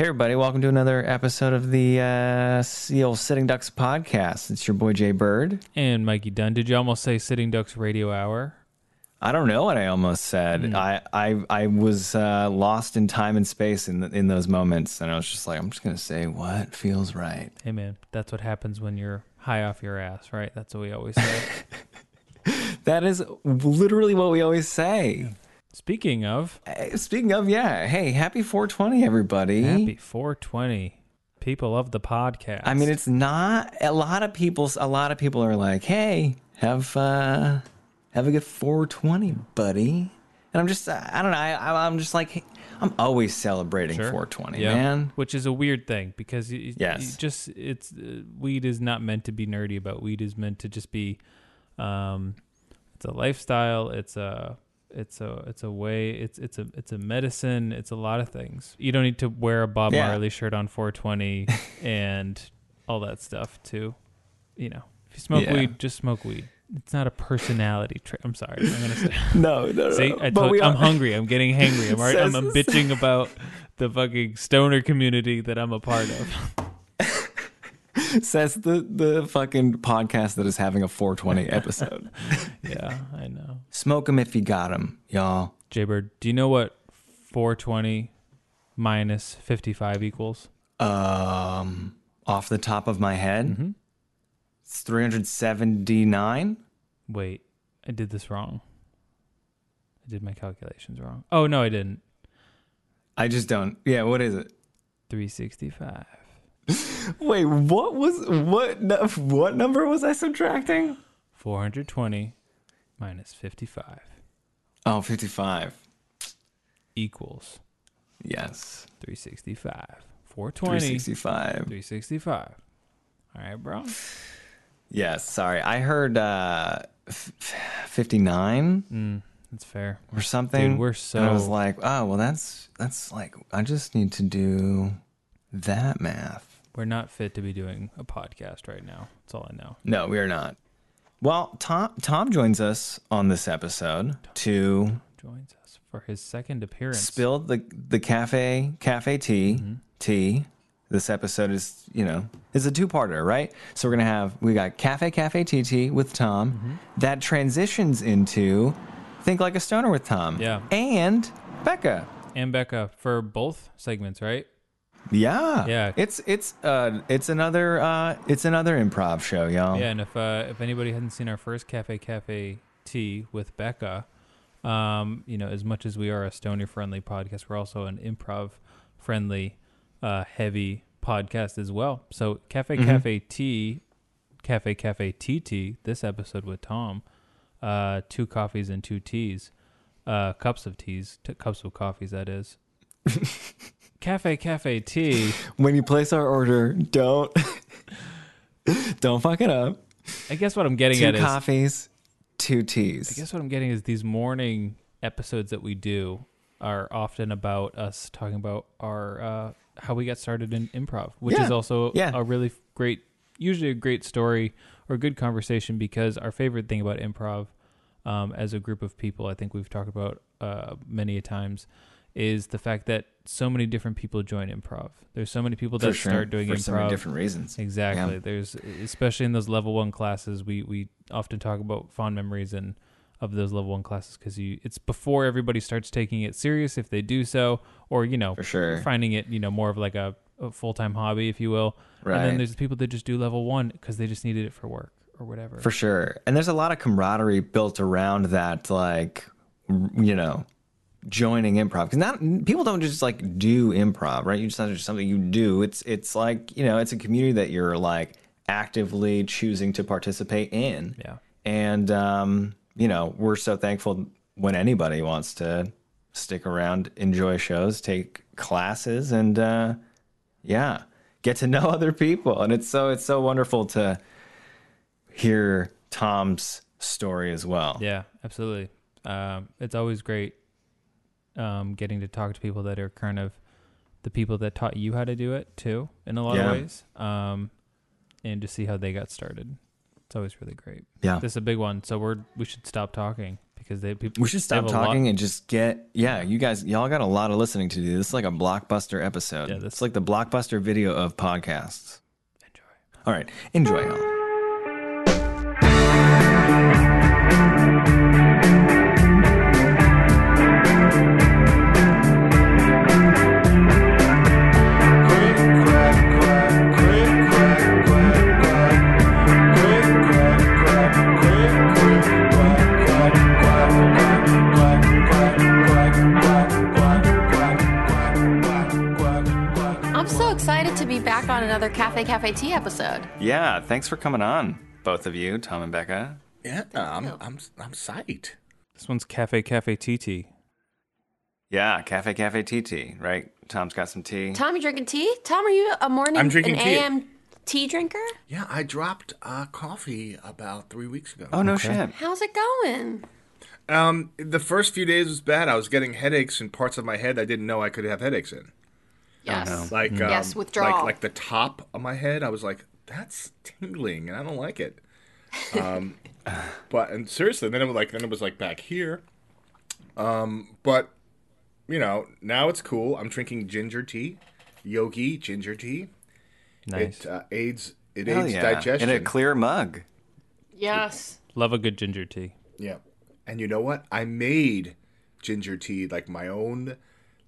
Hey, everybody, welcome to another episode of the uh, Seal Sitting Ducks podcast. It's your boy Jay Bird. And Mikey Dunn. Did you almost say Sitting Ducks Radio Hour? I don't know what I almost said. I, I I was uh, lost in time and space in in those moments, and I was just like, I'm just gonna say what feels right. Hey, man, that's what happens when you're high off your ass, right? That's what we always say. That is literally what we always say. Speaking of, Speaking of, yeah, hey, happy 420, everybody. happy 420. People of the podcast. I mean, it's not a lot of people. A lot of people are like, "Hey, have uh, have a good 420, buddy." And I'm just, I don't know. I, I'm just like, I'm always celebrating Sure. 420, Yeah. man. Which is a weird thing because you, Yes. you just it's uh, weed is not meant to be nerdy about. Weed is meant to just be, um, it's a lifestyle. It's a it's a it's a way. It's it's a it's a medicine. It's a lot of things. You don't need to wear a Bob Yeah. Marley shirt on 420 and all that stuff too you know, if you smoke Yeah. weed, just smoke weed. It's not a personality trait. I'm sorry. I'm gonna say. No, no, no. See, I but told, I'm hungry. I'm getting hangry. I'm, already, I'm, I'm bitching about the fucking stoner community that I'm a part of. Says the the fucking podcast that is having a 420 episode. Yeah, I know. Smoke 'em if you got 'em, y'all. Jaybird, do you know what 420 minus 55 equals? Um, off the top of my head, Mm-hmm. it's 379. Wait, I did this wrong. I did my calculations wrong. Oh, no, I didn't. I just don't. Yeah, what is it? 365. Wait, what was what? What number was I subtracting? 420 minus 55 Oh, 55. equals Yes. 365. 420, 365. 365. All right, bro. Yes, sorry. I heard uh f- 59 Mm, that's fair. or something. Dude, we're And I was like, "Oh, well that's that's like I just need to do that math." We're not fit to be doing a podcast right now. That's all I know. No, we are not. Well, Tom Tom joins us on this episode to Joins us for his second appearance. spill the the cafe cafe tea Mm-hmm. tea. This episode is you know is a two parter, right? So we're gonna have we got cafe cafe tea tea with Tom Mm-hmm. that transitions into think like a stoner with Tom. Yeah. and Becca. and Becca for both segments, right? Yeah, Yeah. It's it's uh it's another uh it's another improv show, y'all. Yeah, and if uh, if anybody hadn't seen our first Cafe Cafe Tea with Becca, um, you know, as much as we are a stoner friendly podcast, we're also an improv friendly, uh, heavy podcast as well. So Cafe Cafe Tea, Cafe Cafe Tea. This episode with Tom, uh, two coffees and two teas, uh, cups of teas, t- cups of coffees. That is. Cafe Cafe Tea. When you place our order, don't don't fuck it up. I guess what I'm getting Two at is coffees, two teas. I guess what I'm getting is these morning episodes that we do are often about us talking about our uh, how we got started in improv, which Yeah. is also Yeah. a really great, usually a great story or a good conversation because our favorite thing about improv um, as a group of people, I think we've talked about uh, many a times, is the fact that so many different people join improv. There's so many people that sure, start doing for improv for so many different reasons. Exactly. Yeah. There's especially in those level one classes, we we often talk about fond memories and of those level one classes because you it's before everybody starts taking it serious if they do so, or you know For sure. finding it you know more of like a, a full time hobby if you will. Right. And then there's people that just do level one because they just needed it for work or whatever. For sure. And there's a lot of camaraderie built around that, like, you know, joining improv. Because not people don't just like do improv, right? You just not just something you do. It's it's like you know, it's a community that you're like actively choosing to participate in. yeah. And um, you know, we're so thankful when anybody wants to stick around, enjoy shows, take classes, and uh, yeah, get to know other people. And it's so it's so wonderful to hear Tom's story as well. Yeah, absolutely. Um, it's always great um, getting to talk to people that are kind of the people that taught you how to do it too, in a lot Yeah. of ways, um, and to see how they got started. It's always really great. Yeah. This is a big one, so we're we should stop talking because they people We should stop talking and just get. Yeah, you guys, y'all got a lot of listening to do. This is like a blockbuster episode. Yeah, this- it's like the blockbuster video of podcasts. Enjoy. All right, enjoy. y'all. On Cafe Cafe Tea episode. Yeah, thanks for coming on, both of you, Tom and Becca. Yeah, I'm I'm I'm psyched. This one's Cafe Cafe TT. Yeah, Cafe Cafe TT, right? Tom's got some tea. Tom, you drinking tea? Tom, are you a morning I'm drinking an tea. AM tea drinker? Yeah, I dropped uh, coffee about three weeks ago. Oh no shit. How's it going? Um, the first few days was bad. I was getting headaches in parts of my head I didn't know I could have headaches in. Yes. Like um, Yes, withdrawal. Like, like the top of my head, I was like, "That's tingling," and I don't like it. Um, but and seriously, then it was like then it was like back here. Um, but you know, now it's cool. I'm drinking ginger tea, yogi ginger tea. Nice. It uh, aids it Hell aids yeah. digestion. In a clear mug. Yes. Love a good ginger tea. Yeah. And you know what? I made ginger tea like my own.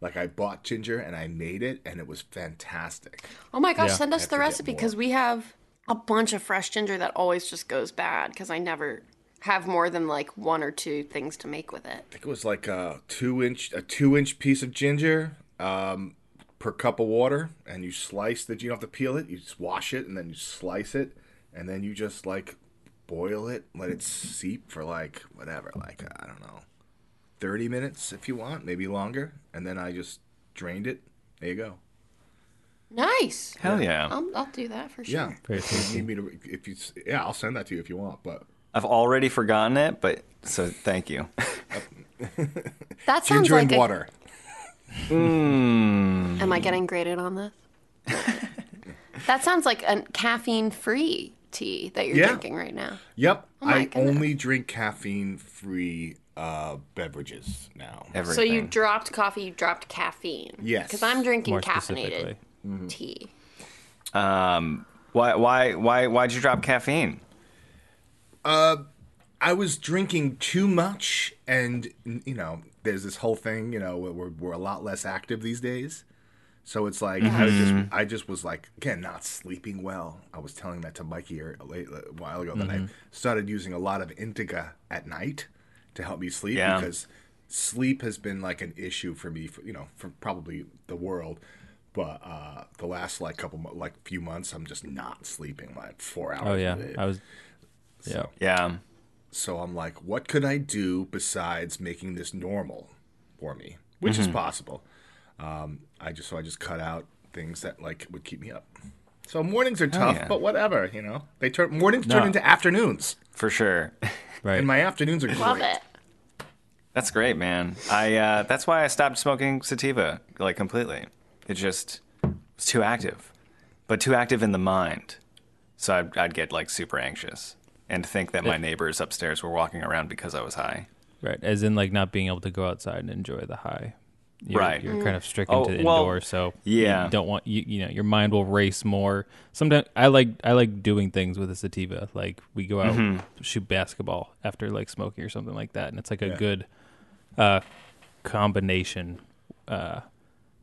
Like I bought ginger and I made it and it was fantastic. Oh my gosh, Yeah. send us the recipe because we have a bunch of fresh ginger that always just goes bad because I never have more than like one or two things to make with it. I think it was like a two inch a two inch piece of ginger um, per cup of water, and you slice the. You don't have to peel it. You just wash it and then you slice it, and then you just like boil it, let it seep for like whatever, like I don't know, thirty minutes if you want, maybe longer, and then I just drained it. There you go. Nice. Hell yeah. I'll, I'll do that for sure. Yeah. Very If you need me to, if you, yeah, I'll send that to you if you want. But I've already forgotten it, but so thank you. That sounds ginger like and a- water. Hmm. Am I getting graded on this? that sounds like a caffeine-free tea that you're Yeah. drinking right now. Yep. Oh I goodness. only drink caffeine-free uh, beverages now. Everything. So you dropped coffee, you dropped caffeine. Yes. Because I'm drinking More caffeinated specifically. tea. um, why, why, why, why'd you drop caffeine? Uh, I was drinking too much, and you know, there's this whole thing. You know, we're, we're a lot less active these days. So it's like I just I just was like again not sleeping well. I was telling that to Mikey a, late, a while ago that I started using a lot of Indica at night to help me sleep Yeah. because sleep has been like an issue for me. For, you know, for probably the world. But uh, the last like couple like few months, I'm just not sleeping like four hours. Oh yeah. I was. Yeah. Yeah. So I'm like, what could I do besides making this normal for me, which is possible. Um, I just so I just cut out things that like would keep me up. So mornings are tough, yeah. but whatever, you know. They turn mornings turn into afternoons, For sure. Right. and my afternoons are great. Love it. That's great, man. I uh, that's why I stopped smoking sativa like completely. It just was too active, but too active in the mind. So I'd, I'd get like super anxious and think that my neighbors upstairs were walking around because I was high. Right, as in like not being able to go outside and enjoy the high. You're, Right. you're kind of stricken Oh, to well, indoors, so yeah. you don't want you. You know, your mind will race more. Sometimes I like I like doing things with a sativa. Like we go out Mm-hmm. shoot basketball after like smoking or something like that, and it's like a Yeah. good uh, combination. Uh,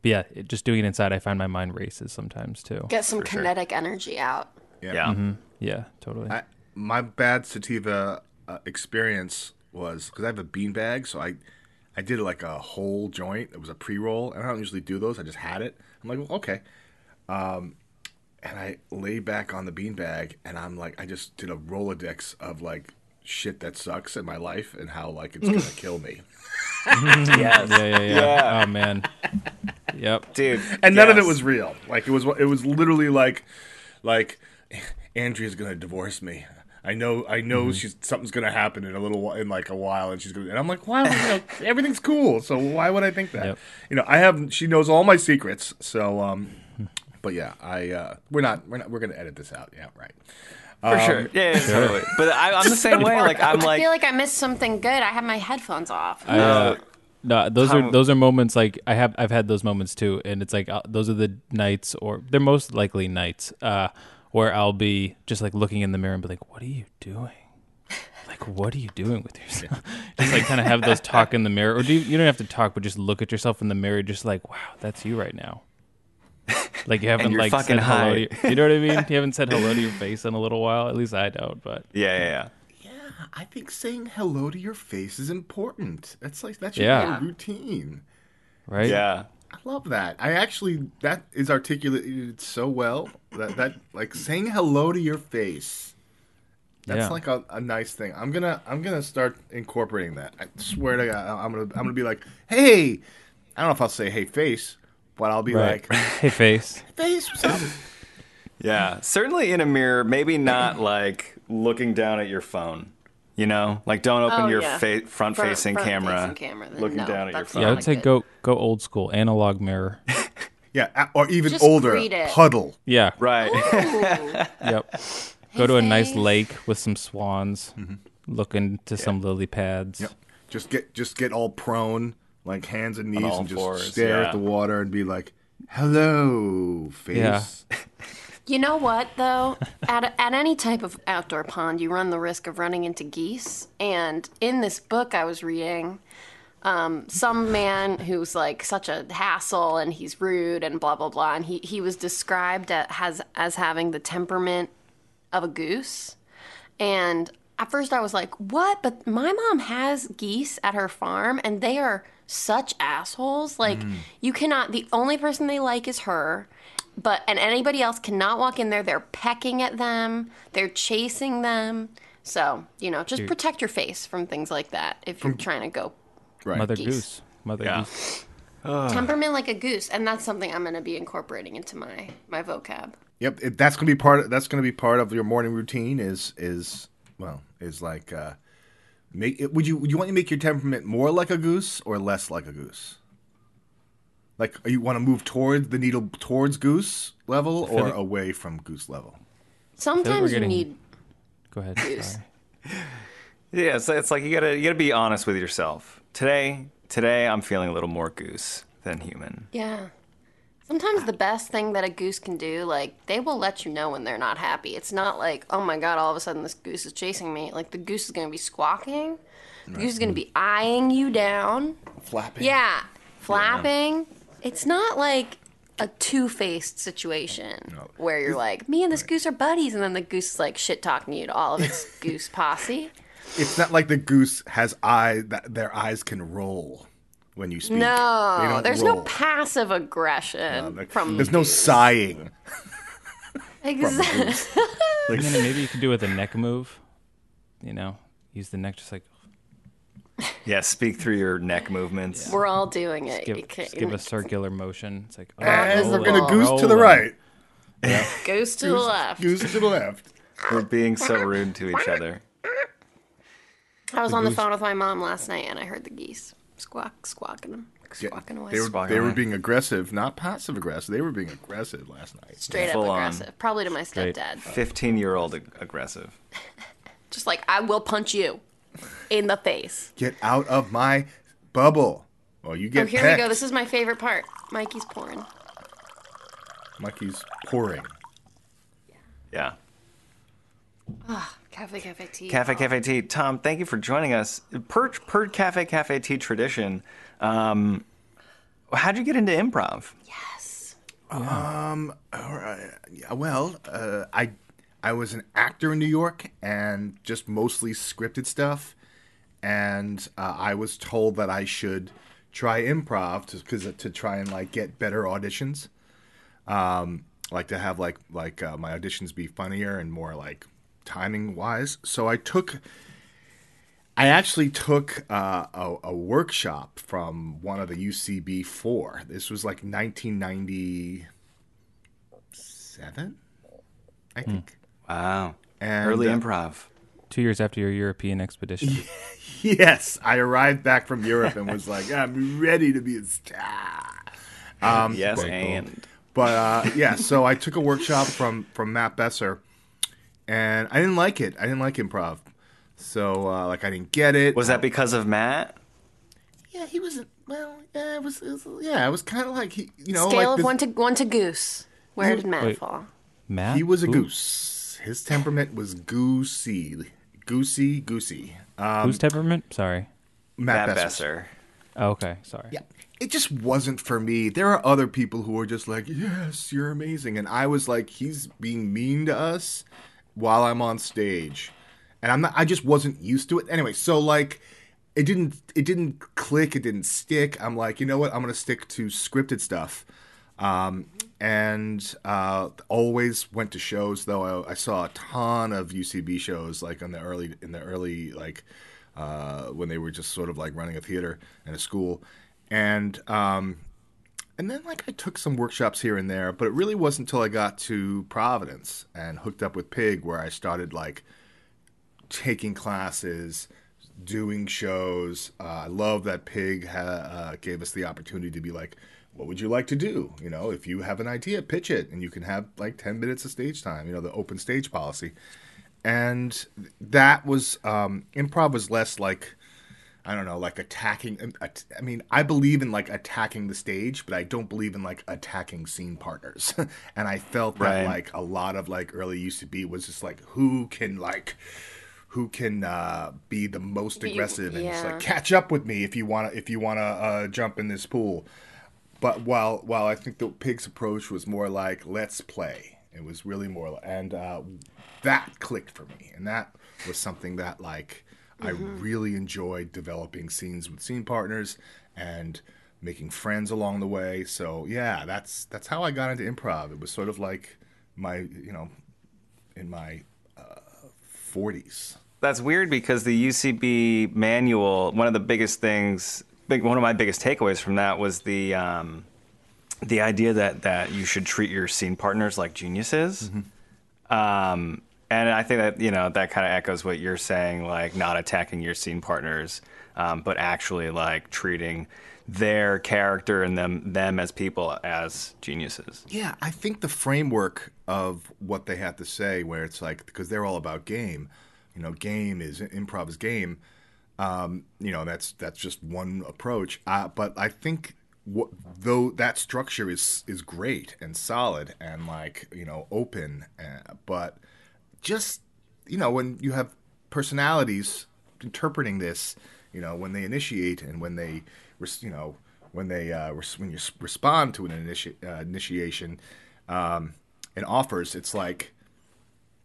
but yeah, it, just doing it inside, I find my mind races sometimes too. Get some For sure. kinetic energy out. Yeah. Yeah. Yeah, totally. I, my bad sativa uh, experience was because I have a bean bag, so I I did like a whole joint. It was a pre roll, and I don't usually do those. I just had it. I'm like, well, okay. Um, and I lay back on the bean bag, and I'm like, I just did a rolodex of like shit that sucks in my life and how like it's gonna kill me. Yes. yeah, yeah, yeah, Yeah. Oh man. Yep. Dude. And none of it was real. Like it was it was literally like like Andrea's gonna divorce me. I know I know Mm-hmm. she's something's gonna happen in a little in like a while and she's gonna and I'm like, why would, you know, everything's cool, so why would I think that? Yep. You know, I have she knows all my secrets, so um but yeah, I uh we're not we're not we're gonna edit this out, yeah, right. For sure. Yeah, yeah, totally. But I, I'm the same way. Like I'm like I feel like I missed something good. I have my headphones off. I, uh, no, those How- are those are moments like I have I've had those moments too, and it's like uh, those are the nights, or they're most likely nights, uh, where I'll be just like looking in the mirror and be like, "What are you doing? Like, what are you doing with yourself?" just like kind of have those talk in the mirror, or do you, you don't have to talk, but just look at yourself in the mirror, just like, "Wow, that's you right now." Like you haven't like fucking said hello. To your, you know what I mean? You haven't said hello to your face in a little while. At least I don't. But yeah, yeah, yeah. Yeah, I think saying hello to your face is important. That's like that should Yeah. be a routine. right? Yeah. I love that. I actually that is articulated so well that that like saying hello to your face. That's Yeah. like a, a nice thing. I'm gonna I'm gonna start incorporating that. I swear to God, I'm gonna I'm gonna be like, hey, I don't know if I'll say hey face, but I'll be Right. like, hey, face. face, what's up? Yeah. Certainly in a mirror, maybe not like looking down at your phone. You know, like don't open Oh, your yeah. fa- front-facing Front- camera, front-facing camera, looking no, down at your phone. Yeah, I not would say good. go go old school, analog mirror. Yeah, or even Just older, read it. puddle. Yeah. Right. Ooh. Yep. Go to a nice face. lake with some swans, mm-hmm. look into some lily pads. Yep. Just get just get all prone, like hands and knees, and just fours, stare yeah. at the water and be like, "Hello, face." Yeah. You know what, though? at, at any type of outdoor pond, you run the risk of running into geese. And in this book I was reading, um, some man who's like such a hassle and he's rude and blah, blah, blah. And he, he was described as, as, as having the temperament of a goose. And at first I was like, what? But my mom has geese at her farm and they are such assholes. Like, you cannot, the only person they like is her. But, and anybody else cannot walk in there. They're pecking at them, they're chasing them. So, you know, just protect your face from things like that if you're trying to go Right. Mother Geese. goose. Mother Yeah. goose. temperament like a goose. And that's something I'm going to be incorporating into my, my vocab. Yep, it, that's gonna be part. Of, that's gonna be part of your morning routine. Is is well is like uh, make. Would you would you want to make your temperament more like a goose or less like a goose? Like you want to move towards the needle towards goose level or like- away from goose level? Sometimes you getting- need Go ahead. Goose. Sorry. Yeah, it's, it's like you gotta you gotta be honest with yourself. Today, today I'm feeling a little more goose than human. Yeah. Sometimes the best thing that a goose can do, like, they will let you know when they're not happy. It's not like, oh my god, all of a sudden this goose is chasing me. Like, the goose is going to be squawking. The goose is going to be eyeing you down. Flapping. Yeah. Flapping. It's not like a two faced situation where you're like, me and this goose are buddies, and then the goose is like shit talking you to all of its goose posse. It's not like the goose has eye that their eyes can roll when you speak. They No, don't there's no passive aggression Like, from there's no sighing. Exactly. And then maybe you could do it with a neck move. You know, use the neck just like Yeah, speak through your neck movements. We're all doing it. give, You just give a circular motion. It's like uh, oh, And is we're gonna ball. goose to the Rolling. right, Goose to the left. goose to the left. We're being so rude to each other. I was on the phone with my mom last night and I heard the geese squawk, squawking them, Yeah, squawking away. They were Squawking they were being aggressive, not passive aggressive. They were being aggressive last night. Straight up Full on. aggressive. Probably to my stepdad. 15 year old aggressive. Just like, I will punch you in the face. Get out of my bubble. Well, you get Oh, here pecked. we go. This is my favorite part. Mikey's pouring. Mikey's pouring. Yeah. Yeah. Cafe Cafe Tea. Cafe Cafe Tea. Tom, thank you for joining us. Per, per Cafe Cafe Tea tradition, um, how'd you get into improv? Yes. Um. All right. Yeah, well, uh, I I was an actor in New York and just mostly scripted stuff, and uh, I was told that I should try improv to cause, to try and like get better auditions, um, like to have like like uh, my auditions be funnier and more like timing wise. So I took. I actually took uh, a, a workshop from one of the UCB four. This was like 1997, I think. Wow. And, Early uh, improv. two years after your European expedition. Yes, I arrived back from Europe and was like, I'm ready to be a star. Um, yes, very cool. and But uh, yeah, so I took a workshop from from Matt Besser, and I didn't like it. I didn't like improv, so uh, like I didn't get it. Was that because of Matt? Yeah, he wasn't. Well, yeah, it was. It was yeah, it was kind of like he, you know, Scale like of this- one to one to goose. Where did Matt Wait. fall? Matt. He was a Who- goose. His temperament was goosey, goosey, goosey. Um, Whose temperament? Sorry. Matt, Matt Besser's. Besser. Oh, okay, sorry. Yeah, it just wasn't for me. There are other people who are just like, "Yes, you're amazing," and I was like, "He's being mean to us while I'm on stage," and I'm not. I just wasn't used to it. Anyway, so like, it didn't. It didn't click. It didn't stick. I'm like, you know what? I'm gonna stick to scripted stuff. Um, and uh, always went to shows though. I, I saw a ton of UCB shows like in the early in the early like uh, when they were just sort of like running a theater and a school, and um, and then like I took some workshops here and there, but it really wasn't until I got to Providence and hooked up with Pig where I started like taking classes, doing shows. Uh, I love that Pig ha- uh, gave us the opportunity to be like, what would you like to do? You know, if you have an idea, pitch it, and you can have like 10 minutes of stage time, you know, the open stage policy. And that was, um, improv was less like, I don't know, like attacking. I mean, I believe in like attacking the stage, but I don't believe in like attacking scene partners. and I felt that like a lot of like early UCB was just like who can like who can uh, be the most You- aggressive and just like catch up with me if you want to if you want to uh, jump in this pool. But while while I think the pig's approach was more like let's play, it was really more and uh, that clicked for me, and that was something that like I really enjoyed developing scenes with scene partners and making friends along the way. So yeah, that's that's how I got into improv. It was sort of like my you know in my forties. That's weird because the UCB manual, one of the biggest things, big one of my biggest takeaways from that was the um, the idea that that you should treat your scene partners like geniuses. Um, and I think that you know that kind of echoes what you're saying, like not attacking your scene partners, um, but actually like treating their character and them them as people as geniuses. Yeah, I think the framework of what they have to say, where it's like because they're all about game, you know, game is improv is game. Um, you know, that's that's just one approach. Uh, but I think what though that structure is is great and solid and like you know open, uh, but just you know when you have personalities interpreting this, you know, when they initiate and when they, you know, when they uh, when you respond to an initi- uh, initiation um, and offers, it's like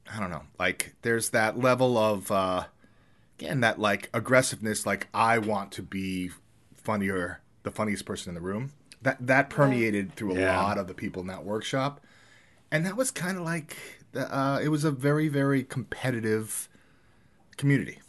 I don't know, like there's that level of uh, again that like aggressiveness, like I want to be funnier, the funniest person in the room. That that permeated through a Yeah. lot of the people in that workshop, and that was kind of like the, uh, it was a very very competitive community.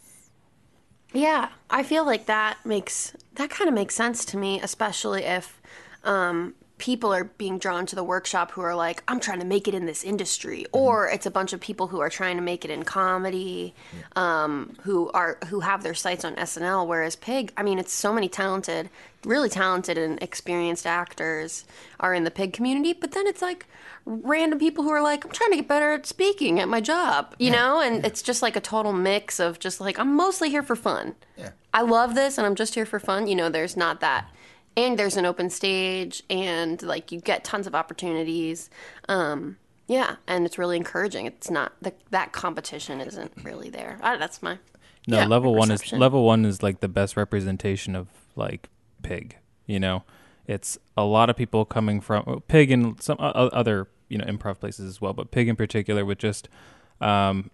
Yeah, I feel like that makes that kind of makes sense to me, especially if um, people are being drawn to the workshop who are like, "I'm trying to make it in this industry," or it's a bunch of people who are trying to make it in comedy, um, who are who have their sights on SNL. Whereas Pig, I mean, it's so many talented, really talented and experienced actors are in the Pig community, but then it's like random people who are like, I'm trying to get better at speaking at my job, you know? And it's just like a total mix of just like, I'm mostly here for fun. Yeah. I love this and I'm just here for fun. You know, there's not that. And there's an open stage and like you get tons of opportunities. Um, yeah. And it's really encouraging. It's not, the, that competition isn't really there. I, that's my. No, yeah, level one is level one is like the best representation of like pig. You know, it's a lot of people coming from pig and some other you know improv places as well, but pig in particular with just, um,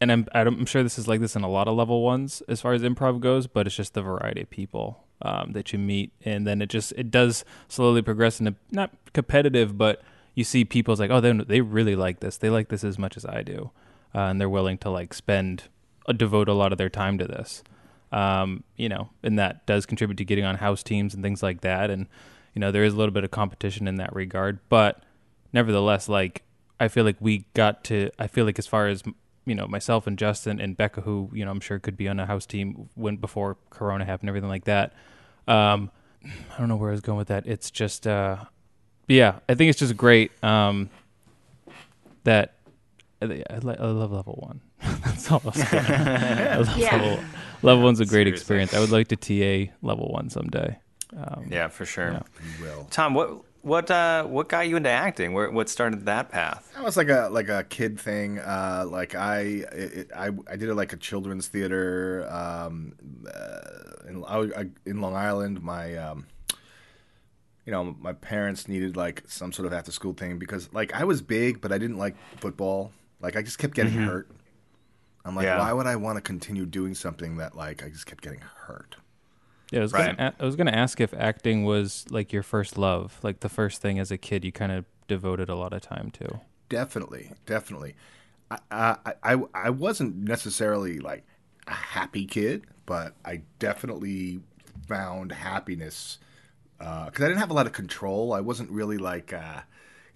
and I'm I'm sure this is like this in a lot of level ones as far as improv goes, but it's just the variety of people um, that you meet, and then it just it does slowly progress into not competitive, but you see people's like oh they they really like this, they like this as much as I do, uh, and they're willing to like spend uh, devote a lot of their time to this. Um, you know, and that does contribute to getting on house teams and things like that. And you know, there is a little bit of competition in that regard, but nevertheless, like I feel like we got to. I feel like as far as you know, myself and Justin and Becca, who you know I'm sure could be on a house team when before Corona happened, everything like that. Um, I don't know where I was going with that. It's just, uh, yeah, I think it's just great um, that I, I, I love level one. That's all. I'll say. I love Yeah. level, level one's a great Seriously. experience. I would like to TA level one someday. Um, Yeah, for sure. Yeah. You will. Tom, what what uh what got you into acting? Where what started that path? That was like a like a kid thing. Uh, like I, it, I I did it like a children's theater. Um, uh, in, I, I, in Long Island, my um, you know, my parents needed like some sort of after school thing because like I was big, but I didn't like football. Like I just kept getting hurt. I'm like, Yeah. why would I want to continue doing something that like I just kept getting hurt? Yeah, I was, Right. gonna, a- I was gonna ask if acting was like your first love, like the first thing as a kid you kind of devoted a lot of time to. Definitely, definitely. I, I, I, I wasn't necessarily like a happy kid, but I definitely found happiness because I didn't have a lot of control. I wasn't really like, uh,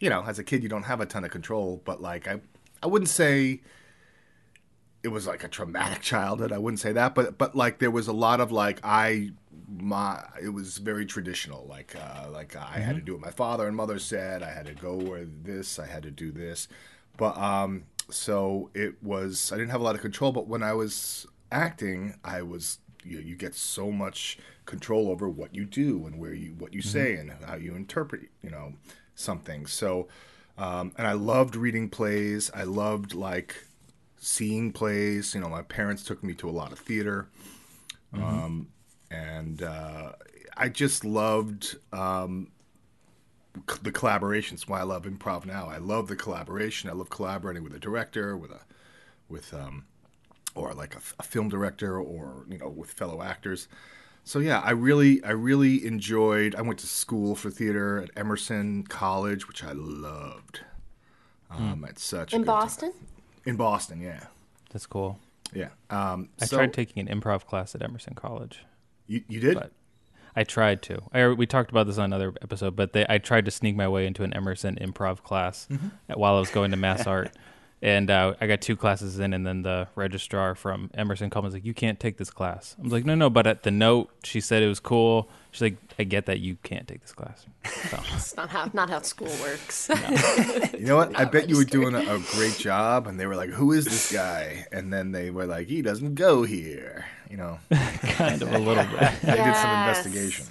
you know, as a kid you don't have a ton of control, but like I, I wouldn't say it was like a traumatic childhood. I wouldn't say that, but but like there was a lot of like I my it was very traditional. Like uh, like I had to do what my father and mother said. I had to go where this. I had to do this. But um, so it was. I didn't have a lot of control. But when I was acting, I was. You, you get so much control over what you do and where you what you say and how you interpret. You know something. So. Um, and I loved reading plays. I loved like seeing plays. You know, my parents took me to a lot of theater, um, and uh, I just loved um, c- the collaborations. Why I love improv now. I love the collaboration. I love collaborating with a director, with a with um, or like a film director, or you know, with fellow actors. So yeah, I really, I really enjoyed. I went to school for theater at Emerson College, which I loved. Um, It's such a In good time. Boston? In Boston, yeah, That's cool. yeah. Um, I so- tried taking an improv class at Emerson College. You, you did? but- I tried to. I, we talked about this on another episode, but they, I tried to sneak my way into an Emerson improv class Mm-hmm. while I was going to Mass Art. And uh, I got two classes in, and then the registrar from Emerson called me was like, You can't take this class. I was like, No, no, but at the note, she said it was cool. She's like, I get that you can't take this class. So, It's not how not how school works. You know what? I Not bet you were doing a, a great job, and they were like, "Who is this guy?" And then they were like, "He doesn't go here." You know, kind of a little bit. I did some Yes. investigation.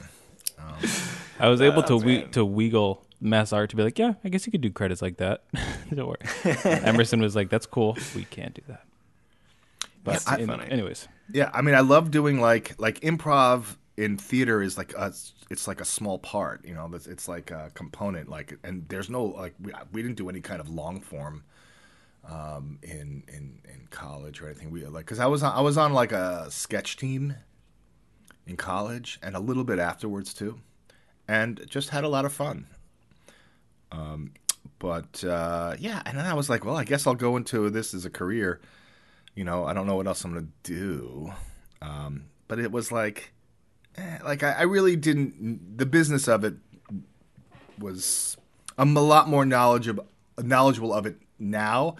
I was able to That's we- to wiggle Mass Art to be like, Yeah, I guess you could do credits like that. Don't worry. Emerson was like, That's cool. We can't do that. But I- in- anyways, Yeah, I mean, I love doing like like improv in theater is like a, it's like a small part. You know, it's, it's like a component. Like, and there's no like we, we didn't do any kind of long form um, in in in college or anything. We like because I was on, I was on like a sketch team in college and a little bit afterwards too, and just had a lot of fun. Um, but uh, yeah, and then I was like, well, I guess I'll go into this as a career. You know, I don't know what else I'm gonna do. Um, but it was like, eh, like I, I really didn't. The business of it was I'm a lot more knowledgeable knowledgeable of it now.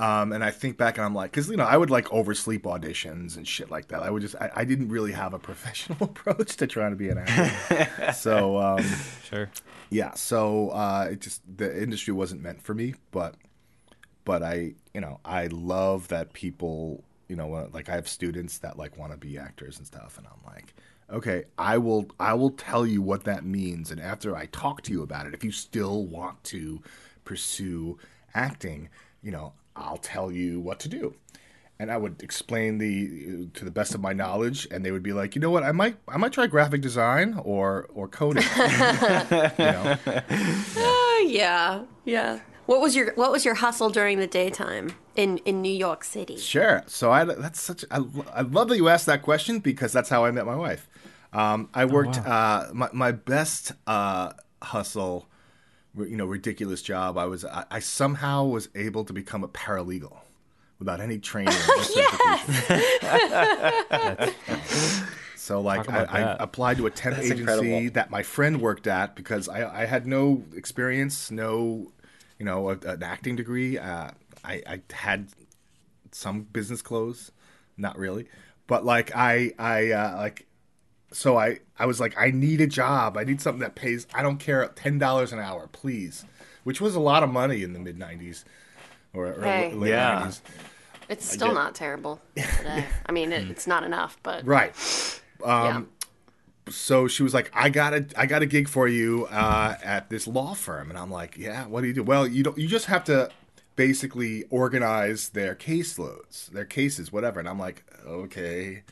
Um, and I think back and I'm like, because you know, I would like oversleep auditions and shit like that. I would just, I, I didn't really have a professional approach to trying to be an actor. so um, sure. yeah, so uh, it just the industry wasn't meant for me, but but I you know I love that people you know like I have students that like want to be actors and stuff, and I'm like, okay, I will I will tell you what that means, and after I talk to you about it, if you still want to pursue acting, you know, I'll tell you what to do. And I would explain the to the best of my knowledge, and they would be like, you know what, I might I might try graphic design or or coding. you know, Oh, yeah, yeah. What was your What was your hustle during the daytime in in New York City? Sure. So I that's such I, I love that you asked that question because that's how I met my wife. Um, I worked uh, my my best uh, hustle, you know, ridiculous job. I was I, I somehow was able to become a paralegal without any training. or certification. So like I, I applied to a temp That's agency incredible. that my friend worked at because I, I had no experience, no, you know, a, an acting degree. Uh, I, I had some business clothes, not really, but like I I uh, like so I I was like I need a job. I need something that pays. I don't care ten dollars an hour, please, which was a lot of money in the mid '90s or, or Hey. late Yeah. 90s. It's still not terrible today. I mean, it, it's not enough, but Right. yeah. so she was like, "I got a, I got a gig for you uh, at this law firm," and I'm like, "Yeah, what do you do?" Well, you don't, you just have to basically organize their caseloads, their cases, whatever. And I'm like, okay,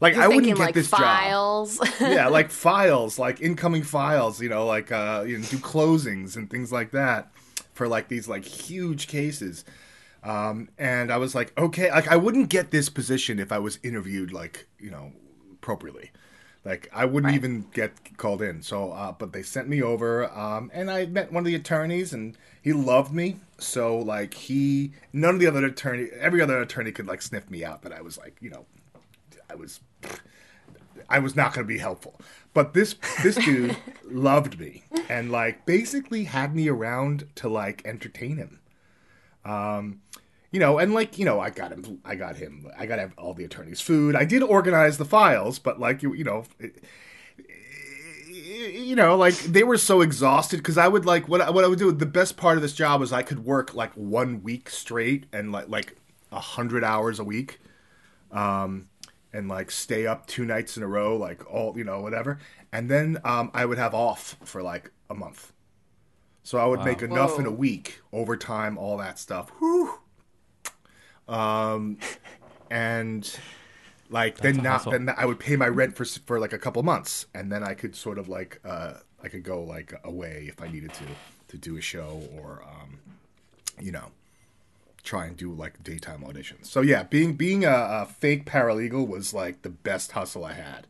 like You're I wouldn't get like this job. yeah, like files, like incoming files, you know, like uh, you know, do closings and things like that for like these like huge cases. Um, and I was like, okay, like I wouldn't get this position if I was interviewed like you know appropriately. Like I wouldn't even get called in. So, uh, but they sent me over, um, and I met one of the attorneys, and he loved me. So, like he, none of the other attorney, every other attorney could like sniff me out. But I was like, you know, I was I was not going to be helpful. But this this dude loved me and like basically had me around to like entertain him. Um you know, and like, you know, I got him I got him I got all the attorneys food. I did organize the files, but like you you know, it, you know, like they were so exhausted because I would like what I- what I would do. The best part of this job was I could work like one week straight and like like a hundred hours a week, um, and like stay up two nights in a row, like all you know whatever, and then um, I would have off for like a month. So I would make enough in a week, overtime, all that stuff. Whew. Um, and like then not then I would pay my rent for for like a couple months, and then I could sort of like uh I could go like away if I needed to to do a show or um you know try and do like daytime auditions. So yeah, being being a, a fake paralegal was like the best hustle I had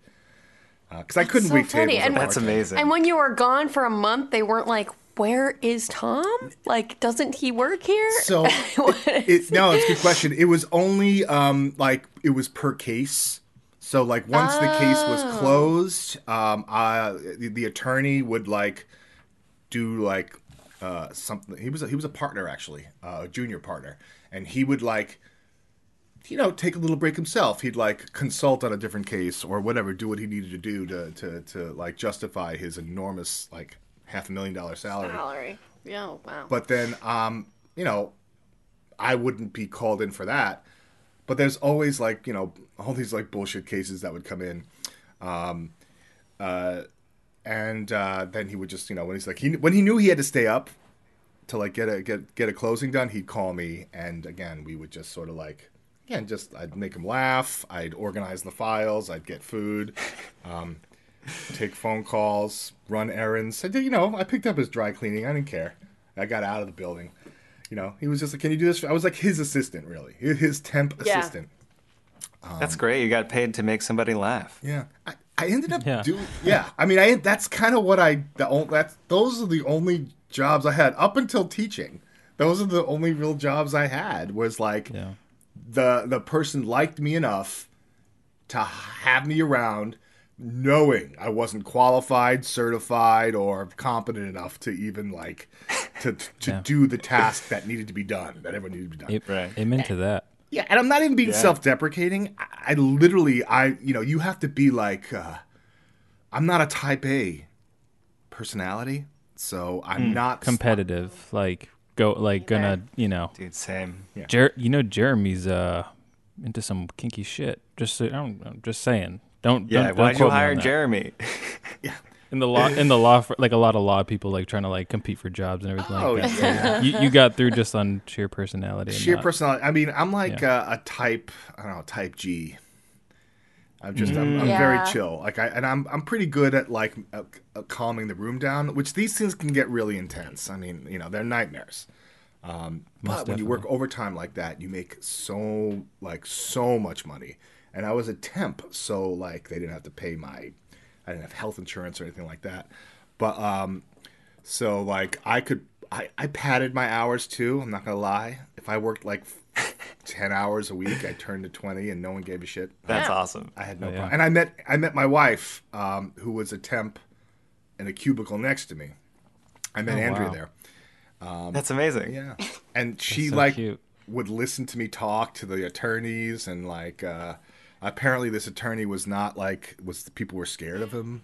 because I couldn't so wait funny, tables. and- That's bartending. amazing. And when you were gone for a month, they weren't like, "Where is Tom? Like, doesn't he work here?" So it, no, it's a good question. It was only um like it was per case. So like once the case was Oh. closed, um uh the, the attorney would like do like uh something he was a, he was a partner actually, uh, a junior partner, and he would like you know take a little break himself. He'd like consult on a different case or whatever, do what he needed to do to to to like justify his enormous like half a million dollar salary Salary. Yeah. Wow. but then um you know i wouldn't be called in for that but there's always like you know all these like bullshit cases that would come in um uh and uh then he would just you know when he's like he when he knew he had to stay up to like get a get get a closing done he'd call me and again we would just sort of like yeah just i'd make him laugh i'd organize the files i'd get food um take phone calls, run errands. I did, you know, I picked up his dry cleaning. I didn't care. I got out of the building. You know, he was just like, "Can you do this?" I was like his assistant, really, his temp Yeah. assistant. That's great. You got paid to make somebody laugh. Yeah, I, I ended up Yeah. doing. Yeah, I mean, I that's kind of what I. The, that's those are the only jobs I had up until teaching. Those are the only real jobs I had. Was like Yeah. the the person liked me enough to have me around knowing I wasn't qualified, certified, or competent enough to even like to to Yeah. do the task that needed to be done, that everyone needed to be done. It, Right. Amen to that. Yeah, and I'm not even being Yeah. self-deprecating. I, I literally, I you know, you have to be like, uh, I'm not a Type A personality, so I'm not Competitive, like go, like gonna, you know, Dude, same. Jer- you know, Jeremy's uh into some kinky shit. Just, so, I don't, I'm just saying. Don't, Yeah, don't, don't why'd you quote me hire on that. Jeremy? in the law? In the law, for, like a lot of law people, like trying to like compete for jobs and everything Oh, like that. So yeah. you, you got through just on sheer personality. sheer not- personality. I mean, I'm like Yeah. uh, a type, I don't know, Type G. I'm just, I'm, I'm Yeah. very chill. Like I, and I'm, I'm pretty good at like uh, uh, calming the room down. Which these things can get really intense. I mean, you know, they're nightmares. Um, but Most when you work overtime like that, you make so like so much money. And I was a temp, so like they didn't have to pay my, I didn't have health insurance or anything like that. But um, so like I could, I, I padded my hours too. I'm not gonna lie. If I worked like ten hours a week, I turned to twenty, and no one gave a shit. That's Yeah. awesome. I had no Oh, yeah. problem. And I met I met my wife, um, who was a temp in a cubicle next to me. I met Oh, Andrea wow. there. That's amazing. Yeah, and she so like cute. would listen to me talk to the attorneys, and like uh, apparently this attorney was not like was people were scared of him.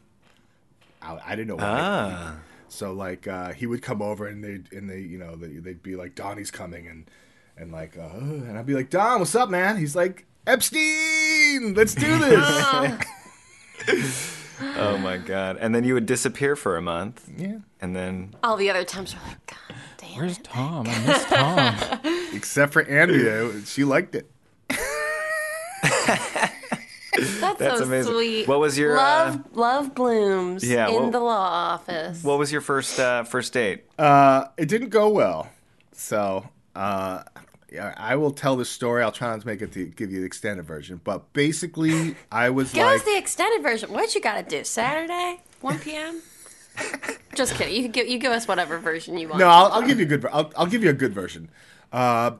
I, I didn't know why. Ah. So like uh, he would come over and they and they you know they, they'd be like Donnie's coming and and like, uh, and I'd be like, Don, what's up, man? He's like, Epstein, let's do this. Oh my god! And then you would disappear for a month, yeah. and then All the other times we're like, God damn Where's it. Tom? I miss Tom. Except for Andrea, she liked it. That's, That's so amazing. sweet. What was your, love? uh, love blooms Yeah, in what- the law office. what was your first uh, first date? Uh, it didn't go well. So, uh, yeah, I will tell the story. I'll try not to make it to give you the extended version. But basically, I was Give like, us the extended version. What you got to do? Saturday, 1 p.m. Just kidding. You can give you give us whatever version you want. no, I'll, I'll give you a good. ver- I'll, I'll give you a good version. Uh,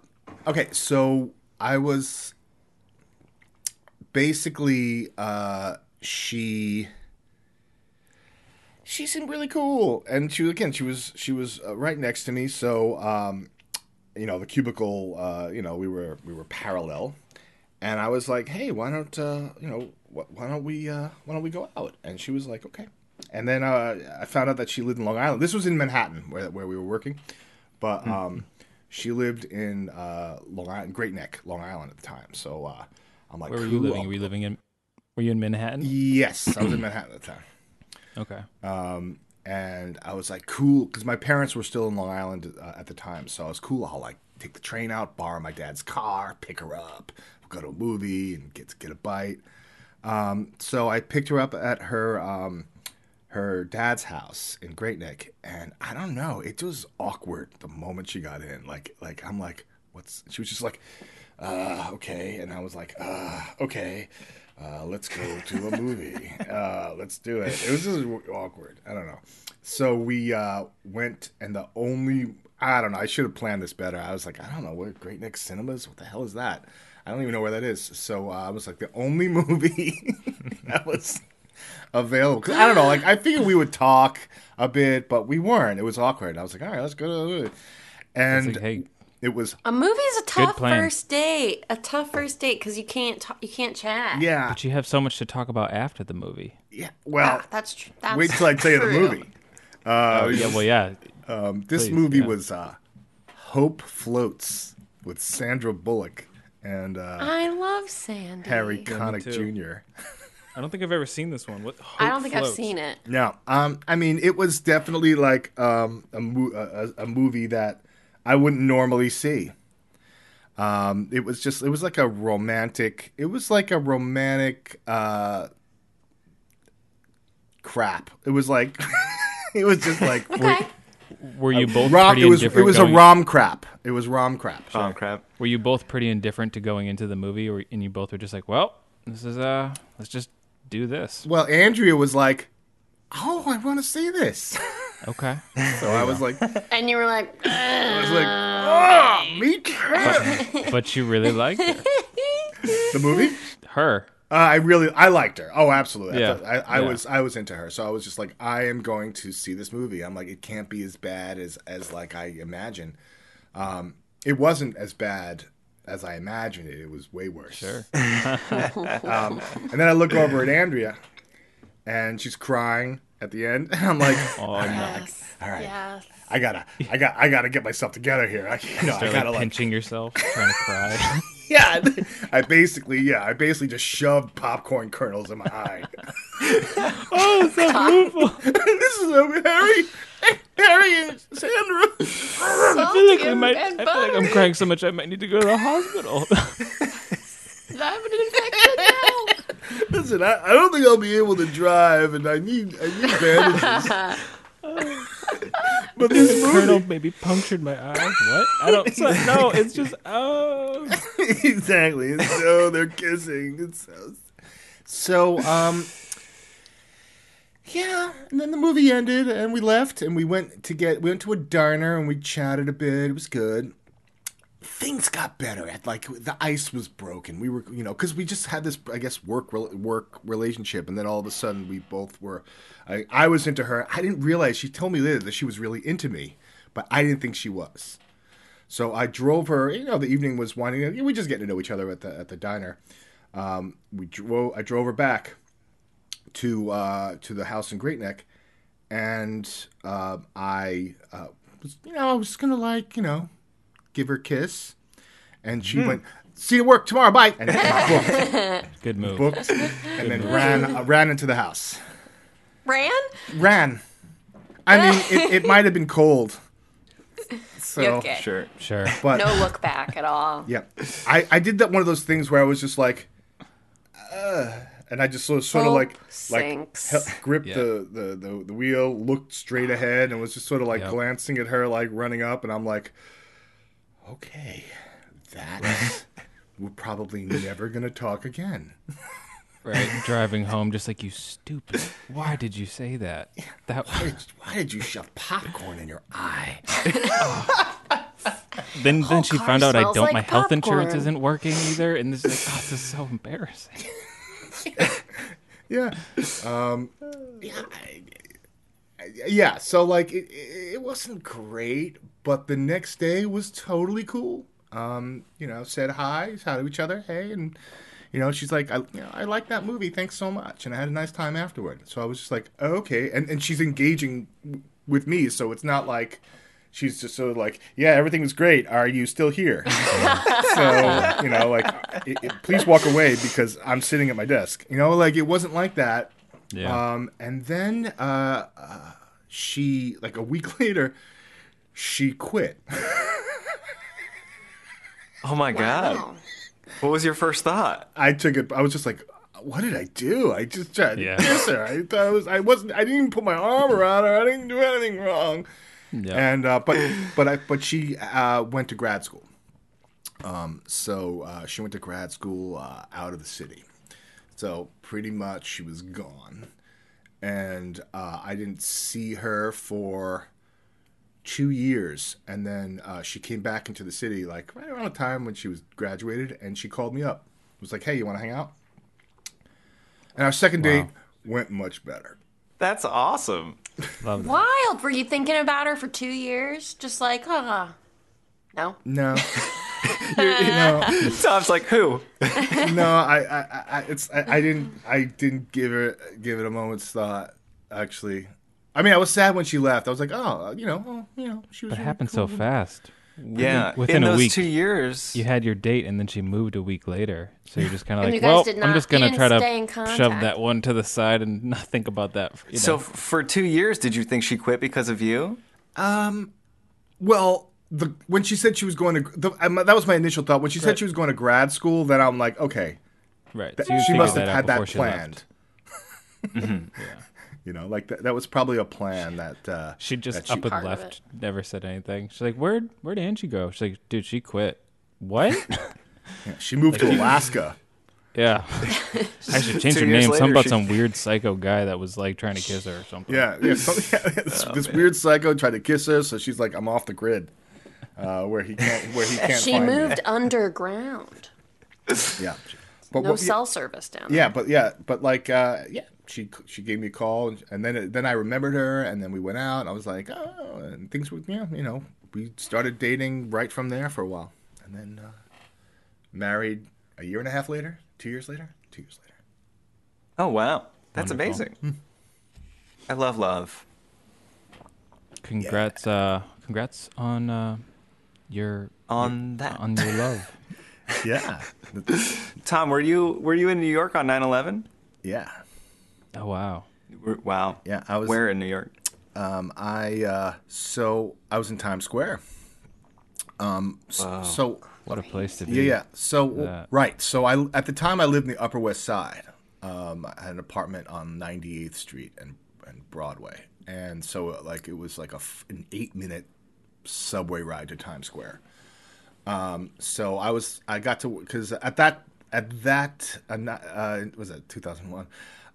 okay, so I was basically uh, she. She seemed really cool, and she again she was she was uh, right next to me. So um, you know the cubicle. Uh, you know we were we were parallel, and I was like, hey, why don't uh, you know wh- why don't we uh, why don't we go out? And she was like, okay. And then uh, I found out that she lived in Long Island. This was in Manhattan where where we were working, but um, she lived in uh, Long Island, Great Neck, Long Island at the time. So uh, I'm like, Where were you living? Were you living in? Were you in Manhattan? Yes, I was in Manhattan at the time. Okay. Um, and I was like, cool, because my parents were still in Long Island uh, at the time. So I was cool. I'll like take the train out, borrow my dad's car, pick her up, go to a movie, and get get a bite. Um, so I picked her up at her um, her dad's house in Great Neck, and I don't know, it was awkward the moment she got in. Like like I'm like, what's? She was just like, uh, okay, and I was like, uh, okay. Uh, let's go to a movie. Uh, let's do it. It was just awkward. I don't know. So we uh, went, and the only I don't know. I should have planned this better. I was like, I don't know where Great Neck Cinemas. What the hell is that? I don't even know where that is. So uh, I was like, the only movie that was available. I don't know. Like I figured we would talk a bit, but we weren't. It was awkward. I was like, all right, let's go to the movie. And like, hey, it was A movie is a tough plan. first date. A tough first date because you can't ta- you can't chat. yeah, but you have so much to talk about after the movie. yeah. Well, Ah, that's tr- that's wait till I tell you the movie. Uh, Oh yeah, well yeah. Um, this Please, movie yeah. was uh, Hope Floats with Sandra Bullock and uh, I love Sandy. Harry Connick too. Jr. I don't think I've ever seen this one. What? I don't think I've seen it. No, um, I mean it was definitely like um, a, mo- a, a movie that I wouldn't normally see. Um, it was just it was like a romantic. It was like a romantic uh, crap. It was like it was just like Okay. Were you both rom. pretty It was it indifferent? was a rom crap. It was rom crap. Oh crap! Were you both pretty indifferent to going into the movie, or and you both were just like, well, this is uh, let's just do this. Well, Andrea was like, "Oh, I want to see this." Okay. So I was like, And you were like, I was like, "Oh, me too." but you really liked her. the movie. her. Uh, I really, I liked her. Oh, absolutely. Yeah, I, thought- I, I yeah. was, I was into her. So I was just like, I am going to see this movie. I'm like, it can't be as bad as, as like I imagine. Um, it wasn't as bad as I imagined it. It was way worse. Sure. Um, and then I look over at Andrea, and she's crying at the end. And I'm like, Oh no. yes, all right, yes. I gotta, I got, I gotta get myself together here. I, you know, I Start gotta like like, pinching yourself, trying to cry. yeah. I basically, yeah, I basically just shoved popcorn kernels in my eye. oh, it's so beautiful. this is over Harry, Harry and Sandra. I feel like I might. I feel like I'm crying so much I might need to go to the hospital. I have an infection now. Listen, I, I don't think I'll be able to drive, and I need, I need bandages. but this kernel movie, maybe punctured my eye. What? I don't. No, it's just oh. exactly. And so they're kissing. It's so, so um. Yeah, and then the movie ended, and we left, and we went to get we went to a diner, and we chatted a bit. It was good. Things got better. At like the ice was broken. We were, you know, because we just had this, I guess, work work relationship, and then all of a sudden we both were. I, I was into her. I didn't realize. She told me later that she was really into me, but I didn't think she was. So I drove her. You know, the evening was winding. We just getting to know each other at the at the diner. Um, we drove. I drove her back to uh, to the house in Great Neck, and uh, I uh, was, you know, I was gonna like you know give her a kiss, and she went, "See you work tomorrow, bye," and booked, Good move. booked, and then ran uh, ran into the house. Ran? Ran. I mean, it, it might have been cold. So, okay. Sure. Sure. but No look back at all. yeah, I, I did that one of those things where I was just like, uh, and I just sort of, sort of Hope like like sinks. he- gripped Yeah. the, the, the the wheel, looked straight ahead, and was just sort of like Yep. glancing at her, like running up, and I'm like, okay, that we're probably never gonna talk again. Right. Driving home, just like you stupid. Why did you say that? That. Why did, why did you shove popcorn in your eye? Then then she found out I don't. like my health insurance isn't working either, and this is like, oh, this is so embarrassing. Yeah. Um, yeah. I- I- yeah. So like it, it wasn't great, but the next day was totally cool. Um, you know, said hi, hi to each other, hey, and you know, she's like, I, you know, I like that movie, thanks so much, and I had a nice time afterward. So I was just like, oh, okay, and and she's engaging with me, so it's not like she's just sort of like, yeah, everything was great. Are you still here? so you know, like, it, it- please walk away because I'm sitting at my desk. You know, like it wasn't like that. Yeah. Um, and then uh, uh, she, like a week later, she quit. Oh my god. Wow. What was your first thought? I took it. I was just like, what did I do? I just tried to Yeah. kiss her. I thought I was. I wasn't. I didn't even put my arm around her. I didn't do anything wrong. yeah. And uh, but but I but she uh, went to grad school. Um, so uh, she went to grad school uh, out of the city. So pretty much she was gone, and uh, I didn't see her for two years. And then uh, she came back into the city like right around the time when she was graduated, and she called me up. It was like, "Hey, you want to hang out?" And our second date went much better. That's awesome. Love that. Wild. Were you thinking about her for two years? Just like, huh? No. No. no. Tom's like, who? no, I, I, I it's, I, I didn't, I didn't give it, give it a moment's thought. Actually, I mean, I was sad when she left. I was like, oh, you know, oh, you know, she was. But it really happened cool. so fast. Yeah. within in a those week, two years. You had your date, and then she moved a week later. So you're just kind of like, well, I'm just gonna try to shove that one to the side and not think about that. You know? So f- for two years, did you think she quit because of you? Um, Well, the when she said she was going to, the, um, that was my initial thought. When she said she was going to grad school, then I'm like, okay, right. th- So she must have that had before that she left. planned. You know, like that, that was probably a plan that. Uh, She just that she- up and left, never said anything. She's like, "Where'd Where'd Angie go?" She's like, "Dude, she quit." What? yeah, she moved to Alaska. yeah. I should change her name. later, Something about she- some weird psycho guy that was like trying to kiss her or something. Yeah, yeah. So, yeah this, Oh, this weird psycho tried to kiss her, so she's like, "I'm off the grid." Uh, where he can't, where he can't She find me. moved underground. Yeah, but No what- yeah, cell service down there. Yeah, but yeah, but like, uh, yeah, she she gave me a call, and, and then then I remembered her, and then we went out, and I was like, oh, and things were, yeah, you know, we started dating right from there for a while, and then uh, married a year and a half later, two years later, two years later. Oh wow, that's Wonderful. amazing. I love love. Congrats. Uh, congrats on uh, your On that, on your love. Yeah, Tom, were you were you in New York on 9/11? yeah, Oh wow. Were- Wow. yeah. I was Where in New York? Um, I uh, so I was in Times Square. Um, s- so What a place to be. Yeah, yeah. So that. right. So I at the time I lived in the Upper West Side. Um, I had an apartment on 98th Street and and Broadway, and so like it was like a f- an eight minute subway ride to Times Square. Um, so I was I got to because at that at that uh, uh, was it 2001,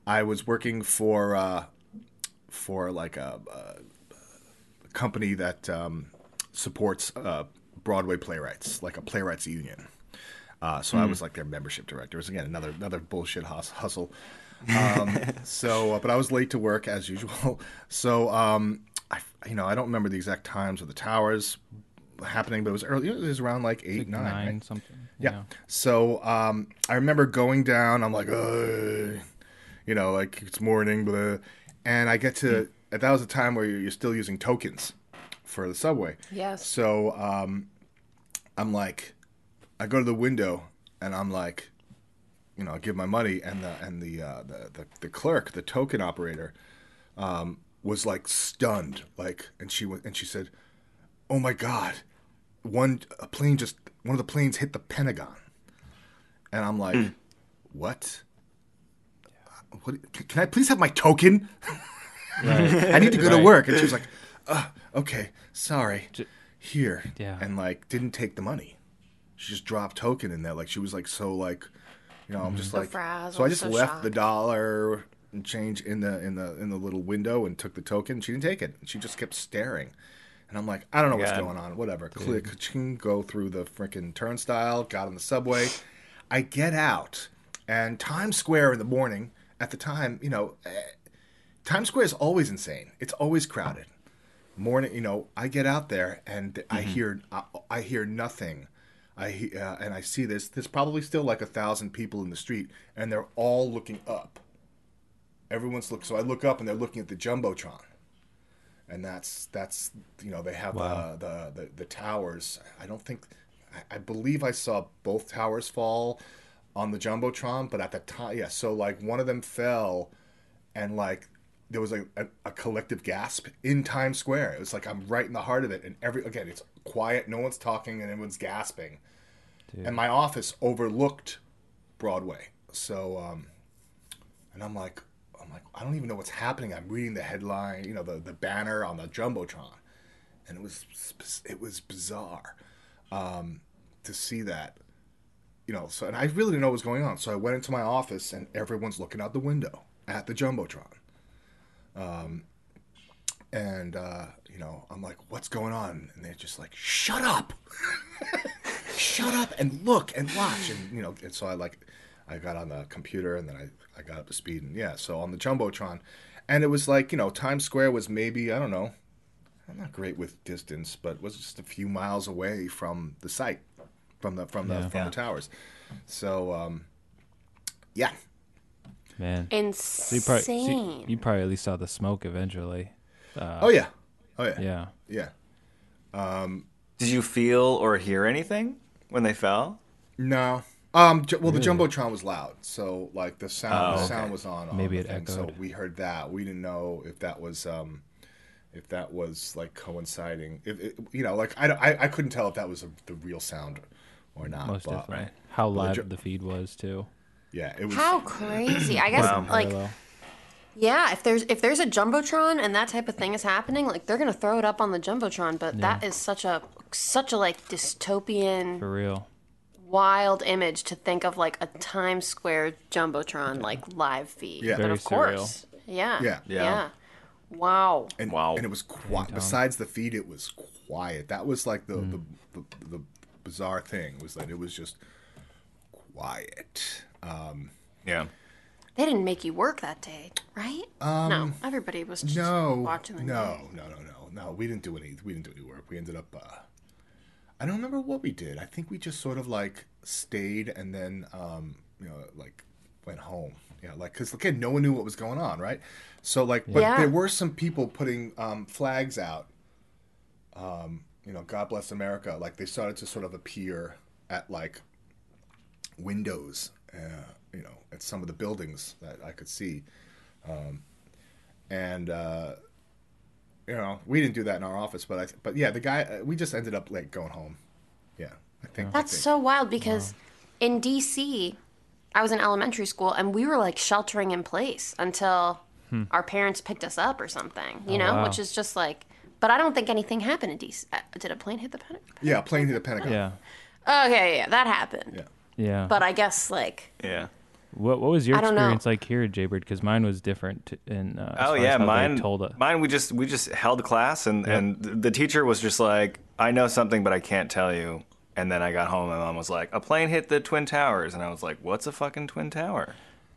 I was working for uh, for like a, a company that um, supports uh, Broadway playwrights, like a playwrights union. Uh, so I was like their membership director. It was again another another bullshit hustle. Um, so, uh, but I was late to work as usual. So, um, I you know I don't remember the exact times of the towers happening, but it was early. It was around like eight nine. Nine right? something. Yeah. So um, I remember going down. I'm like, Ugh. you know, like it's morning, blah. and I get to. That was a time where you're still using tokens for the subway. Yes. So um, I'm like, I go to the window and I'm like, you know, I give my money, and the and the uh, the, the the clerk, the token operator, um, was like stunned, like, and she went and she said, "Oh my god, one a plane just one of the planes hit the Pentagon," and I'm like, "What? What? Can, can I please have my token? I need to go to work." And she was like, uh, "Okay, sorry, here," Yeah. and like didn't take the money. She just dropped token in there, like she was like so like, you know, I'm just So like, frazzled, so I just so left the dollar and change in the in the in the little window and took the token. She didn't take it. She just kept staring. And I'm like, I don't know what's God. going on. Whatever. Click, go through the freaking turnstile. Got on the subway. I get out, and Times Square in the morning. At the time, you know, eh, Times Square is always insane. It's always crowded. Morning, you know, I get out there and I hear I, I hear nothing. I uh, and I see this. There's probably still like a thousand people in the street, and they're all looking up. Everyone's look. So I look up, and they're looking at the jumbotron, and that's that's you know they have uh, the, the the towers. I don't think. I, I believe I saw both towers fall on the jumbotron, but at the time, yeah. So like one of them fell, and like there was a, a, a collective gasp in Times Square. It was like I'm right in the heart of it, and every again it's quiet, no one's talking, and everyone's gasping. And my office overlooked Broadway, so um, and I'm like, I'm like, I don't even know what's happening. I'm reading the headline, you know, the the banner on the jumbotron, and it was it was bizarre um, to see that you know, so and I really didn't know what was going on. So I went into my office and everyone's looking out the window at the jumbotron. Um, and uh, you know, I'm like, "What's going on?" And they're just like, "Shut up, shut up, and look and watch." And you know, and so I like, I got on the computer and then I I got up to speed and yeah, so on the jumbotron, and it was like you know, Times Square was maybe I don't know, I'm not great with distance, but was just a few miles away from the site, from the from the Yeah. from Yeah. the towers. So um, yeah, Man. So you Insane. probably, so you, you probably at least saw the smoke eventually. oh yeah, oh yeah, yeah. Yeah. Um, Did you feel or hear anything when they fell? No. Um. ju- Well, the jumbotron was loud, so like the sound, Oh, the okay. sound was on. on Maybe the it thing, So we heard that. We didn't know if that was um, if that was like coinciding. If it, you know, like I, I, I couldn't tell if that was a, the real sound or not. Most but, definitely. How but the ju- the feed was too. Yeah, it was. How crazy! I guess Wow. like yeah, if there's if there's a jumbotron and that type of thing is happening, like they're gonna throw it up on the jumbotron. But that is such a such a like dystopian, for real. Wild image to think of like a Times Square jumbotron like live feed. Yeah. but Very of course, yeah, Yeah. yeah, Yeah. Wow. and, Wow. And it was quiet. Besides the feed, it was quiet. That was like the Mm. the, the the bizarre thing was that it was just quiet. Um, Yeah. They didn't make you work that day, right? no, everybody was just no, watching the no, game. no, no, no, no. We didn't do any. We didn't do any work. We ended up. Uh, I don't remember what we did. I think we just sort of like stayed and then, um, you know, like went home. Yeah, like because again, no one knew what was going on, right? So like, but Yeah. there were some people putting um, flags out. Um, you know, God bless America. Like they started to sort of appear at like windows, uh, you know, at some of the buildings that I could see. Um, and uh, you know, we didn't do that in our office, but I, but yeah, the guy, uh, we just ended up like going home. Yeah, I think I That's think- so wild because in DC, I was in elementary school and we were like sheltering in place until our parents picked us up or something, you Oh, know, wow. which is just like. But I don't think anything happened in DC. Uh, Did a plane hit the Pentagon? yeah, plane hit the Pentagon. Yeah. Okay, yeah, that happened. Yeah. Yeah. But I guess like Yeah. What what was your I don't know. experience like here at Jaybird? Because mine was different. t- In uh, Oh yeah, mine. told it. Mine. We just we just held class, and Yep. and the teacher was just like, "I know something, but I can't tell you." And then I got home, and my mom was like, "A plane hit the twin towers," and I was like, "What's a fucking twin tower?"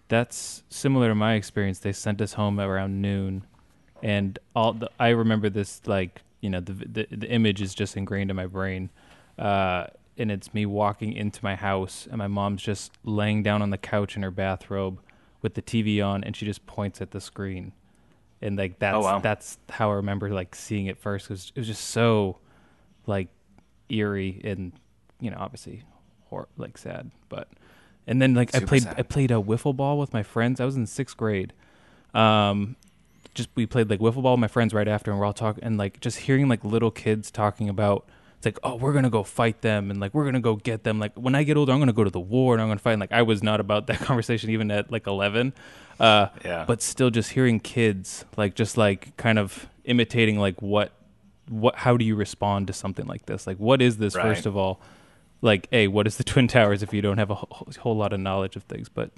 That's similar to my experience. They sent us home around noon, and all the, I remember this like you know the, the the image is just ingrained in my brain, uh, and it's me walking into my house, and my mom's just laying down on the couch in her bathrobe with the TV on, and she just points at the screen, and like that's Oh, wow. that's how I remember like seeing it first. It was, it was just so like eerie and you know obviously hor- like sad. But and then like I played sad. I played a wiffle ball with my friends. I was in sixth grade. Um, just we played like wiffle ball with my friends right after, and we're all talking and like just hearing like little kids talking about. It's like, oh, we're gonna go fight them, and like we're gonna go get them. Like when I get older, I'm gonna go to the war and I'm gonna fight. And, like I was not about that conversation even at like 11. Uh, Yeah. But still, just hearing kids like just like kind of imitating like what what how do you respond to something like this? Like what is this Right. first of all? Like, a what is the Twin Towers if you don't have a whole, whole lot of knowledge of things? But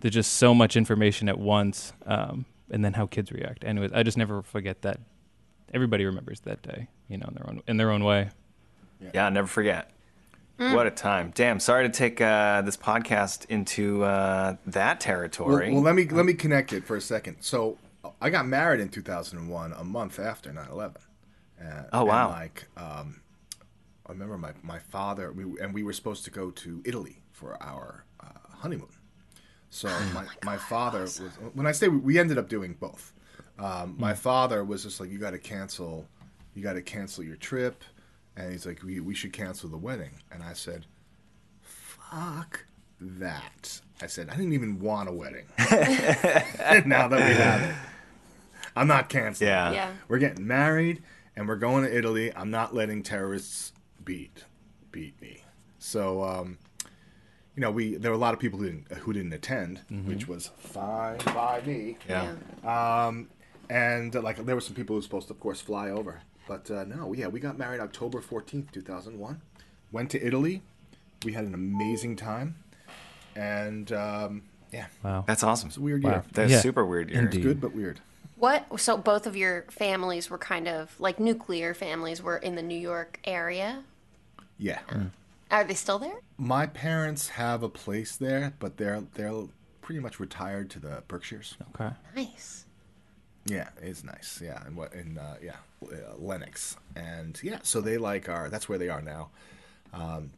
there's just so much information at once, um, and then how kids react. Anyways, I just never forget that. Everybody remembers that day, you know, in their own in their own way. Yeah, never forget. What a time. Damn, sorry to take uh, this podcast into uh, that territory. well, let me let me connect it for a second. So I got married in 2001, a month after 9/11. Uh, Oh, wow. And like, um, I remember my my father, we, and we were supposed to go to Italy for our uh, honeymoon. So my, my father was when I say we, we ended up doing both. Um, my father was just like, you got to cancel, you got to cancel your trip, and he's like, we we should cancel the wedding. And I said, fuck that. I said, I didn't even want a wedding. now that we have it, I'm not canceling. Yeah. Yeah. We're getting married and we're going to Italy. I'm not letting terrorists beat beat me. So, um, you know, we there were a lot of people who didn't who didn't attend, which was fine by me. yeah. Um, and like there were some people who were supposed to, of course, fly over, but uh, no, yeah, we got married October fourteenth, two thousand one. Went to Italy. We had an amazing time, and um, yeah, Wow. That's awesome. it's a weird Wow. year. That's Yeah, super weird year. indeed. Good but weird. What? So both of your families were kind of like nuclear families were in the New York area. Yeah. Are they still there? My parents have a place there, but they're they're pretty much retired to the Berkshires. Okay. Nice. Yeah, it's nice. Yeah, and what in uh, yeah uh, Lenox, and yeah, so they like are that's where they are now. Um,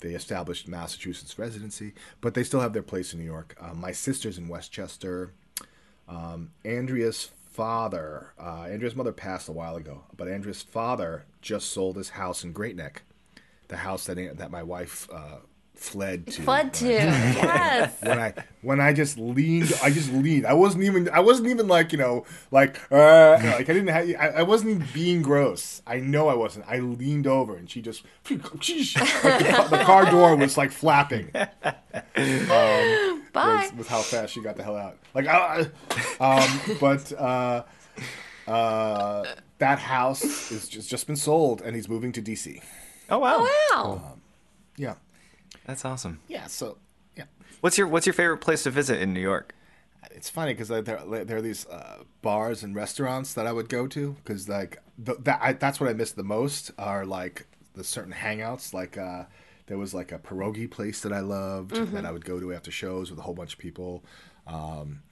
they established Massachusetts residency, but they still have their place in New York. Uh, my sister's in Westchester. Um, Andrea's father, uh, Andrea's mother passed a while ago, but Andrea's father just sold his house in Great Neck, the house that that my wife uh, fled to. Fled to. yes. when I when I just leaned, I just leaned. I wasn't even I wasn't even like you know like uh, like I didn't have I, I wasn't even being gross. I know I wasn't. I leaned over and she just like the, car- the car door was like flapping. Um, Bye. was, was how fast she got the hell out. Like uh, um, but uh, uh, that house is just just been sold and he's moving to DC. Oh wow. Wow. Yeah, That's awesome. yeah. So yeah. What's your What's your favorite place to visit in New York? it's funny because there, there are these uh, bars and restaurants that I would go to because like th- that I, that's what I miss the most are like the certain hangouts like uh, there was like a pierogi place that I loved that I would go to after shows with a whole bunch of people um,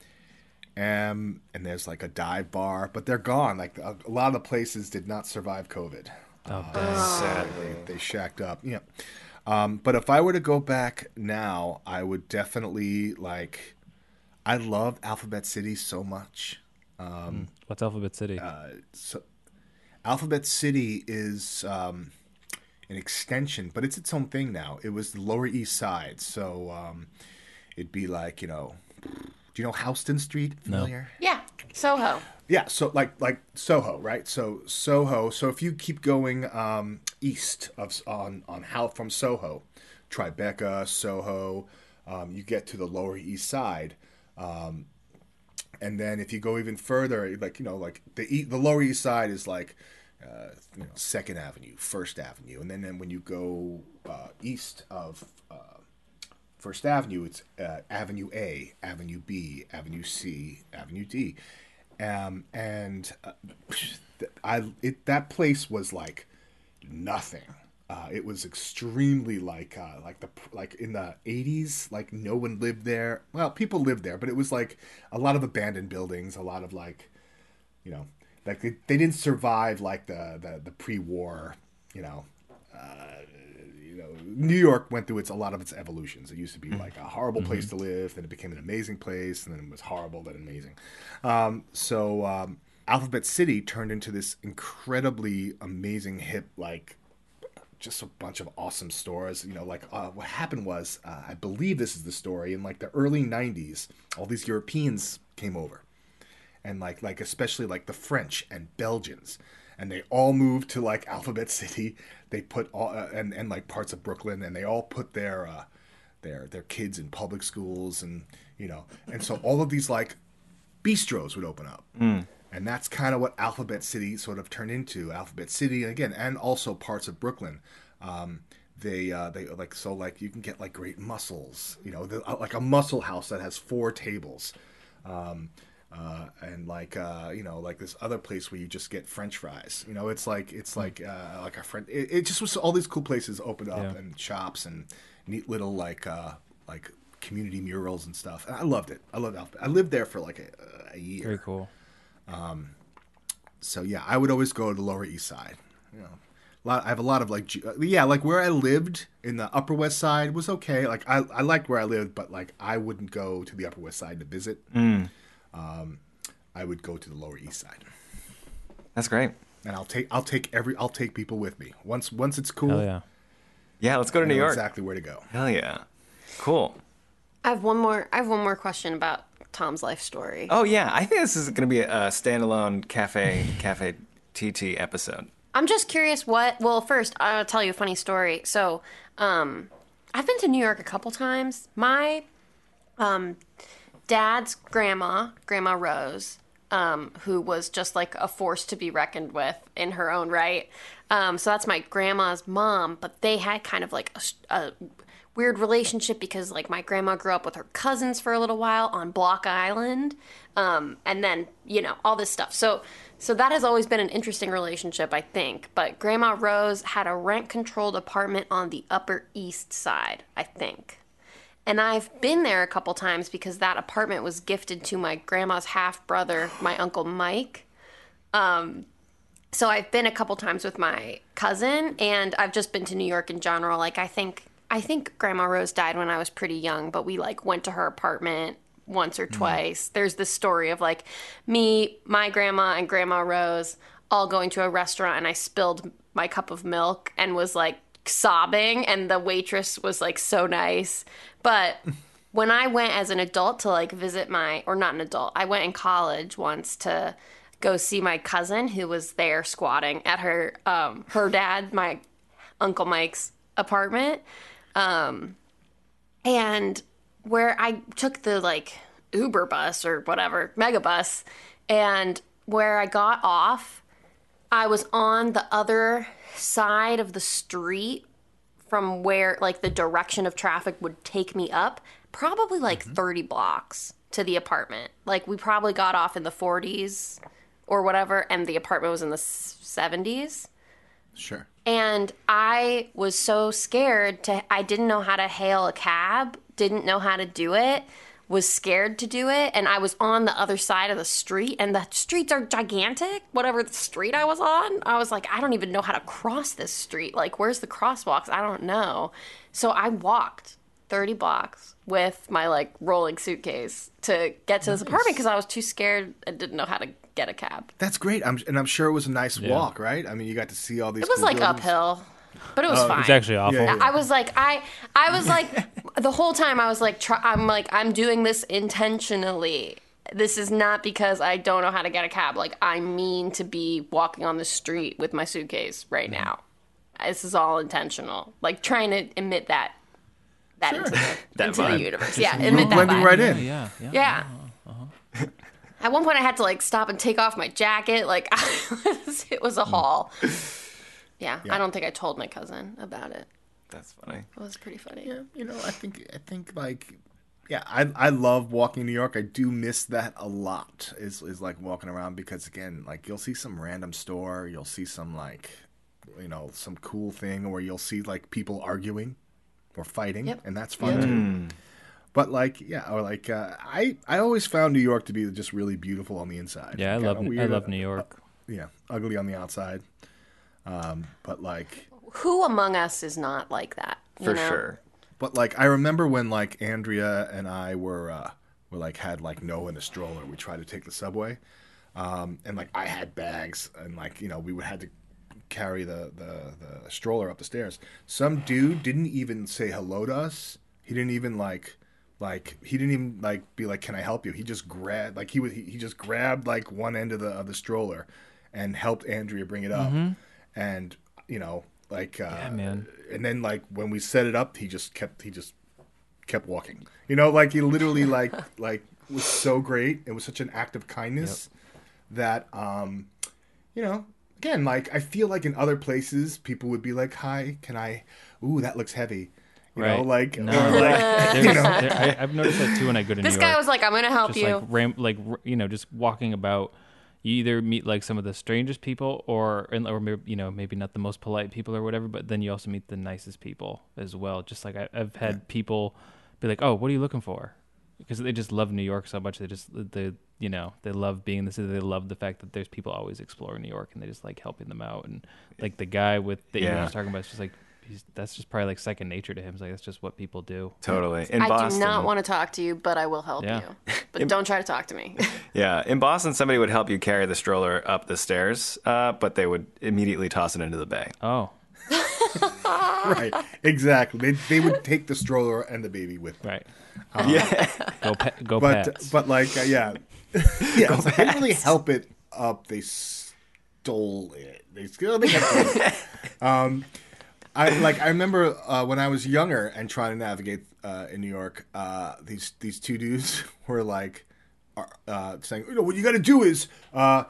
and and there's like a dive bar but they're gone like a, a lot of the places did not survive COVID Oh, Sadly. they, they shacked up. Yeah. Um, but if I were to go back now, I would definitely like. I love Alphabet City so much. What's Alphabet City? Uh, so, Alphabet City is um, an extension, but it's its own thing now. It was the Lower East Side, so um, it'd be like you know. Do you know Houston Street? Familiar? Yeah. Soho. Yeah, so like like Soho, right? So Soho. So if you keep going um, east of on on how from Soho, Tribeca, Soho, um, you get to the Lower East Side, um, and then if you go even further, like you know, like the the Lower East Side is like uh, you know Second Avenue, First Avenue, and then, then when you go uh, east of uh, First Avenue, it's uh, Avenue A, Avenue B, Avenue C, Avenue D, um, and uh, I it that place was like nothing. Uh, it was extremely like uh, like the like in the eighties, like no one lived there. Well, people lived there, but it was like a lot of abandoned buildings, a lot of like, you know, like they, they didn't survive like the the, the pre-war, you know, know, New York went through its a lot of its evolutions. It used to be like a horrible place to live, then it became an amazing place, and then it was horrible, then amazing. Um, so um, Alphabet City turned into this incredibly amazing, hip, like just a bunch of awesome stores. You know, like uh, what happened was, uh, I believe this is the story. In like the early '90s, all these Europeans came over, and like like especially like the French and Belgians, and they all moved to like Alphabet City. They put all uh, and and like parts of Brooklyn, and they all put their uh, their their kids in public schools, and you know, and so all of these like bistros would open up. And that's kind of what Alphabet City sort of turned into. Alphabet City, and again, and also parts of Brooklyn. Um, they uh, they like so like you can get like great mussels, you know, the, uh, like a mussel house that has four tables, um, uh, and like uh, you know like this other place where you just get French fries. You know, it's like it's like uh, like a friend. It, it just was all these cool places opened up Yeah. and shops and neat little like uh, like community murals and stuff. And I loved it. I loved Alphabet. I lived there for like a, a year. Very cool. So yeah, I would always go to the Lower East Side. You know, lot, I have a lot of like, uh, yeah, like where I lived in the Upper West Side was okay. Like I, I liked where I lived, but like I wouldn't go to the Upper West Side to visit. Um, I would go to the Lower East Side, That's great. and I'll take, I'll take every, I'll take people with me. Once, once it's cool, Hell yeah. Yeah, let's go to I New York. exactly where to go. Hell yeah. Cool. I have one more. I have one more question about Tom's life story. Oh yeah, I think this is going to be a standalone cafe cafe TT episode. I'm just curious what. Well, first I'll tell you a funny story. So, um, I've been to New York a couple times. My um, dad's grandma, Grandma Rose, um, who was just like a force to be reckoned with in her own right. Um, so that's my grandma's mom, but they had kind of like a weird relationship because like my grandma grew up with her cousins for a little while on Block Island, um, and then you know all this stuff. So so that has always been an interesting relationship, I think. But Grandma Rose had a rent controlled apartment on the Upper East Side, I think. And I've been there a couple times because that apartment was gifted to my grandma's half brother, my uncle Mike. Um, so I've been a couple times with my cousin, and I've just been to New York in general. Like I think I think Grandma Rose died when I was pretty young, but we like went to her apartment once or twice. There's this story of like me, my grandma, and Grandma Rose all going to a restaurant, and I spilled my cup of milk and was like sobbing, and the waitress was like so nice, but. When I went as an adult to like visit my, or not an adult, I went in college once to go see my cousin who was there squatting at her um her dad my uncle mike's apartment um and where i took the like uber bus or whatever mega bus and where i got off i was on the other side of the street from where like the direction of traffic would take me up probably like mm-hmm. 30 blocks to the apartment. Like we probably got off in the 40s or whatever and the apartment was in the 70s Sure. and i was so scared to i didn't know how to hail a cab didn't know how to do it was scared to do it and i was on the other side of the street and the streets are gigantic whatever the street i was on i was like i don't even know how to cross this street like where's the crosswalks i don't know so i walked 30 blocks with my like rolling suitcase to get to this apartment because i was too scared and didn't know how to get a cab That's great. I'm, and I'm sure it was a nice walk, right? I mean, you got to see all these. it was cool like buildings. uphill but it was uh, fine It's actually awful. Yeah, yeah. I was like, I, I was like, the whole time I was like, try, I'm like, I'm doing this intentionally. This is not because I don't know how to get a cab. Like, I mean to be walking on the street with my suitcase right now. This is all intentional. Like trying to emit that, that into, the, That into the universe. Yeah, emit that blending vibe. right Yeah, in. yeah, yeah. Yeah. Uh-huh, uh-huh. At one point, I had to like stop and take off my jacket. Like, it was a hmm. haul. Yeah, I don't think I told my cousin about it. That's funny. It was pretty funny. Yeah, you know, I think I think like yeah, I I love walking New York. I do miss that a lot. Is is like walking around because again, like you'll see some random store, you'll see some like you know, some cool thing where you'll see like people arguing or fighting Yep. and that's fun too. But like yeah, or like uh, I I always found New York to be just really beautiful on the inside. Yeah, I Kinda love I love uh, New York. Yeah, ugly on the outside. Um, but like Who among us is not like that? you For know? sure. But like I remember when like Andrea and I were uh were like had like Noah in a stroller. We tried to take the subway. Um and like I had bags and like, you know, we would had to carry the, the the stroller up the stairs. Some dude didn't even say hello to us. He didn't even like like he didn't even like be like, "Can I help you?" He just grabbed like he was he, he just grabbed like one end of the of the stroller and helped Andrea bring it up. And you know, like uh, Yeah, man. and then like when we set it up, he just kept he just kept walking. You know, like he literally like like was so great. It was such an act of kindness that um you know, again, like I feel like in other places people would be like, "Hi, can I ooh, that looks heavy." You know, Right. like No. like you know, there, I, I've noticed that too when I go to This New guy York. was like, "I'm gonna help just you." like ram, like you know, just walking about. You either meet like some of the strangest people, or and- or maybe, you know maybe not the most polite people or whatever, but then you also meet the nicest people as well. Just like I, I've had people be like, "Oh, what are you looking for?" Because they just love New York so much. They just they you know they love being in the city. They love the fact that there's people always exploring New York, and they just like helping them out. And like the guy with that you Yeah. I was talking about, it's just like he's that's just probably like second nature to him. It's like that's just what people do. Totally. In I Boston, do not want to talk to you, but I will help Yeah. you. But don't try to talk to me. Yeah, in Boston, somebody would help you carry the stroller up the stairs, uh, but they would immediately toss it into the bay. Oh, right. Exactly. They they would take the stroller and the baby with them. right. yeah, Go pa- go But Pats. but like uh, yeah. yeah, so they didn't really help it up. They stole it. They still they it. um I like I remember uh, when I was younger and trying to navigate uh, in New York, uh, these these two dudes were like uh, saying, you know, what you got to do is uh,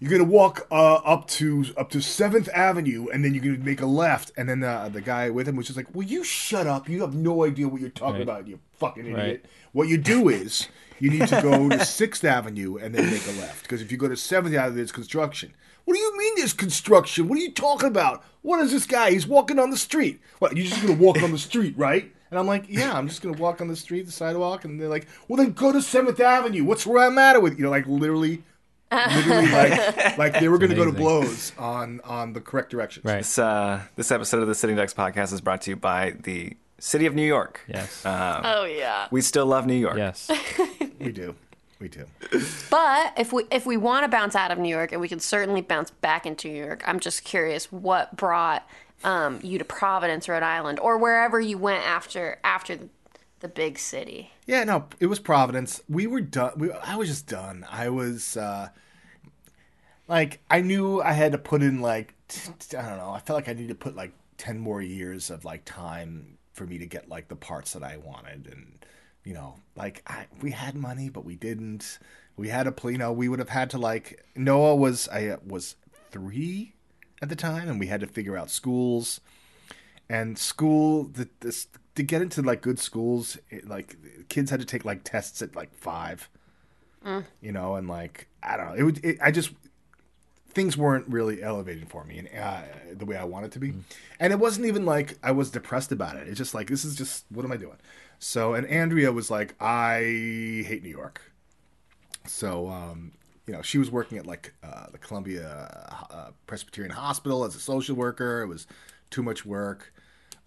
you're gonna walk uh, up to up to Seventh Avenue, and then you're gonna make a left, and then the the guy with him was just like, "Will you shut up? You have no idea what you're talking Right. about, you fucking idiot." Right. What you do is you need to go to Sixth Avenue and then make a left, because if you go to Seventh Avenue, there's construction. What do you mean there's construction? What are you talking about? What is this guy? He's walking on the street. What? You're just gonna walk on the street, right? And I'm like, yeah, I'm just gonna walk on the street, the sidewalk, and they're like, well, then go to Seventh Avenue. What's the matter with you? know, like literally, literally, like, like they were gonna go to blows on on the correct direction. Right. this, uh, this episode of the Sitting Ducks podcast is brought to you by the City of New York. Yes. oh yeah. We still love New York. yes. We do, we do. But if we if we want to bounce out of New York, and we can certainly bounce back into New York, I'm just curious what brought um, you to Providence, Rhode Island, or wherever you went after after the, big city. Yeah, no, it was Providence. We were done. We, I was just done. I was uh, like, I knew I had to put in like, t- t- I don't know. I felt like I needed to put like ten more years of like time for me to get like the parts that I wanted, and you know, like I, we had money, but we didn't. We had a, pl- you know, we would have had to like Noah was I uh, was three at the time, and we had to figure out schools. And school the this to get into like good schools it, like kids had to take like tests at like five. You know and like i don't know. It would it, i just things weren't really elevating for me and uh, the way i wanted to be. And it wasn't even like i was depressed about it. It's just like this is just what am i doing so and andrea was like i hate new york. So um you know she was working at like uh, the columbia uh, presbyterian hospital as a social worker. It was too much work.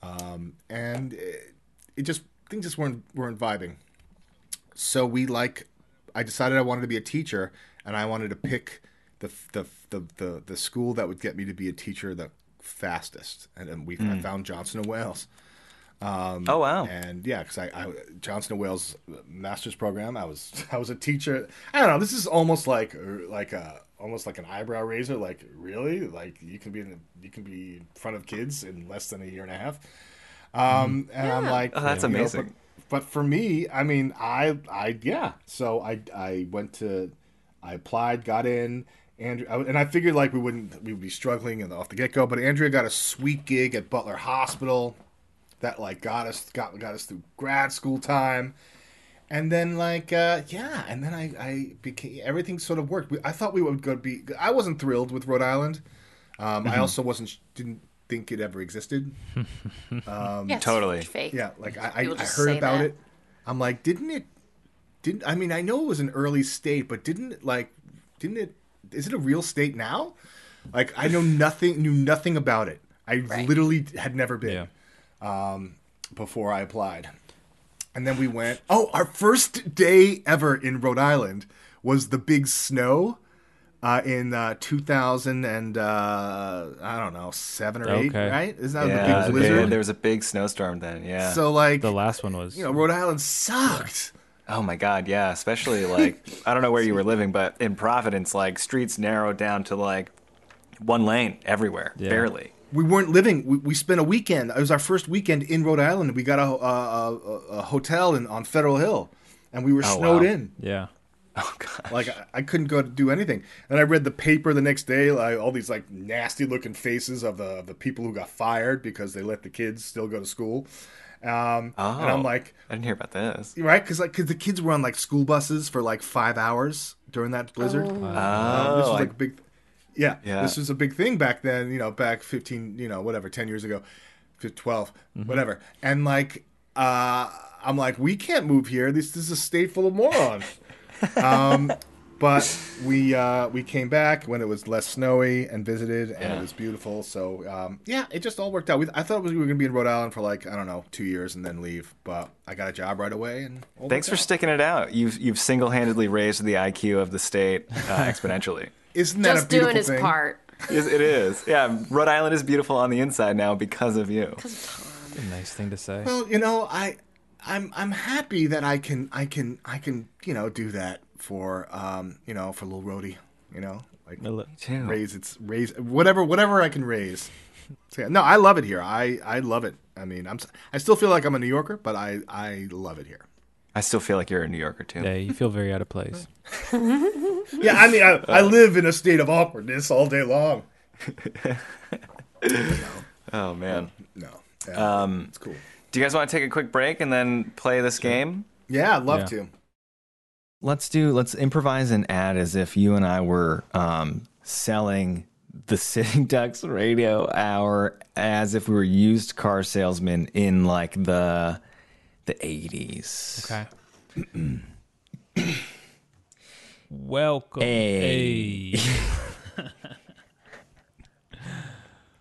Um, and it, it just things just weren't weren't vibing. So we like, I decided I wanted to be a teacher, and I wanted to pick the the the the, the school that would get me to be a teacher the fastest, and then we I found Johnson and Wales. Um, oh wow. And yeah, because I, I Johnson and Wales master's program. I was I was a teacher. I don't know. This is almost like er, like a almost like an eyebrow raiser. Like really, like you can be in the, you can be in front of kids in less than a year and a half. Um, mm. and I'm like, Oh, that's you know, amazing. but, but for me, I mean, I I yeah. So I I went to I applied, got in. Andrew, and I figured like we wouldn't we would be struggling and off the get go, but Andrea got a sweet gig at Butler Hospital that like got us got got us through grad school time and then like uh yeah and then i i became everything sort of worked We- i thought we would go be i wasn't thrilled with rhode island um i also wasn't didn't think it ever existed Yes, totally. fake. yeah like i i, I heard about that. it i'm like didn't it didn't i mean i know it was an early state but didn't it like didn't it is it a real state now like i know nothing knew nothing about it i Right. literally had never been Yeah. Before I applied. And then we went. Oh, our first day ever in Rhode Island was the big snow uh, in uh, 2000 and uh, I don't know seven or eight, Okay. right? Isn't that Yeah, the big blizzard? yeah, there was a big snowstorm then. Yeah. so like, The last one was you know, Rhode Island sucked. oh my God, yeah. Especially like I don't know where you were living, but in Providence, like streets narrowed down to like one lane everywhere, Yeah. barely. We weren't living. We, we spent a weekend. It was our first weekend in Rhode Island. We got a, a, a, a hotel in, on Federal Hill, and we were Oh, snowed wow. in. yeah. Oh God. Like I, I couldn't go to do anything. And I read the paper the next day, like all these like nasty looking faces of the of the people who got fired because they let the kids still go to school. Um, Oh, and I'm like, I didn't hear about this. right, because like cause the kids were on like school buses for like five hours during that blizzard. Oh, Um, this was like a big, yeah, Yeah. This was a big thing back then. You know, back fifteen, you know, whatever, ten years ago, 12 Mm-hmm. whatever. And like, uh, I'm like, we can't move here. This, this is a state full of morons. um, but we uh, we came back when it was less snowy and visited, and Yeah. it was beautiful. So um, yeah, it just all worked out. We, I thought we were going to be in Rhode Island for like I don't know two years and then leave, but I got a job right away. And all Thanks for out. sticking it out. You've you've single handedly raised the IQ of the state uh, exponentially. Isn't that a Just beautiful doing his thing? part. Yes, it is. Yeah, Rhode Island is beautiful on the inside now because of you. A nice thing to say. Well, you know, I I'm I'm happy that I can I can I can you know do that for um you know for little Rhodey, you know like A Too. raise its raise whatever whatever I can raise. So, yeah, no, I love it here. I I love it. I mean, I'm s- I still feel like I'm a New Yorker, but I I love it here. I still feel like you're a New Yorker too. Yeah, you feel very out of place. Yeah, I mean, I, I live in a state of awkwardness all day long. Oh man. No, yeah, Um, it's cool. do you guys want to take a quick break and then play this game? Yeah, I'd love Yeah. to. Let's do. Let's improvise an ad as if you and I were um, selling the Sitting Ducks Radio Hour as if we were used car salesmen in like the the eighties. Okay. Welcome. Hey. Hey.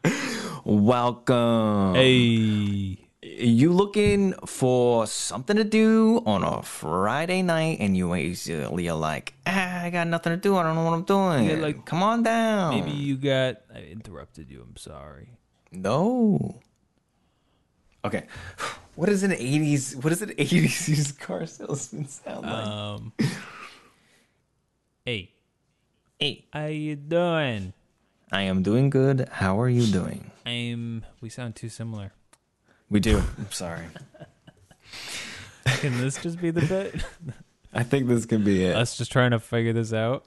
Welcome. Hey. You looking for something to do on a Friday night, and you easily are like, ah, I got nothing to do. I don't know what I'm doing. Yeah, like, come on down. Maybe you got. I interrupted you. I'm sorry. No. Okay. What is an 80s what does an 80s used car salesman sound like? Um. hey. hey, How you doing? I am doing good. How are you doing? I'm. We sound too similar. We do. I'm sorry. Can this just be the bit? I think this can be it. Us just trying to figure this out.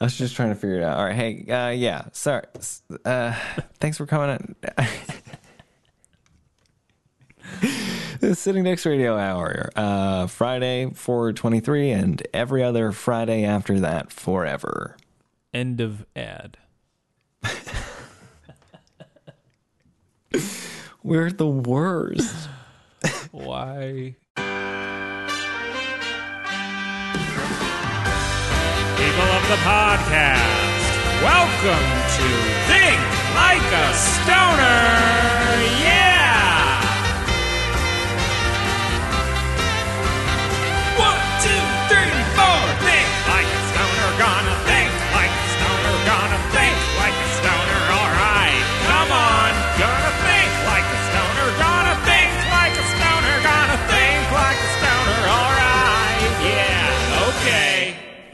I was just trying to figure it out. All right. Hey, uh, yeah. Sorry. Uh, thanks for coming Sitting Next Radio Hour. Uh, Friday, 423, and every other Friday after that, forever. End of ad. We're the worst. Why? People of the podcast, welcome to Think Like a Stoner! Yeah!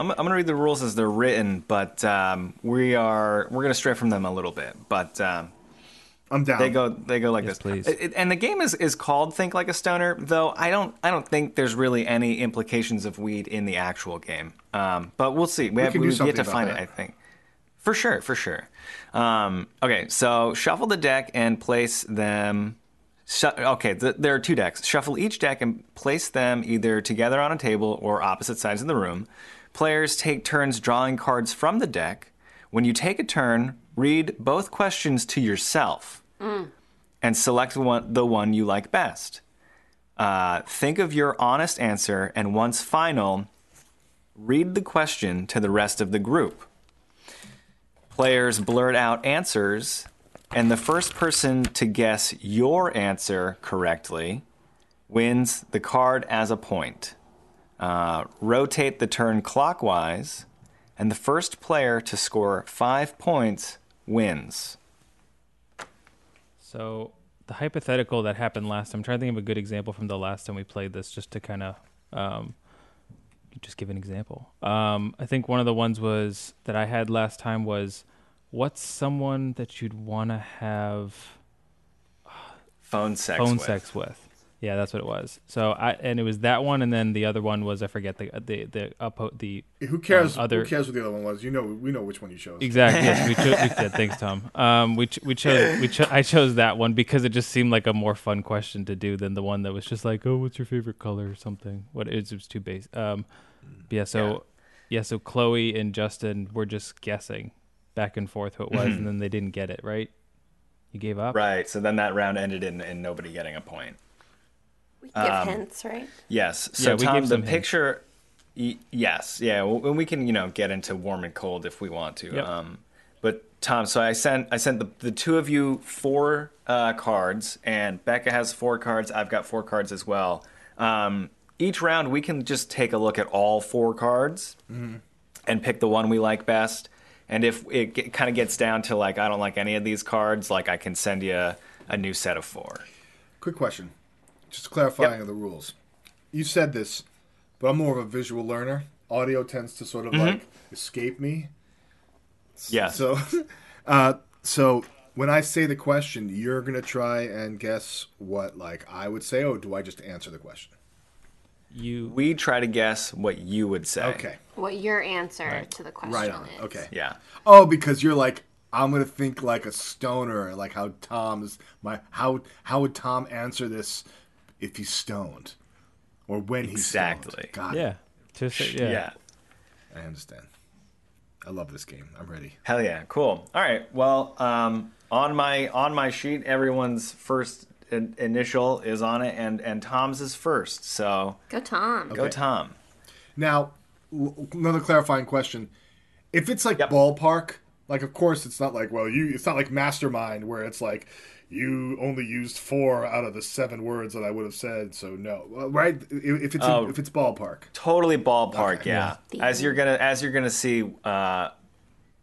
I'm, I'm going to read the rules as they're written, but um, we are we're going to stray from them a little bit. But um, I'm down. they go they go like Yes, this. please. It- it- and the game is, is called Think Like a Stoner, though I don't I don't think there's really any implications of weed in the actual game. Um, but we'll see. We, have can do we've yet to find that. it. I think for sure, for sure. Um, okay, so shuffle the deck and place them. Shu- okay, th- there are two decks. Shuffle each deck and place them either together on a table or opposite sides of the room. Players take turns drawing cards from the deck. When you take a turn, read both questions to yourself and select one, the one you like best. Uh, think of your honest answer, and once final, read the question to the rest of the group. Players blurt out answers, and the first person to guess your answer correctly wins the card as a point. Uh, rotate the turn clockwise, and the first player to score five points wins. So the hypothetical that happened last time, I'm trying to think of a good example from the last time we played this, just to kind of um, just give an example. Um, I think one of the ones was that I had last time was, what's someone that you'd want to have Phone sex. phone with. sex with? Yeah, that's what it was. So I and it was that one, and then the other one was I forget the the the up the Who cares? Um, other- Who cares what the other one was? You know, we know which one you chose. Exactly. Yes, we, cho- we did. Thanks, Tom. Um, we ch- we chose we cho- I chose that one because it just seemed like a more fun question to do than the one that was just like, oh, what's your favorite color or something. What it was, it was too base. Um, yeah. So yeah. So Chloe and Justin were just guessing back and forth who it was, and then they didn't get it right. You gave up. Right. So then that round ended in, in nobody getting a point. We give hints, right? Yes. So Yeah, we Tom, gave the some hints. picture. Y- yes. Yeah. Well, and we can you know get into warm and cold if we want to. Yep. Um, but Tom, so I sent I sent the, the two of you four uh, cards, and Becca has four cards. I've got four cards as well. Um, each round we can just take a look at all four cards and pick the one we like best. And if it get, kind of gets down to like I don't like any of these cards, like I can send you a, a new set of four. Quick question, just clarifying of the rules. You said this, but I'm more of a visual learner. Audio tends to sort of like escape me. Yeah. So, uh, so when I say the question, you're gonna try and guess what like I would say, or do I just answer the question? You. we try to guess what you would say. Okay, What your answer to the question right on. is. Okay. Yeah. Oh, because you're like I'm gonna think like a stoner, like how Tom's my how how would Tom answer this if he's stoned, or when he's Exactly. Stoned. Got it. Yeah. Just Yeah. yeah. I understand. I love this game. I'm ready. Hell yeah. Cool. All right. Well, um, on my on my sheet, everyone's first in- initial is on it, and and Tom's is first. So Go Tom. go Okay. Tom. Now, l- another clarifying question: If it's like Yep. ballpark, like of course it's not like well, you it's not like Mastermind where it's like you only used four out of the seven words that I would have said, so no, right? If if it's Oh. if it's ballpark, Totally ballpark. Okay. yeah. Yeah. As you're gonna as you're gonna see, uh,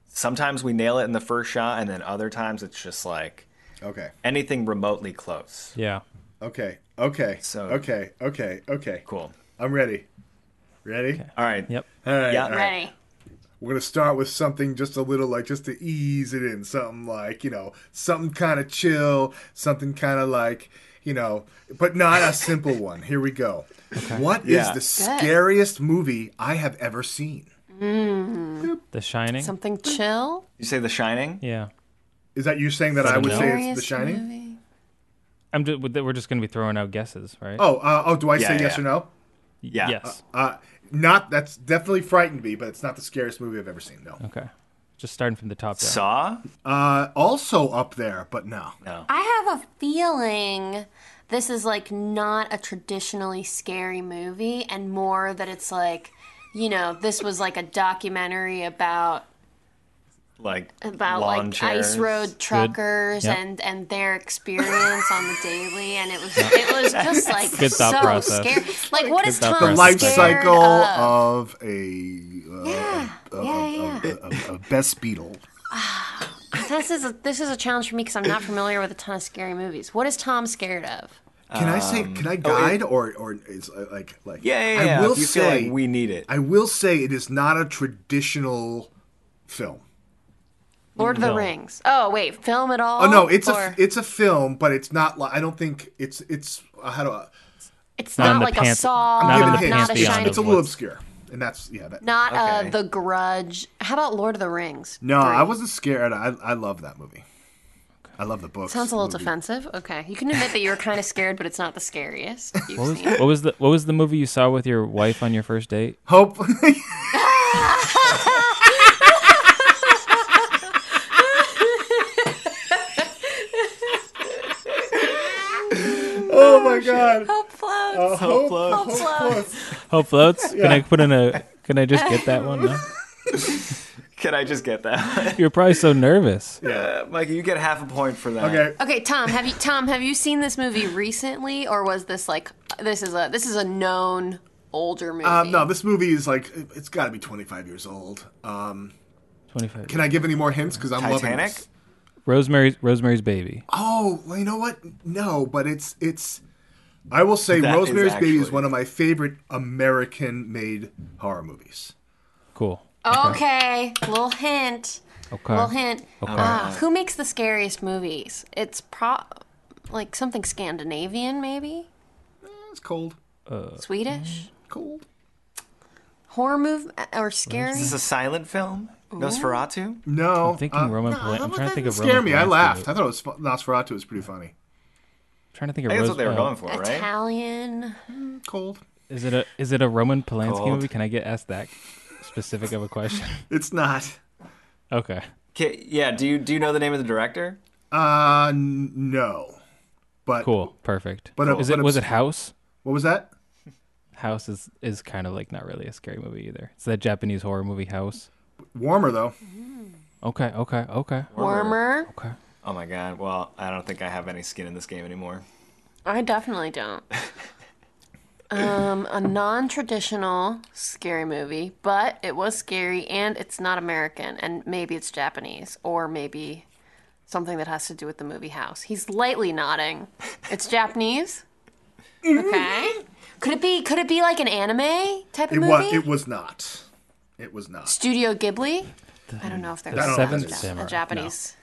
sometimes we nail it in the first shot, and then other times it's just like okay, anything remotely close. Yeah. okay, okay, So- okay, okay, okay. Cool. I'm ready. Ready? All right. Yep. All right. Yeah. all right. Ready. We're gonna start with something just a little like just to ease it in, something like you know, something kind of chill, something kind of like you know, but not a simple one. Here we go. What is Yeah. the scariest movie I have ever seen? The Shining. Something chill. You say The Shining. yeah. Is that you saying that I Seven would no. say it's The Shining? movie. I'm just, we're just gonna be throwing out guesses, right? Oh, uh, oh, do I Yeah, say yes yeah. or no? Yeah. Yes. Uh, not. That's definitely frightened me, but it's not the scariest movie I've ever seen. No. Okay. Just starting from the top down. Saw. Uh, also up there, but no. No. I have a feeling this is like not a traditionally scary movie and more that it's like, you know, this was like a documentary about Like about lawn like ice road truckers Yep. and and their experience on the daily and it was it was just like Good thought so process. scary. Like what is thought Tom process. Life scared cycle of? of a uh, Yeah, a, yeah, yeah. a, a, a best beetle. This is a, this is a challenge for me because I'm not familiar with a ton of scary movies. What is Tom scared of? Can I say? Can I guide or or is uh, like like? Um, oh, Yeah, yeah, yeah. I will you say feel like we need it. I will say it is not a traditional film. Lord of the No. Rings. Oh wait, film at all? Oh no, it's Or- a it's a film, but it's not. Like, I don't think it's it's uh, how do I, It's Not not the like a panth- Saw, not I'm in giving not, the hints. a pantheon Shining, It's a little obscure, and that's yeah. That, not Okay. uh, The Grudge. How about Lord of the Rings? no, Three? I wasn't scared. I I love that movie. I love the book. Sounds a little defensive. Okay, you can admit that you were kind of scared, but it's not the scariest you've What was, seen. what was the What was the movie you saw with your wife on your first date? Hope. god. Hope floats. Uh, hope, Hope floats. Hope floats. Can I put in a? Can I just get that one? No? Can I just get that? You're probably so nervous. Yeah, Mike, you get half a point for that. Okay. Okay, Tom, have you Tom, have you seen this movie recently, or was this like this is a this is a known older movie. Um, no, this movie is like it- it's got to be 25 years old. Um, 25. can I give any more hints? Because I'm loving Titanic? this. Rosemary's Rosemary's Baby. Oh, well, you know what? No, but it's it's. I will say, That is Rosemary's Baby is one of my favorite American-made horror movies. Cool. Okay, little hint. Okay. Little hint. Okay. Uh, who makes the scariest movies? It's pro like something Scandinavian, maybe It's cold, Swedish cold. horror movie or scary. Is this a silent film? Nosferatu? No, I'm thinking uh, Roman. no, Polan- I'm trying to think of didn't Roman. scare me. I laughed. I thought it was Nosferatu was pretty funny. Trying to think I of think that's Rose. what they were uh, going for, right? Italian. Cold. Is it a is it a Roman Polanski Cold. movie? Can I get asked that specific of a question? It's not. Okay. Okay, yeah. Do you do you know the name of the director? Uh, n- no. But Cool. Perfect. But, uh, is but it was it House? what was that? House is is kind of like not really a scary movie either. It's that Japanese horror movie House. Warmer though. Okay. Okay. Okay. Warmer. Okay. Oh my god. Well, I don't think I have any skin in this game anymore. I definitely don't. um, a non-traditional scary movie, but it was scary and it's not American and maybe it's Japanese or maybe something that has to do with the movie House. He's lightly nodding. It's Japanese. Okay. Could it be? Could it be like an anime type of It movie? was. It was not. It was not. Studio Ghibli. I don't know if there's The a- Seventh a, Samurai. Japanese.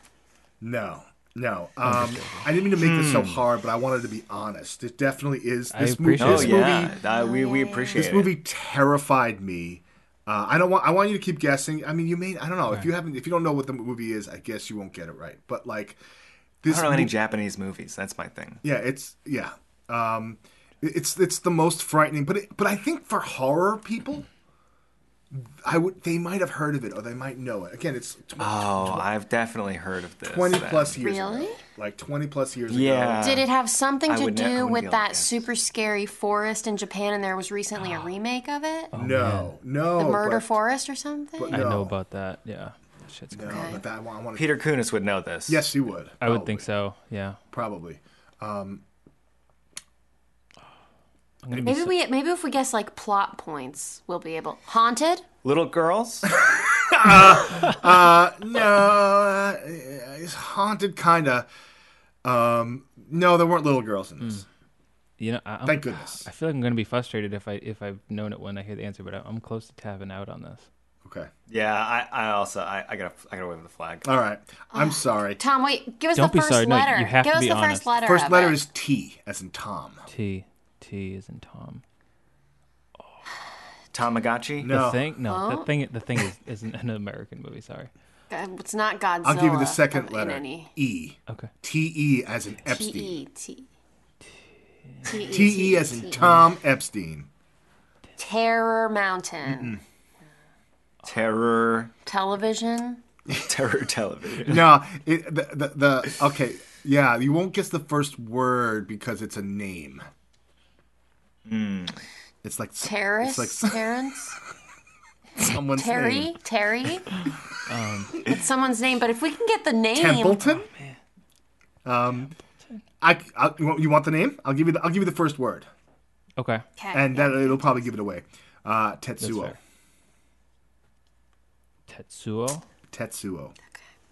No. No. Um, I didn't mean to make this Hmm. so hard, but I wanted to be honest. It definitely is. I This movie. appreciate Oh This it. yeah. Uh, we we appreciate This it. movie terrified me. Uh, I don't want. I want you to keep guessing. I mean, you may. I don't know if you haven't. If you don't know what the movie is, I guess you won't get it right. But like, I this. don't know any mo- Japanese movies. That's my thing. yeah, it's yeah. Um, it's it's the most frightening. But it, but I think for horror people, I would they might have heard of it or they might know it. Again, it's tw- Oh, I've definitely heard of this. twenty then. plus years Really? ago. Like twenty plus years Yeah. ago. Did it have something I to would ne- do with that guess. super scary forest in Japan and there was recently a remake of it? Oh, no, no. the Murder but, Forest or something? but I know about that. Yeah. That Shit's No, crazy. but that I want, I want to. Peter Kunis would know this. Yes, he would. I would think so. Yeah. Probably. Um, I'm gonna be maybe so- we maybe if we guess like plot points, we'll be able. Haunted? Little girls. Uh, no, uh, it's haunted, kind of. Um, no, there weren't little girls in this. You know, I, Thank goodness. I feel like I'm gonna be frustrated if I if I've known it when I hear the answer, but I, I'm close to tapping out on this. Okay. yeah, I, I also I, I gotta I gotta wave the flag. All right. I'm sorry. Tom, wait, give us Don't the be first sorry. No, letter. you have give to us be the honest. first letter. First letter it. is T, as in Tom. T T is in Tom. Tamagotchi. No. The thing, no, Huh? the thing, the thing is, isn't an American movie. Sorry. Uh, It's not Godzilla. I'll give you the second in letter. any- E. Okay. T E as in T Epstein. E T. T T E as in Tom Epstein. Terror Mountain. Terror. Television. Terror television. No, it, the, the the okay, yeah, you won't guess the first word because it's a name. It's like Terrace. It's like Terrence. someone's Terry. name. Terry. Um, It's someone's name, but if we can get the name. Templeton. Um, I, I you, want, you want the name? I'll give you the I'll give you the first word, Okay. Okay. and that it'll probably give it away. Uh, Tetsuo. fair. Tetsuo. Tetsuo.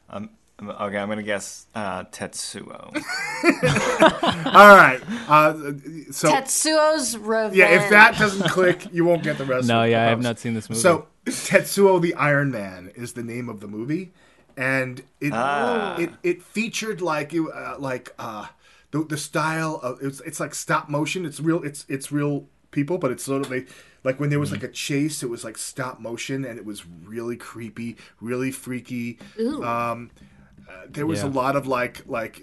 Um, okay, I'm gonna guess uh, Tetsuo. All right. Uh, so Tetsuo's Revenge. yeah, if that doesn't click, you won't get the rest. No, of yeah, I have not seen this movie. So Tetsuo the Iron Man is the name of the movie, and it Ah. it, it featured like it, uh, like uh, the the style of it's it's like stop motion. It's real. It's it's real people, but it's sort of like like when there was like a chase, it was like stop motion, and it was really creepy, really freaky. Um, uh, there was a lot of like like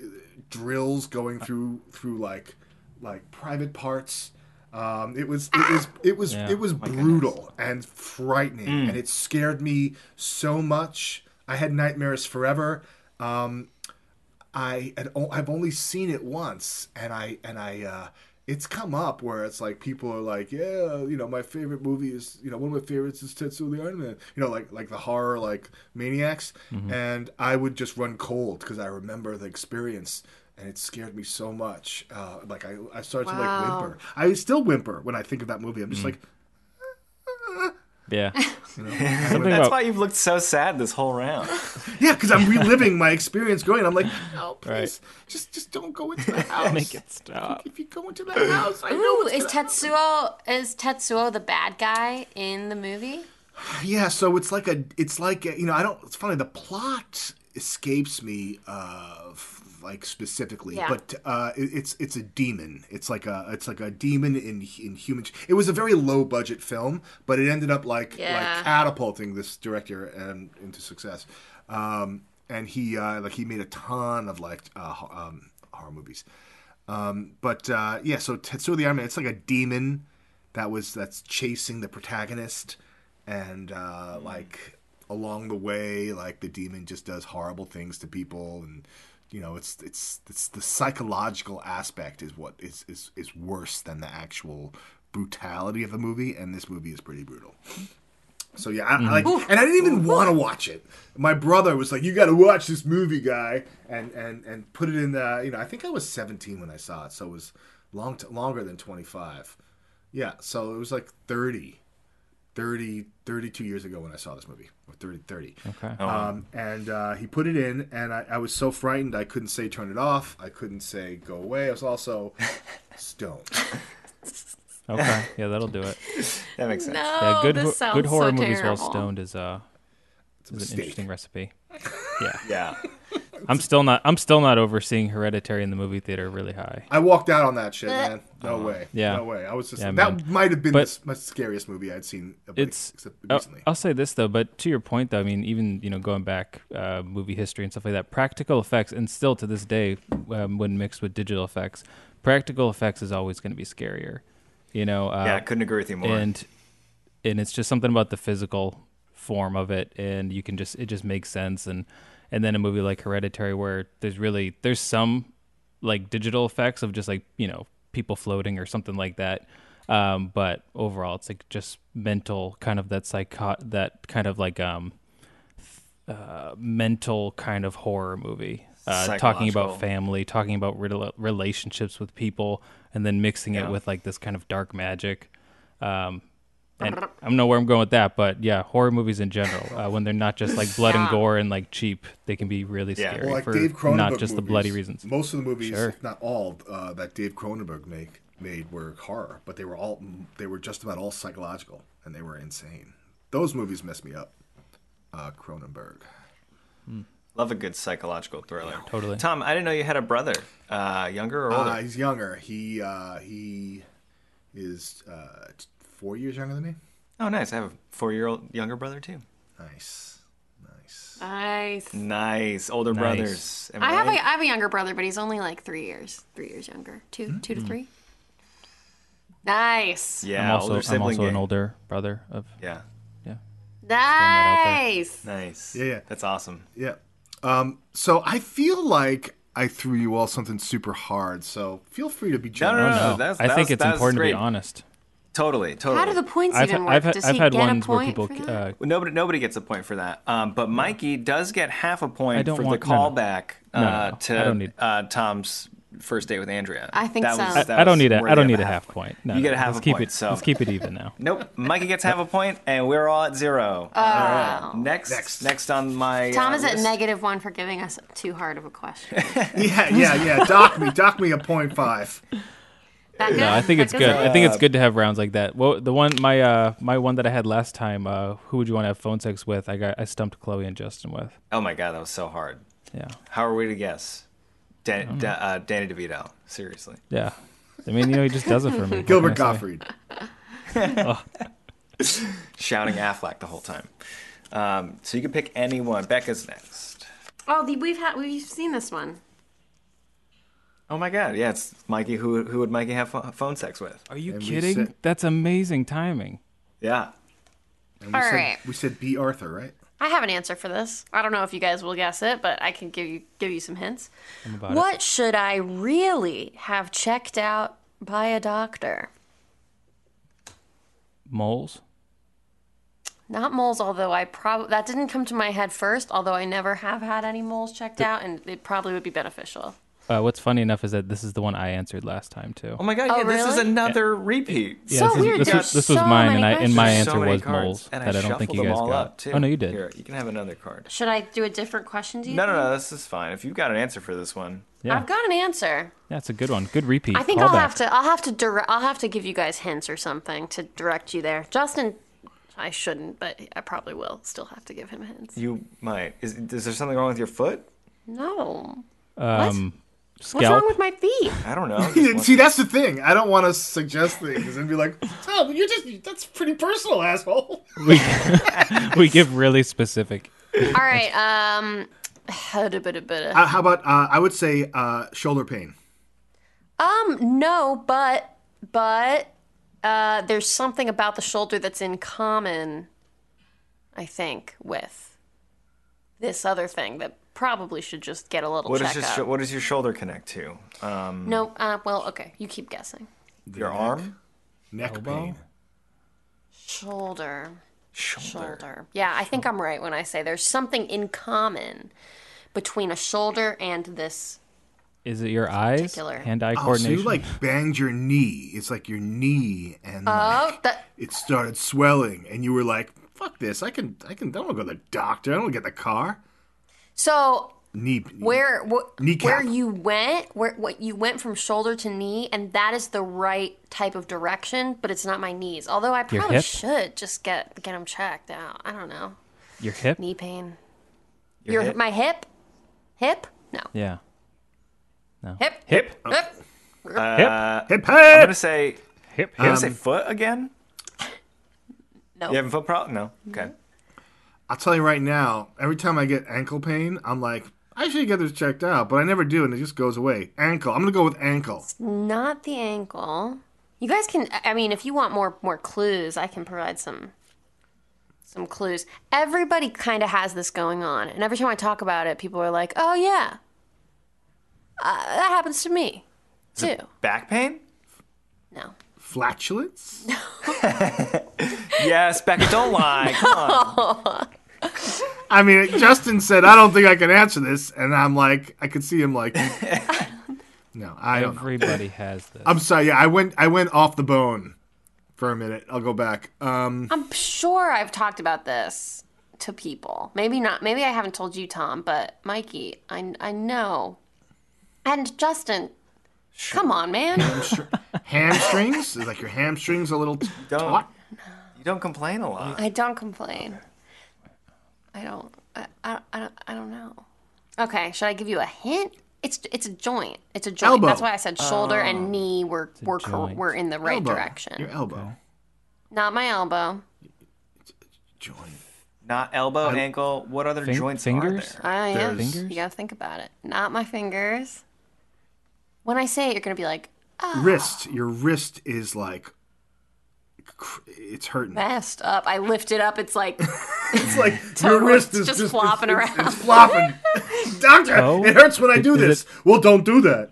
drills going through through like like private parts. Um, it was it was it was Yeah. it was brutal and frightening, and it scared me so much. I had nightmares forever. Um, I had o- I've only seen it once, and I and I uh, it's come up where it's like people are like, yeah, you know, my favorite movie is you know one of my favorites is Tetsuo the Iron Man, you know, like like the horror like maniacs, and I would just run cold because I remember the experience. And it scared me so much. Uh, like I, I started to like whimper. I still whimper when I think of that movie. I'm just like, Yeah. Something That's about why you've looked so sad this whole round. Yeah, because I'm reliving my experience going. I'm like, oh, please, Right. just just don't go into the house. make it stop. If you go into the house, I know Ooh, is gonna- Tetsuo is Tetsuo the bad guy in the movie? Yeah, so it's like a, it's like a, you know, I don't. It's funny. The plot escapes me, uh, f- like specifically, Yeah. but uh, it, it's it's a demon. It's like a it's like a demon in in human. It was a very low budget film, but it ended up like Yeah. like catapulting this director um, into success. Um, and he uh, like he made a ton of like uh, um, horror movies. Um, but uh, yeah, so Tetsuo the Iron Man, it's like a demon that was that's chasing the protagonist, and uh, like along the way, like the demon just does horrible things to people, and you know, it's it's it's the psychological aspect is what is is is worse than the actual brutality of the movie, and this movie is pretty brutal. So yeah, I, I like, mm-hmm. and I didn't even want to watch it. My brother was like, "You got to watch this movie, guy," and and and put it in the. You know, I think I was 17 when I saw it, so it was long t- longer than 25. Yeah, so it was like 30, 30, 32 years ago when I saw this movie, or 30, 30. Okay. Um, and uh, he put it in, and I, I was so frightened I couldn't say turn it off. I couldn't say go away. I was also stoned. Okay. Yeah, that'll do it. That makes sense. No, Yeah, good this ho- sounds good horror so movies while stoned is uh It's a is an interesting recipe. Yeah. Yeah. I'm still not I'm still not overseeing Hereditary in the movie theater really high. I walked out on that shit, man. No way. Uh-huh. Yeah. No way. I was just Yeah, that might have been But- the my scariest movie I'd seen. uh, It's except I'll, recently. I'll say this though, but to your point though, I mean, even you know going back uh, movie history and stuff like that, practical effects, and still to this day, um, when mixed with digital effects, practical effects is always going to be scarier. You know, uh, Yeah, I couldn't agree with you more. and and it's just something about the physical form of it and you can just it just makes sense and and then a movie like hereditary where there's really there's some like digital effects of just like you know people floating or something like that. Um but overall it's like just mental kind of that psycho that kind of like um uh mental kind of horror movie. Uh, talking about family talking about rela- relationships with people and then mixing Yeah. it with like this kind of dark magic. Um and I don't know where I'm going with that, but yeah, horror movies in general, uh, when they're not just like blood and gore and like cheap, they can be really Yeah. scary well, like for Dave Cronenberg not just the movies, bloody reasons. Most of the movies, Sure. if not all, uh, that Dave Cronenberg make made were horror, but they were all they were just about all psychological, and they were insane. Those movies messed me up. Uh, Cronenberg. Love a good psychological thriller. Totally. Tom, I didn't know you had a brother. Uh, younger or older? Uh, he's younger. He uh, he is uh, t- four years younger than me. oh, nice. I have a four-year-old younger brother too. Nice, nice. Nice. Nice. Older Nice. brothers. Am I have a right? I have a younger brother, but he's only like three years three years younger. Two two to three. Nice. Yeah, I'm also older I'm sibling also an gang. older brother of Yeah. yeah. Nice. Nice. Yeah, yeah. That's awesome. Yeah. Um, so I feel like I threw you all something super hard. So feel free to be No, no, generous. no. That's, I that think it's that was important to be honest. Totally, totally. How do the points I've, even ha- work? I've, Does I've he had get ones a where point people for that? uh, Well, Nobody, nobody gets a point for that. Um, but Mikey does get half a point for want- the no, no. callback No, no, uh, to need- uh, Tom's first date with Andrea. I think that so. Was, I- that I don't need a I worthy don't need a half point. No, You get a half let's a keep point, It, so- let's keep it even now. Nope. Mikey gets half a point, and we're all at zero. all right. Next, Next. next, on my. Tom uh, is at negative one for giving us too hard of a question. Yeah, yeah, yeah. Dock me, dock me a point five. That No, I think That it's good. I think it's good to have rounds like that. Well, the one my uh my one that I had last time, uh, who would you want to have phone sex with? I got I stumped Chloe and Justin with. Oh my god, that was so hard. Yeah, How are we to guess? Dan, Da- uh, Danny DeVito. Seriously. yeah. I mean, you know, he just does it for me. What Gilbert can I say? Gottfried. Shouting Aflac the whole time. Um, so you can pick anyone. Becca's next. Oh, the, we've had we've seen this one. Oh my god, yeah, it's Mikey. Who who would Mikey have pho- phone sex with? Are you And we kidding? said- That's amazing timing. Yeah. And we All said, right. We said Bea Arthur, right? I have an answer for this. I don't know if you guys will guess it, but I can give you give you some hints. I'm about What should I really have checked out by a doctor? Moles. Not moles, although I probably that didn't come to my head first. Although I never have had any moles checked out, and it probably would be beneficial. Uh, what's funny enough is that this is the one I answered last time too. Oh my god! Oh, yeah, this is really? another repeat. Yeah, So this is- weird, This, was, this was mine, and I and my answer So was cards, moles and that I, don't think you guys got. up, too. Oh no, you did. Here, you can have another card. Should I do a different question? Do you No, no, think? no. This is fine. If you've got an answer for this one, Yeah, I've got an answer. that's a good one. Good repeat. I think I'll Callback. have to. I'll have to direct. I'll have to give you guys hints or something to direct you there. Justin, I shouldn't, but I probably will. Still have to give him hints. you might. Is, is there something wrong with your foot? No. Um, What's scalp. wrong with my feet? I don't know. Just See, that's the thing. I don't want to suggest things and be like, "Oh, you're just—that's pretty personal, asshole." we, we give really specific. All right. Um. Um. Uh, how about uh, I would say uh, shoulder pain. Um. No, but but uh, there's something about the shoulder that's in common. I think with this other thing that probably should just get a little What is check your up. sho- what does your shoulder connect to? Um, no. Uh. Well. Okay. You keep guessing. your arm, Neck Elbow? pain. Shoulder. shoulder. Shoulder. Yeah, I think I'm right when I say there's something in common between a shoulder and this. Is it your eyes? Particular. Hand-eye Oh, so coordination. you like banged your knee. It's like your knee, and Oh, like, that. it started swelling, and you were like, "Fuck this! I can, I can. I don't go to the doctor. I don't get the car." So Knee. where wh- Kneecap. where you went where what you went from shoulder to knee and that is the right type of direction but it's not my knees although i Your probably hip? should just get get them checked out i don't know your hip? knee pain Your your hip? my hip hip no Yeah. No. Hip Hip. hip Uh, hip, I'm gonna say. Hip. I'm gonna say foot again. no You having foot problem? No. Mm-hmm. Okay. I'll tell you right now. Every time I get ankle pain, I'm like, I should get this checked out, but I never do, and it just goes away. Ankle. I'm gonna go with ankle. not the ankle you guys can i mean if you want more more clues i can provide some some clues everybody kind of has this going on and every time i talk about it people are like oh yeah uh, that happens to me too Back pain? no Flatulence. No. Yes, Becca. Don't lie. Come on. I mean, Justin said, I don't think I can answer this, and I'm like, I could see him like, no, I don't know. Everybody has this. I'm sorry. Yeah, I went, I went off the bone for a minute. I'll go back. Um, i'm sure i've talked about this to people maybe not maybe i haven't told you tom but mikey i, I know and justin come on man hamstrings. Is like your hamstrings a little t- Don't. taut? You don't complain a lot. I don't complain. I don't. I, I, I, don't, I don't know. Okay, should I give you a hint? It's it's a joint. It's a joint. Elbow. That's why I said shoulder and oh. knee were were cor- joint. were in the right Elbow. direction. Your elbow. Not my elbow. Joint. Not elbow, ankle. What other Fin- joints fingers? are there? I am. There's- You gotta think about it. Not my fingers. When I say it, you're gonna be like, ah. Wrist. Your wrist is like, cr- it's hurting. messed up. I lift it up. It's like It's like your wrist is just just, flopping it's, it's- around. It's, flopping. Doctor, Toe? it hurts when I do Is this. it- Well, don't do that.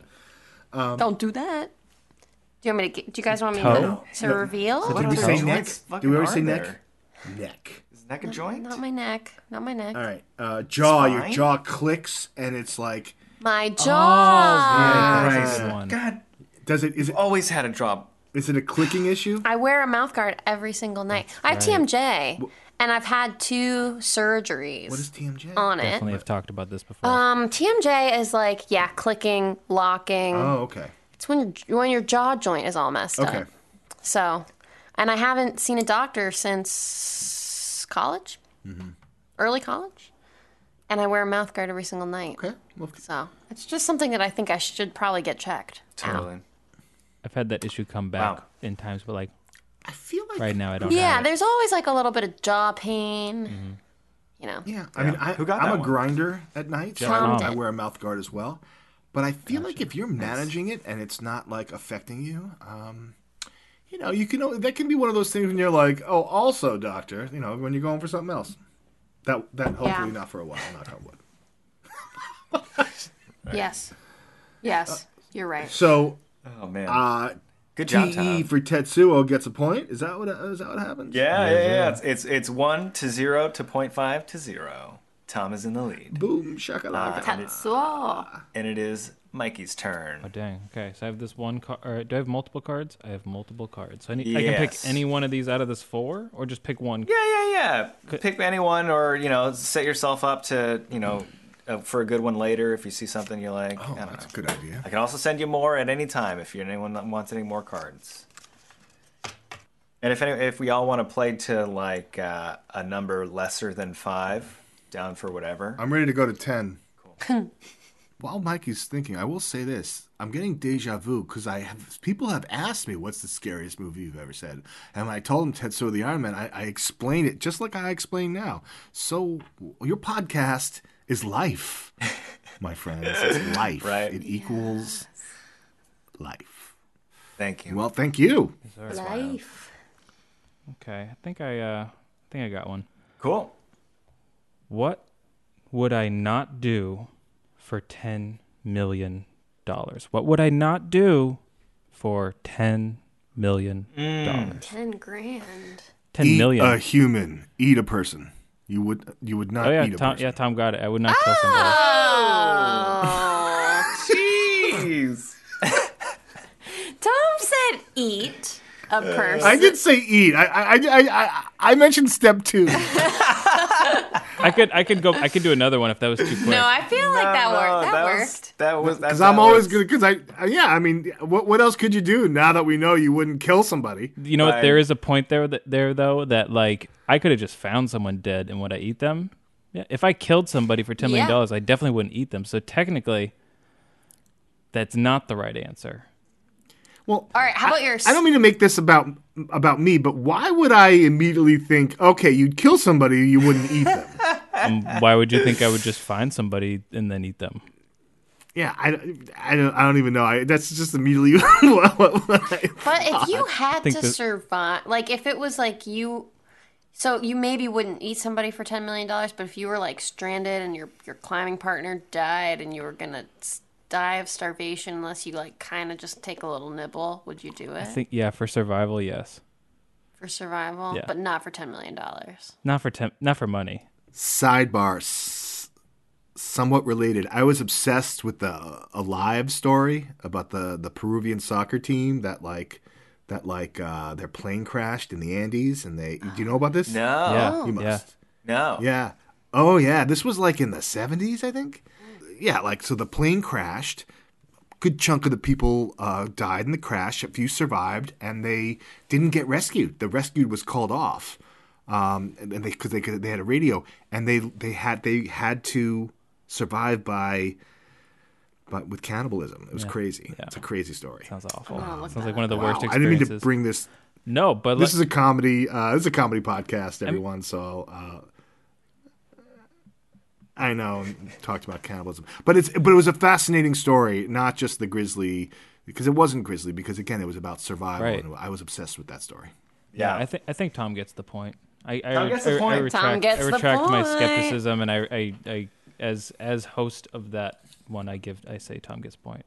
don't do that. Do you want me to? get- Do you guys want me Toe? to, to reveal? What Did we say neck? joints Did fucking we ever are say neck? there? Neck. Is neck a joint? Not my neck. Not my neck. All right. Uh, jaw. Your jaw clicks, and it's like, My Oh, jaw. right, that's a Right. one. God, does it? Is it? always had a job. Is it a clicking issue? I wear a mouth guard every single night. I have TMJ, and I've had two surgeries What is TMJ? on it. Definitely have talked about this before. Um, TMJ is like yeah, clicking, locking. Oh, okay. It's when your when your jaw joint is all messed up. Okay. up. So, and I haven't seen a doctor since college, Mm-hmm. early college, and I wear a mouth guard every single night. Okay. Well, So it's just something that I think I should probably get checked. out. Totally. I've had that issue come back Wow. in times, but like I feel like. right now I don't. Yeah, have it. there's always like a little bit of jaw pain. You know. Yeah. I mean, I, Who got I'm a one? grinder at night, so I, I wear a mouth guard as well. But I feel like if you're managing it and it's not like affecting you, um, you know, you can. That can be one of those things when you're like, oh, also, doctor, you know, when you're going for something else. That that hopefully Yeah. not for a while. Knock on wood. Yes. Yes. You're right. So, Oh man. uh, Good job, TE Tom. for Tetsuo gets a point. Is that what is that what happens? Yeah, yeah, yeah. It's, it's it's one to zero to point five to zero. Tom is in the lead, Boom shakalaka. Tetsuo. and it is Mikey's turn. Oh dang. Okay, so I have this one card. Or do I have multiple cards? I have multiple cards. So I, need, I can pick any one of these out of this four, or just pick one. Yeah, yeah, yeah. Could- Pick anyone, or you know, set yourself up to you know uh, for a good one later if you see something you like. Oh, I don't that's a good idea. I can also send you more at any time if anyone wants any more cards. And if any, if we all want to play to like uh, a number lesser than five, down for whatever. I'm ready to go to 10. Cool. While Mikey's thinking, I will say this. I'm getting deja vu because I have people have asked me what's the scariest movie you've ever said. And I told them Tetsuo the Iron Man, I, I explained it just like I explain now. So your podcast is life, my friends. It's life. Right. It equals life. Thank you. Well, thank you. Life. Okay, I think I uh, I think I got one. cool. What would I not do for ten million dollars? What would I not do for ten million dollars? Ten grand. Ten eat million. a human. Eat a person. You would you would not oh yeah, eat a Tom. person. Yeah, Tom got it. I would not kill somebody. Oh. Jeez. Tom said eat a uh, person. I did say eat. I I I I, I mentioned step two. I could I could go I could do another one if that was too quick. No, I feel like that No, worked. That, was- worked. That was Because I'm always good. Because I, yeah, I mean, what what else could you do now that we know you wouldn't kill somebody? you know what? Right. There is a point there that there though that like I could have just found someone dead and would I eat them? Yeah. If I killed somebody for ten million Yeah. dollars, I definitely wouldn't eat them. So technically, that's not the right answer. Well, All right, how about yours? I don't mean to make this about about me, but why would I immediately think, okay, you'd kill somebody, you wouldn't eat them? Um, why would you think I would just find somebody and then eat them? yeah, I, I don't I don't even know. I, that's just immediately what, what, what I, But if you had to that- survive, like if it was like you, so you maybe wouldn't eat somebody for ten million dollars. But if you were like stranded and your your climbing partner died and you were gonna s- die of starvation unless you like kind of just take a little nibble, would you do it I think yeah, for survival, yes. for survival? Yeah. But not for ten million dollars. Not for ten, not for money. sidebar, s- somewhat related. I was obsessed with the Alive story about the the Peruvian soccer team that like that like uh, their plane crashed in the Andes, and they. Do you know about this? No. yeah, you must. yeah. No. Yeah. Oh yeah, this was like in the 70s, I think. Yeah, like so the plane crashed. Good chunk of the people uh, died in the crash. A few survived, and they didn't get rescued. The rescue was called off, um, and and they because they could, they had a radio, and they they had they had to survive by, but with cannibalism. It was crazy. It's a crazy story. Sounds awful. look Sounds like one of the worst Wow, I didn't mean to bring this. no, but This like, is a comedy. Uh, this is a comedy podcast, everyone. So uh, I know talked about cannibalism, but it's but it was a fascinating story, not just the grizzly, because it wasn't grizzly. Because again, it was about survival, Right. and I was obsessed with that story. yeah, Yeah. I think I think Tom gets the point. I I, Tom gets the I- I retract, Tom gets I the retract my point. skepticism, and I, I I as as host of that one, I give I say Tom gets point.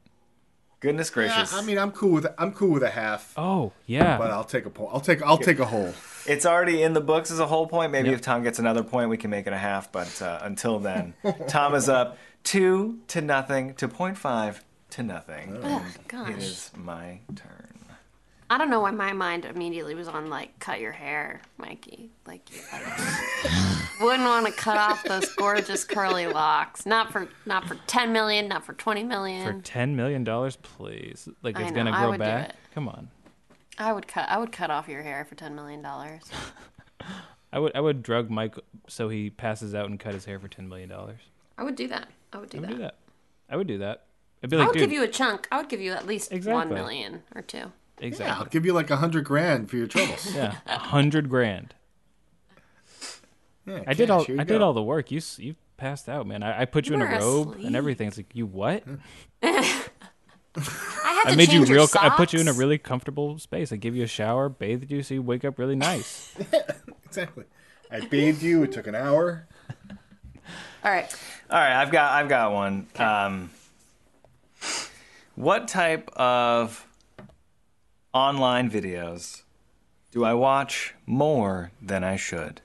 Goodness gracious. Yeah, I mean, I'm cool with I'm cool with a half, Oh yeah, but I'll take a point. I'll take I'll take a whole. it's already in the books as a whole point. Maybe Yep. if Tom gets another point, we can make it a half. But uh, until then, Tom is up two to nothing to point five to nothing. Ugh, And gosh. It is my turn. I don't know why my mind immediately was on like cut your hair, Mikey. Like you wouldn't want to cut off those gorgeous curly locks. Not for not for ten million, not for twenty million. for ten million dollars, please. Like I it's know, gonna grow back. Come on. I would cut I would cut off your hair for ten million dollars. I would I would drug Mike so he passes out and cut his hair for ten million dollars. I would do that. I would do, I would that. do that. I would do that. I'd be I would dude, give you a chunk. I would give you at least Exactly. million or two. Yeah, I'll exactly. give you like a hundred grand for your troubles. Yeah, a hundred grand. Yeah, I did all here you I did all the work. You you passed out, man. I, I put you, You in a robe asleep. and everything. It's like you what? I had to I made you real. co- I put you in a really comfortable space. I give you a shower, bathed you, so you wake up really nice. exactly. I bathed you. It took an hour. All right. All right, I've got I've got one. Um, what type of online videos do I watch more than I should?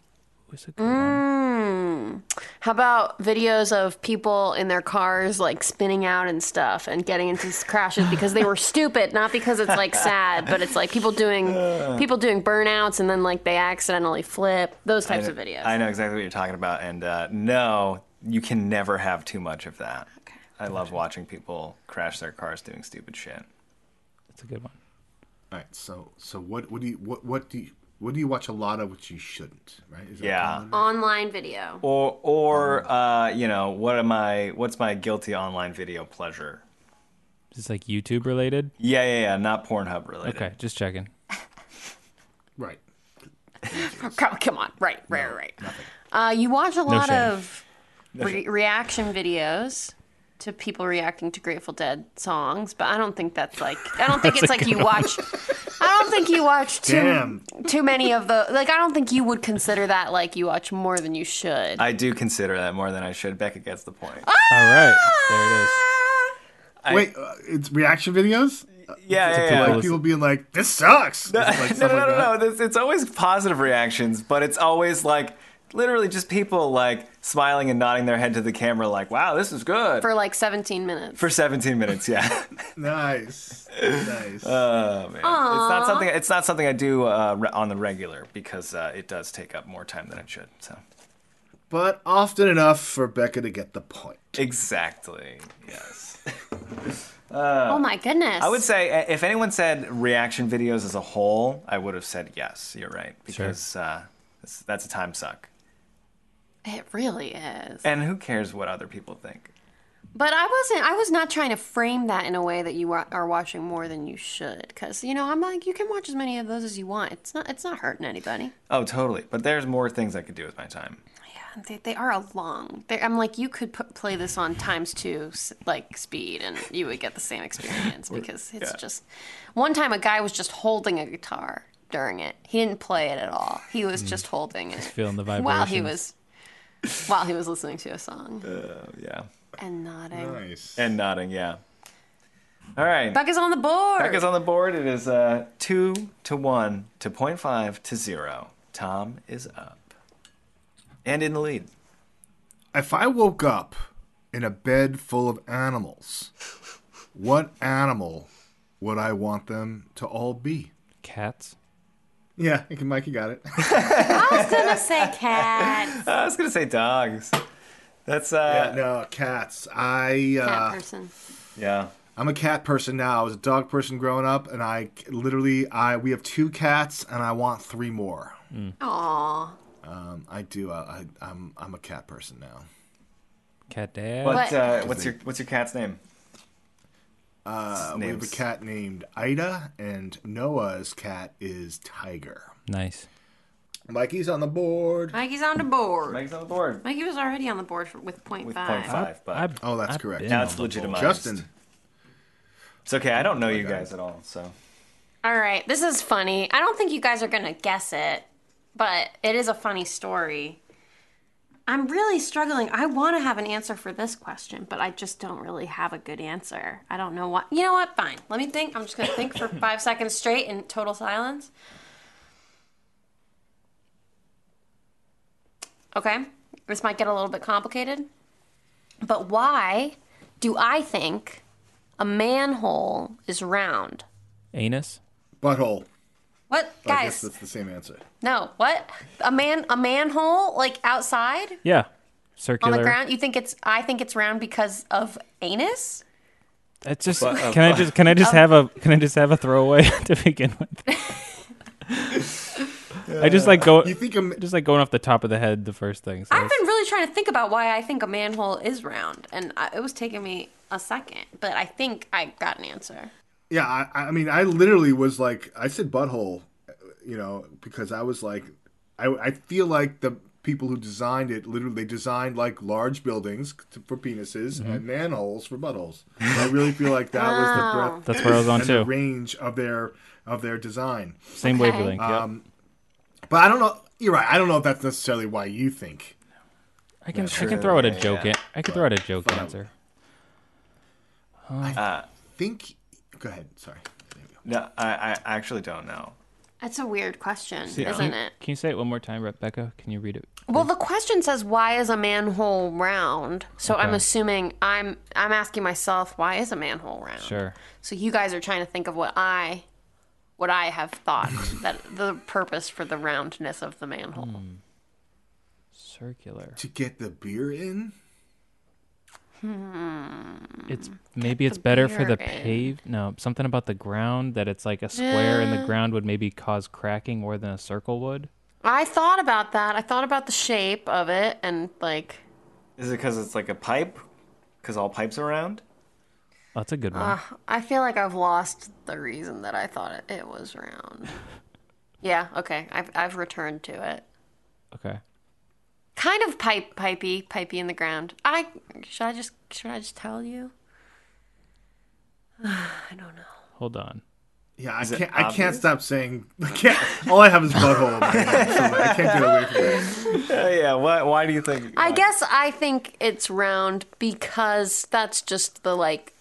Who's a good one? Mm. How about videos of people in their cars like spinning out and stuff and getting into crashes because they were stupid, not because it's like sad, but it's like people doing people doing burnouts and then like they accidentally flip. Those types I of videos. I know exactly what you're talking about, and uh, no, you can never have too much of that. Okay. I love watching people crash their cars doing stupid shit. That's a good one. All right. So so what what do you what what do you what do you watch a lot of which you shouldn't? Right? Is that Yeah. Online video. Or, or uh, you know, what am I? What's my guilty online video pleasure? Is this like YouTube related? Yeah, yeah, yeah. Not Pornhub related. Okay, just checking. Right. Come, come on, right, right, right. Uh, you watch a lot shame. of re- reaction videos to people reacting to Grateful Dead songs, but I don't think that's like I don't think it's like you watch. I don't think you watch too Damn. too many of the like. I don't think you would consider that like you watch more than you should. I do consider that more than I should. Becca gets the point. Ah! All right, there it is. I- Wait, uh, it's reaction videos. yeah, yeah, To yeah. like people being like, "This sucks." no, Like no, stuff no, like no, no. It's, it's always positive reactions, but it's always like literally just people like smiling and nodding their head to the camera, like, "Wow, this is good." for like 17 minutes. For 17 minutes, yeah. Nice, nice. Oh man, it's not something. It's not something I do uh, re- on the regular because uh, it does take up more time than it should. So but often enough for Becca to get the point. exactly, yes. oh my goodness! I would say uh, if anyone said reaction videos as a whole, I would have said yes. You're right because uh, that's, that's a time suck. It really is. And who cares what other people think? But I wasn't. I was not trying to frame that in a way that you are watching more than you should. Because you know, I'm like, you can watch as many of those as you want. It's not. It's not hurting anybody. Oh, totally. But there's more things I could do with my time. Yeah, they, they are a long. They're, I'm like, you could put, play this on times two, like speed, and you would get the same experience because it's Yeah. just. One time, a guy was just holding a guitar during it. He didn't play it at all. He was mm. just holding it Feeling the vibrations. while he was, while he was listening to a song Oh, yeah. and nodding. Nice. And nodding, yeah. All right. Buck is on the board. Beck is on the board. It is uh, two to one to point five to zero. Tom is up. And in the lead. If I woke up in a bed full of animals, what animal would I want them to all be? Cats. Yeah, Mike, you got it. I was gonna say cat. I was gonna say dogs. That's uh, yeah, no, cats. I Cat uh, person. yeah. I'm a cat person now. I was a dog person growing up, and I literally I we have two cats, and I want three more. Aw. Um, I do. Uh, I, I'm I'm a cat person now. Cat dad. What But- uh, what's your what's your cat's name? Uh, we have a cat named Ida, and Noah's cat is Tiger. Nice. Mikey's on the board. Mikey's on the board. Mike's on the board Mikey was already on the board for, with point with five. point five, but I've- Oh, that's I've correct. been now it's legitimized. Justin. It's okay. I don't know you guys at all, so All right, this is funny. I don't think you guys are gonna guess it, but it is a funny story. I'm really struggling. I want to have an answer for this question, but I just don't really have a good answer. I don't know what. You know what? Fine. Let me think. I'm just gonna think for five seconds straight in total silence. Okay, this might get a little bit complicated, but why do I think a manhole is round? Anus. Butthole. What I guess guys? that's the same answer. No, what? A man a manhole like outside Yeah. Circular. On Circular. the ground? You think it's I think it's round because of anus? It's just. But, uh, can I just? Can I just have a? Can I just have a throwaway to begin with? I just like go. You think a, Just like going off the top of the head, the first thing. So I've that's- been really trying to think about why I think a manhole is round, and I, it was taking me a second, but I think I got an answer. Yeah, I, I mean, I literally was like, I said butthole, you know, because I was like, I, I feel like the people who designed it literally they designed like large buildings to, for penises Mm-hmm. and manholes for buttholes. I really feel like that was the breadth That's where I was on and the too. range of their of their design. Same Okay. wavelength. Yep. Um, But I don't know. You're right. I don't know if that's necessarily why you think. I can. I can throw out a joke. yeah. in- I can throw out a joke answer. I uh, I Think. Go ahead. Sorry. There you go. no, I, I actually don't know. That's a weird question, See, isn't can, it? Can you say it one more time, Rebecca? Can you read it? Well, the question says why is a manhole round? So I'm assuming I'm I'm asking myself why is a manhole round? Sure. So you guys are trying to think of what I what I have thought that the purpose for the roundness of the manhole. Hmm. Circular. To get the beer in? It's maybe it's better for the beer pave. No, something about the ground that it's like a square in the ground would maybe cause cracking more than a circle would. I thought about that. I thought about the shape of it and like Is it because it's like a pipe? Because all pipes are round? That's a good one. uh, I feel like I've lost the reason that I thought it, it was round. yeah, okay. I've I've returned to it. okay. Kind of pipe pipey, pipey in the ground. I should I just should I just tell you? I don't know. Hold on. Yeah, I Is it can't. I can't stop saying. I can't. All I have is butthole. in my head, so I can't get away from that. Uh, yeah. Why? Why do you think? I guess I think it's round because that's just the like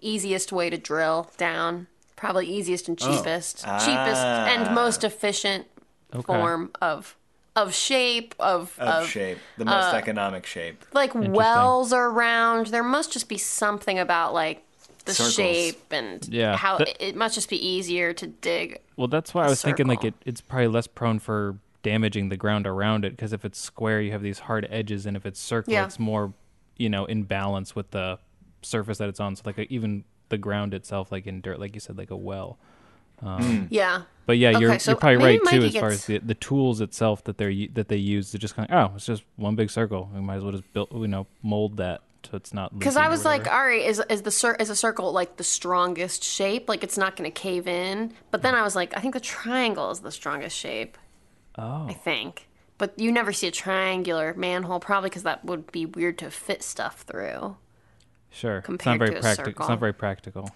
easiest way to drill down. Probably easiest and cheapest, cheapest and most efficient Okay. form of of shape of of of, shape, the most uh, economic shape. like wells are round. There must just be something about like the Circles. shape and Yeah, how that- it must just be easier to dig. Well, that's why I was thinking like it, it's probably less prone for damaging the ground around it because if it's square, you have these hard edges, and if it's circular, Yeah. it's more, you know, in balance with the surface that it's on. So like a, even the ground itself, like in dirt, like you said, like a well. Um, mm. Yeah. But yeah, you're Okay, so you're probably maybe right too Mikey as far gets- as the, the tools itself that they're that they use. They're just kind of oh, it's just one big circle. We might as well just build, you know, mold that so it's not. Because I was like, all right, is is the cir- is a circle like the strongest shape? Like it's not going to cave in. But then I was like, I think the triangle is the strongest shape. oh, I think. But you never see a triangular manhole, probably because that would be weird to fit stuff through. sure. It's not very to a practical. It's not very practical.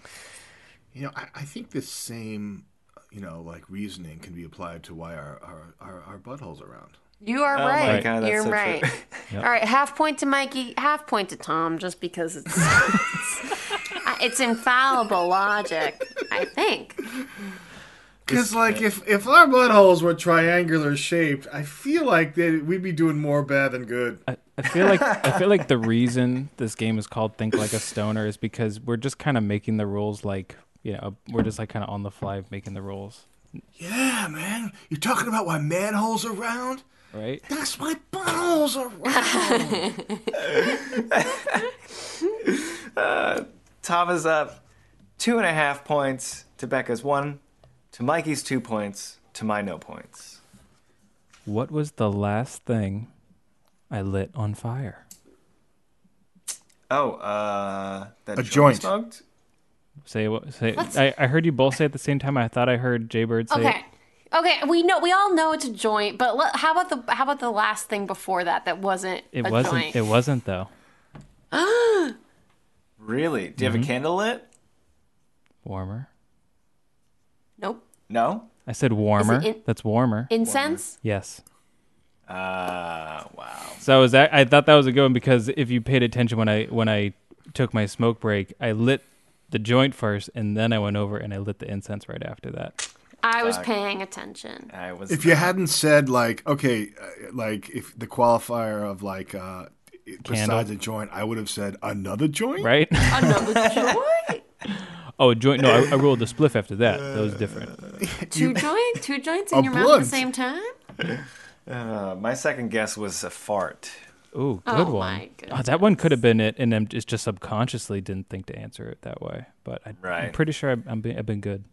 You know, I, I think this same, you know, like reasoning can be applied to why our our, our, our buttholes are round. You are Oh right. God, You're so true. right. All right, half point to Mikey, half point to Tom, just because it's it's, it's infallible logic. I think. Because like if if our buttholes were triangular shaped, I feel like that we'd be doing more bad than good. I, I feel like I feel like the reason this game is called Think Like a Stoner is because we're just kind of making the rules like you know we're just like kind of on the fly making the rules, Yeah, man, you're talking about why manholes are round. right? That's why buttholes are round. Tom is up two and a half points to Becca's one, to Mikey's two points, to my no points. What was the last thing I lit on fire? Oh, uh, that A joint. smoked? Say what? Say. Let's- I, I heard you both say at the same time. I thought I heard Jaybird say. Okay. Okay, we know we all know it's a joint, but let, how about the how about the last thing before that that wasn't It a wasn't. joint? It wasn't though. Really? Do you Mm-hmm. have a candle lit? Warmer. nope. No. I said warmer. in- That's warmer. Incense? Uh, yes. Uh wow. So is that? I thought that was a good one because if you paid attention when I when I took my smoke break, I lit the joint first, and then I went over and I lit the incense right after that. I was Fuck. paying attention. I was. If you hadn't said like, okay, uh, like if the qualifier of like uh, besides a joint, I would have said another joint. Right? Another joint? oh, a joint. No, I, I rolled the spliff after that. That was different. Two joint? Two joints in A your mouth at the same time? uh, my second guess was a fart. Ooh, oh good Oh, one. my Oh, that one could have been it, and I'm just, just subconsciously didn't think to answer it that way. But I, I'm Right. pretty sure I've, I'm been, I've been good.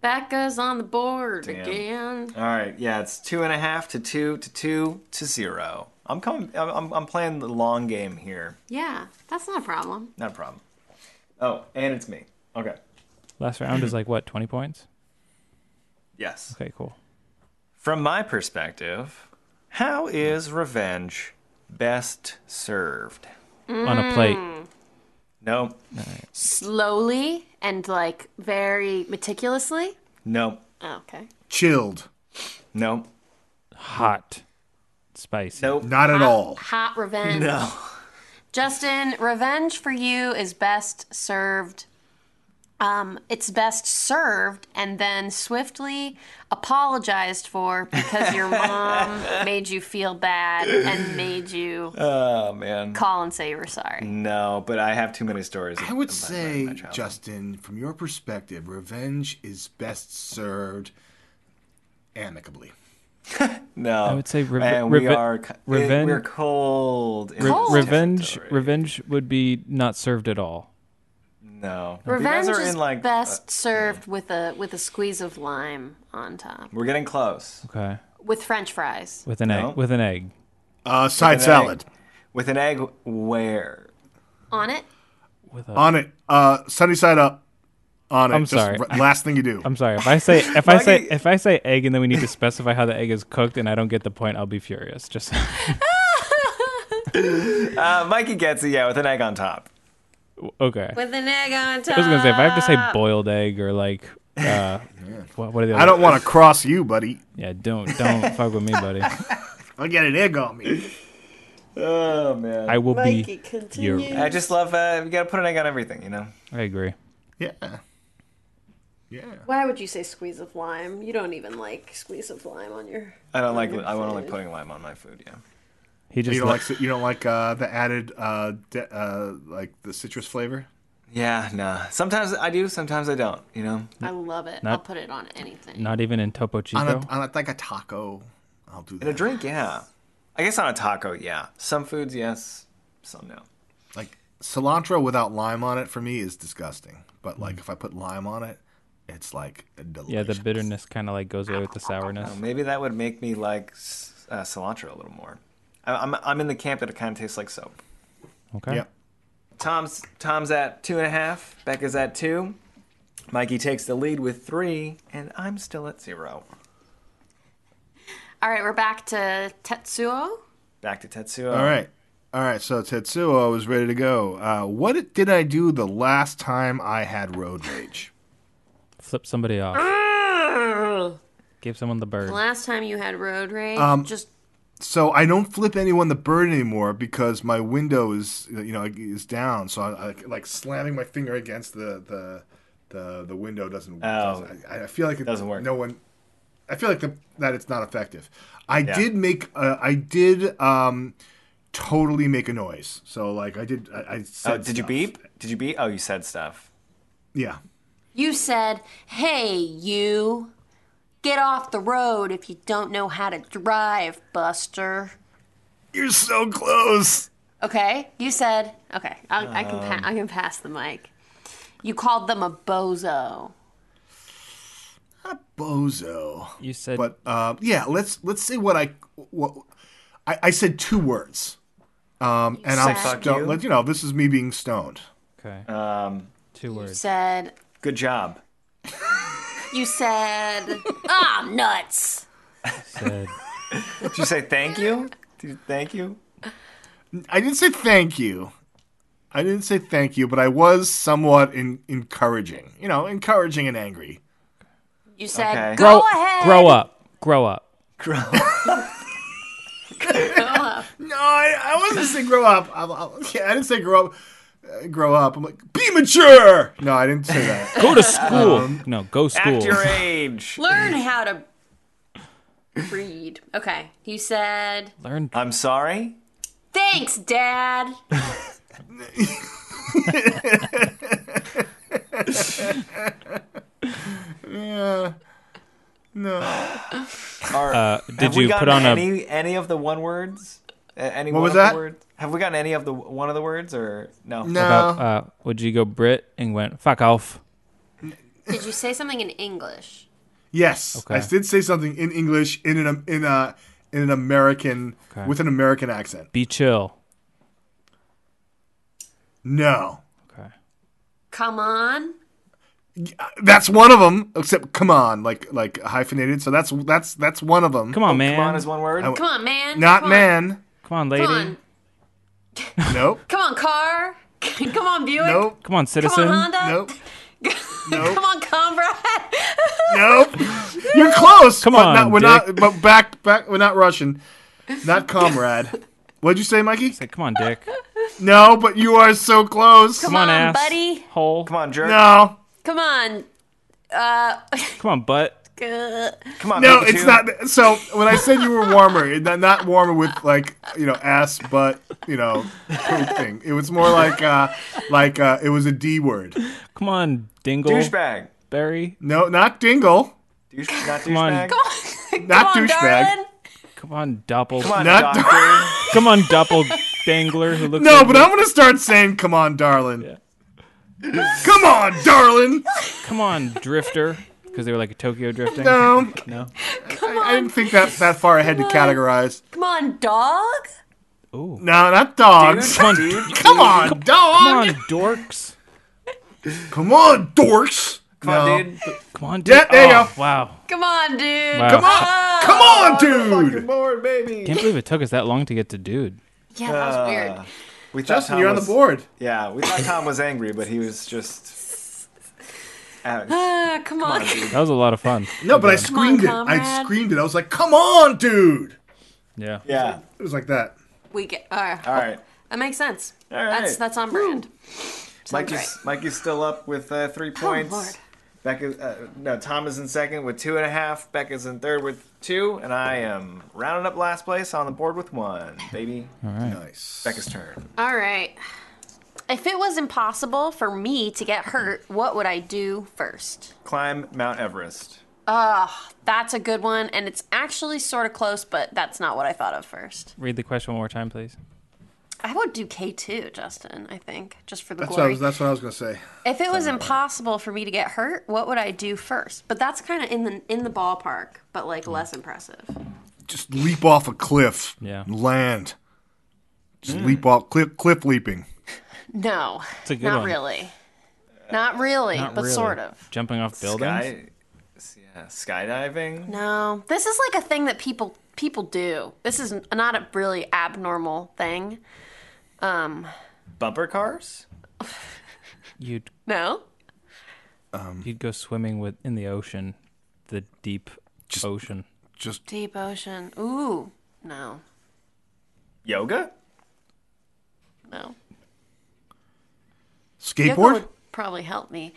Becca's on the board Damn. again. All right. Yeah, it's two and a half to two to two to zero. I'm coming. I'm, I'm, I'm playing the long game here. Yeah, that's not a problem. Not a problem. Oh, and it's me. Okay. Last round is like what, 20 points? Yes. Okay, cool. From my perspective, how is revenge best served? On a plate. Mm. No. Slowly and like very meticulously. No. Oh, okay. Chilled, No. Hot. Spicy. Nope. not at all. Hot revenge. No. Justin, revenge for you is best served um, it's best served and then swiftly apologized for because your mom made you feel bad and made you Oh man. call and say you were sorry. No, but I have too many stories. I would say. Justin, from your perspective, revenge is best served amicably. no. I would say reve- Man, we reve- are co- reven- We're cold. in Re- Cold. revenge revenge would be not served at all. No. Revenge are is in like. best uh, served with a with a squeeze of lime on top, we're getting close. Okay. with French fries. With an No. egg. With an egg. Uh, side an salad. With an egg, where? On it, With a On it. Uh, sunny side up. On it. I'm Just sorry. r- last thing you do. I'm sorry. If I say if I say if I say egg and then we need to specify how the egg is cooked and I don't get the point, I'll be furious. Just Uh, Mikey gets it, yeah, with an egg on top. Okay. with an egg on top. I was gonna say if I have to say boiled egg or like uh, what, what are the other I don't want to cross you, buddy. Yeah, don't don't fuck with me, buddy. I get an egg on me. Oh man. I will Mikey, be continue. furious. I just love. Uh, you gotta put an egg on everything, you know. I agree. Yeah. Yeah. Why would you say squeeze of lime? You don't even like squeeze of lime on your. I don't like. your I don't like food. putting lime on my food. Yeah. He just You don't li- like you don't like uh, the added uh, de- uh, like the citrus flavor. Yeah. Nah. Sometimes I do. Sometimes I don't. You know. I love it. Not- I'll put it on anything. not even in Topo On Chico. a, on a, like a taco, I'll do that. In a drink, yeah. I guess on a taco, yeah. Some foods, yes. Some no. Like cilantro without lime on it for me is disgusting. But like if I put lime on it, it's like delicious. yeah, the bitterness kind of like goes away with the sourness. Oh, maybe that would make me like uh, cilantro a little more. I, I'm I'm in the camp that it kind of tastes like soap. Okay. Yep. Tom's Tom's at two and a half. Becca's at two. Mikey takes the lead with three, and I'm still at zero. All right, we're back to Tetsuo. Back to Tetsuo. All right. All right, so Tetsuo is ready to go. Uh, what did I do the last time I had road rage? Flip somebody off. Give someone the bird. Last time you had road rage, Um, just So I don't flip anyone the bird anymore because my window is you know is down. So I, I like slamming my finger against the the the, the window doesn't. Oh. doesn't- I, I feel like it Doesn't work. No one. I feel like the, that it's not effective. I Yeah. did make. Uh, I did um, totally make a noise. So like I did. I, I said. Oh, did you beep? Did you beep? Oh, you said stuff. Yeah. you said, "Hey, you, get off the road if you don't know how to drive, Buster." You're so close. Okay, you said. Okay, I, I can Um. pa- I can pass the mic. You called them a bozo. A bozo. You said But uh, yeah, let's let's say what I what I, I said two words. Um, and I'm said- Fuck stoned. you? Let you know this is me being stoned. okay. Um, Two words. Said good job. You said ah nuts. Said Did you say thank you? Did you thank you? I didn't say thank you. I didn't say thank you, but I was somewhat in, encouraging. You know, encouraging and angry. You said Okay. go grow ahead. grow up. Grow up. No, I, I wasn't saying grow up. I, I, yeah, I didn't say grow up. Uh, grow up. I'm like be mature. No, I didn't say that. Go to school. no, go school. Act your age. Learn how to read. Okay, you said Learn. I'm sorry. thanks, Dad. yeah. No. Are, Uh, have did we you put gotten on a? any any of the one words? Uh, any What one was of that? The words? Have we gotten any of the one of the words or no? No. About, uh, would you go Brit and went fuck off? Did you say something in English? Yes, Okay. I did say something in English in an in a in an American Okay. with an American accent. Be chill. No, Okay. Come on. that's one of them. Except, come on, like like hyphenated. So that's that's that's one of them. Come on, man. Come on is one word. I- Come on, man. Not Come on. man. Come on, lady. Come on. Nope. Come on, car. Come on, Buick. Nope. Come on, citizen. Come on, Honda. Nope. Nope. Come on, comrade. Nope. You're close. Come on, not, we're Dick. not. But back, back. We're not Russian. Not comrade. What'd you say, Mikey? Say, come on, Dick. No, but you are so close. Come on, on, ass. buddy. Hole. Come on, jerk. No, Come on. Uh, Come on, butt. Come on, No, Pikachu. it's not. So when I said you were warmer, not, not warmer with like you know ass, butt, you know, poop thing. It was more like uh like uh it was a D word. Come on, dingle. douchebag. Berry. No, not dingle, Douche, not Come on. not come on, douchebag. darling. Come on, doppel. Come on, Not- doctor. Come on, doppel dangler who looks No, like but I'm gonna start saying, "Come on, darling." Come on, darling. Come on, drifter. Because they were like a Tokyo drifting. No, No. I, I didn't think that that far ahead to categorize. Come on, dog. Ooh. No, not dogs. Come on, Dude, Come on, come dog. on, dorks. Come on, dorks. Come on, No. dude. Come on, Yeah, dude. there you Oh, go. Wow. Come on, dude. Wow. Come on, come on, Fucking dude. board, baby. Can't believe it took us that long to get to dude. Yeah, that was weird. Uh, we thought Justin, Tom you're on the was- board. Yeah, we thought Tom was angry, but he was just. Uh, Ah, come on. That was a lot of fun. No, but I on, screamed it. I screamed it. I was like, "Come on, dude!" Yeah. yeah. It was like that. We get. All right. All right. That makes sense. All That's that's on brand. Sounds Mikey's, Mikey's still up with uh, three points. Oh, Lord. Becca, uh, no, Tom is in second with two and a half. Becca's in third with two, and I am rounding up last place on the board with one. Baby, All right. Nice. Becca's turn. All right. If it was impossible for me to get hurt, what would I do first? Climb Mount Everest. That's a good one, and it's actually sort of close, but that's not what I thought of first. Read the question one more time, please. I would do K2, Justin, I think, just for the That's what I glory. was. That's what I was gonna say. if it was impossible for me to get hurt, what would I do first? But that's kind of in the in the ballpark, but like less mm. impressive. Just leap off a cliff. Yeah. Land. Just mm. leap off cliff. Cliff leaping. No, It's a good not one. really. Not really, Not but really. sort of. Jumping off buildings. Sky, yeah, skydiving. No, this is like a thing that people people do. This is not a really abnormal thing. Um, Bumper cars. You'd no. Um, you'd go swimming with in the ocean, the deep ocean. Just Deep ocean. Ooh, no, Yoga. no. Yoga skateboard. would probably help me.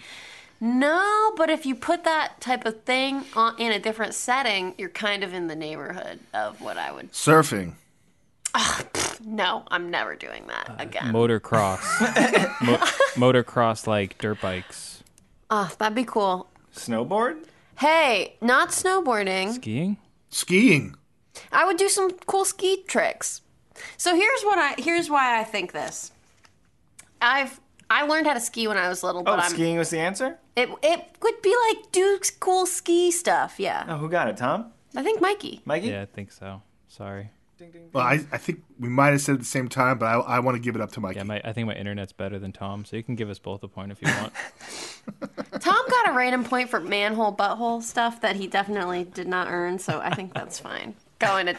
No, but if you put that type of thing on, in a different setting, you're kind of in the neighborhood of what I would. Surfing. No, I'm never doing Uh, that again. Motocross. Mo- motocross like dirt bikes. Oh, that'd be cool. Snowboard. Hey, not snowboarding. Skiing? Skiing. I would do some cool ski tricks. So here's what I here's why I think this. I've I learned how to ski when I was little, Oh, I'm skiing was the answer. it it would be like do cool ski stuff. Yeah, Oh, who got it? Tom. I think Mikey. Mikey. Yeah, I think so. Sorry. Ding, ding, ding. Well, I, I think we might have said it at the same time, but I, I want to give it up to Mikey. Yeah, my, I think my internet's better than Tom, so you can give us both a point if you want. Tom got a random point for manhole butthole stuff that he definitely did not earn, so I think that's fine. Going to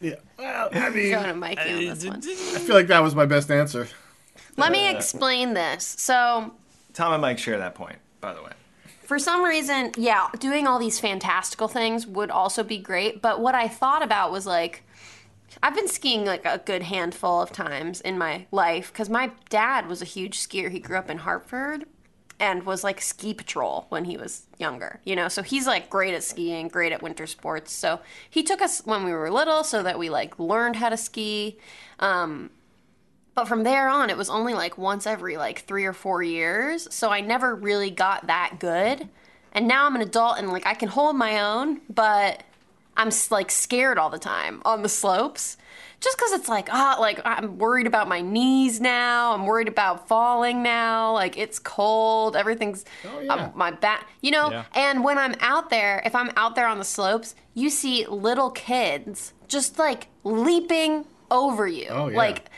yeah. Well, I mean, going to Mikey on this one. I feel like that was my best answer. Let me explain this. So Tom and Mike share that point, by the way. for some reason, yeah, doing all these fantastical things would also be great. But what I thought about was like, I've been skiing like a good handful of times in my life because my dad was a huge skier. He grew up in Hartford and was like ski patrol when he was younger, you know? So he's like great at skiing, great at winter sports. So he took us when we were little so that we like learned how to ski. Um, but from there on, it was only like once every like three or four years. So I never really got that good. And now I'm an adult and like I can hold my own, but I'm like scared all the time on the slopes. Just because it's like, ah, like I'm worried about my knees now. I'm worried about falling now. Like it's cold. Everything's yeah. um, my back, you know. Yeah. And when I'm out there, if I'm out there on the slopes, you see little kids just like leaping over you, Oh, yeah. like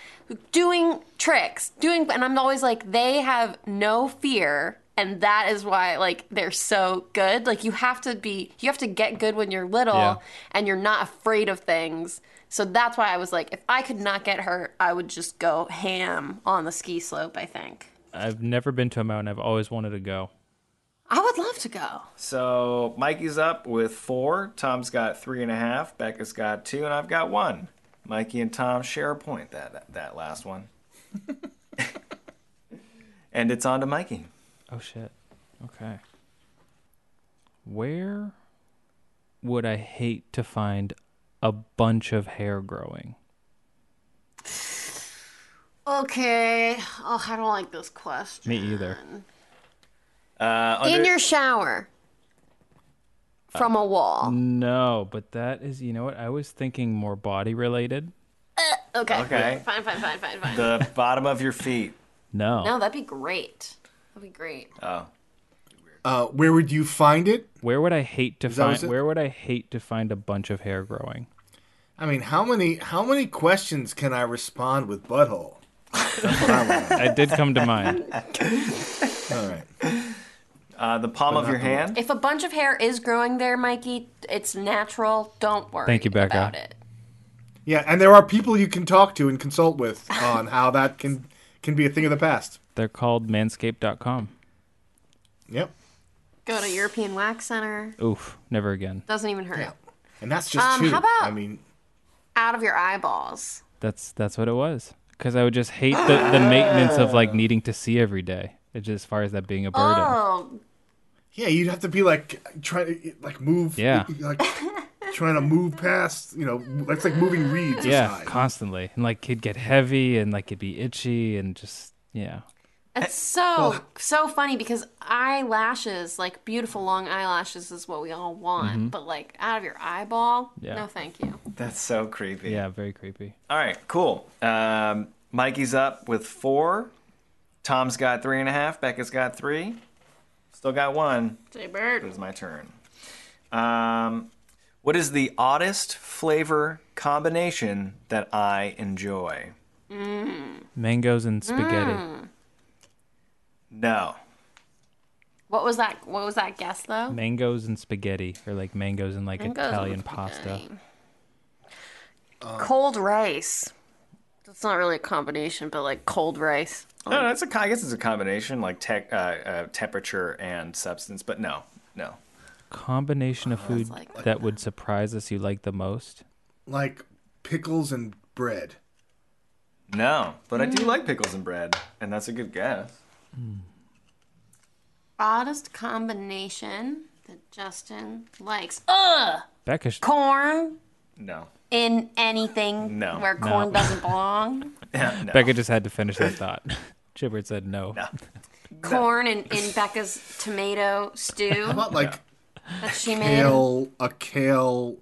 doing tricks, doing, and I'm always like, they have no fear. And that is why, like, they're so good. Like, you have to be, you have to get good when you're little Yeah. and you're not afraid of things. So that's why I was like, if I could not get hurt, I would just go ham on the ski slope, I think. I've never been to a mountain. I've always wanted to go. I would love to go. So Mikey's up with four. Tom's got three and a half. Becca's got two, and I've got one. Mikey and Tom share a point that that last one. and it's on to Mikey. Oh shit. Okay. Where would I hate to find a bunch of hair growing? Okay. Oh, I don't like this question. Me either. Uh, under, In your shower. From a wall. No, but that is, you know what? I was thinking more body related. Okay. Okay. Fine, fine, fine, fine, fine. the bottom of your feet. No. no, that'd be great. That'd be great. Oh, Uh, where would you find it? Where would I hate to that find it? where would I hate to find a bunch of hair growing? I mean, how many how many questions can I respond with butthole? That's I did come to mind. All right. Uh, the palm of your hand. If a bunch of hair is growing there, Mikey, it's natural. Don't worry Thank you, Becca. about it. Yeah, and there are people you can talk to and consult with on how that can can be a thing of the past. They're called manscaped.com. Yep. Go to European Wax Center. Oof, never again. Doesn't even hurt. Yeah. And that's just Um, two. how about- I mean, Out of your eyeballs. That's that's what it was. Because I would just hate the, the maintenance of like needing to see every day. It's just as far as that being a burden. Oh, yeah, you'd have to be like trying to like move. Yeah. Like trying to move past. You know, that's like moving reeds. yeah, aside. constantly. And like it'd get heavy and like it'd be itchy and just yeah. it's so so funny because eyelashes, like beautiful long eyelashes, is what we all want. But like out of your eyeball, Mm-hmm. Yeah. no, thank you. That's so creepy. Yeah, very creepy. All right, cool. Um, Mikey's up with four. Tom's got three and a half. Becca's got three. Still got one. Jay It Bird. was my turn. Um, what is the oddest flavor combination that I enjoy? Mangoes and spaghetti. No. What was that? What was that guess though? Mangoes and spaghetti, or like mangoes and like Mangoes Italian with pasta. spaghetti. cold rice. That's not really a combination, but like cold rice. No, that's a. I guess it's a combination, like tech, uh, uh, temperature and substance. But no, no. Combination of food like that would surprise us you like the most. Like pickles and bread. No, but I do like pickles and bread, and that's a good guess. Oddest combination that Justin likes. Ugh! Becca, Corn No. in anything No. where No. corn doesn't belong. Yeah, no. Becca just had to finish that thought. Chibert said no. No. Corn in, in Becca's tomato stew How about like that she made. a kale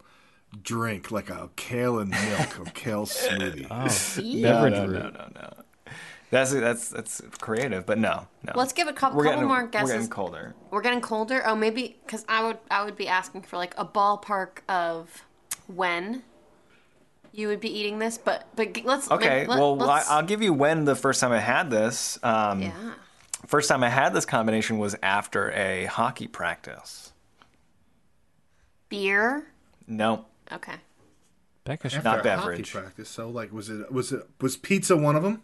drink, like a kale and milk or kale smoothie? Oh, Ew. beverage no, route. no, no, no. That's that's that's creative, but no, no. Let's give a couple, we're couple getting more we're guesses. getting colder. We're getting colder. Oh, maybe because I would I would be asking for like a ballpark of when you would be eating this, but but let's Okay, let- well, I, let's- I'll give you when the first time I had this. Um, yeah. First time I had this combination was after a hockey practice. Beer. No, Okay. Becca, After not a hockey beverage. practice. So like, was it was it was pizza one of them?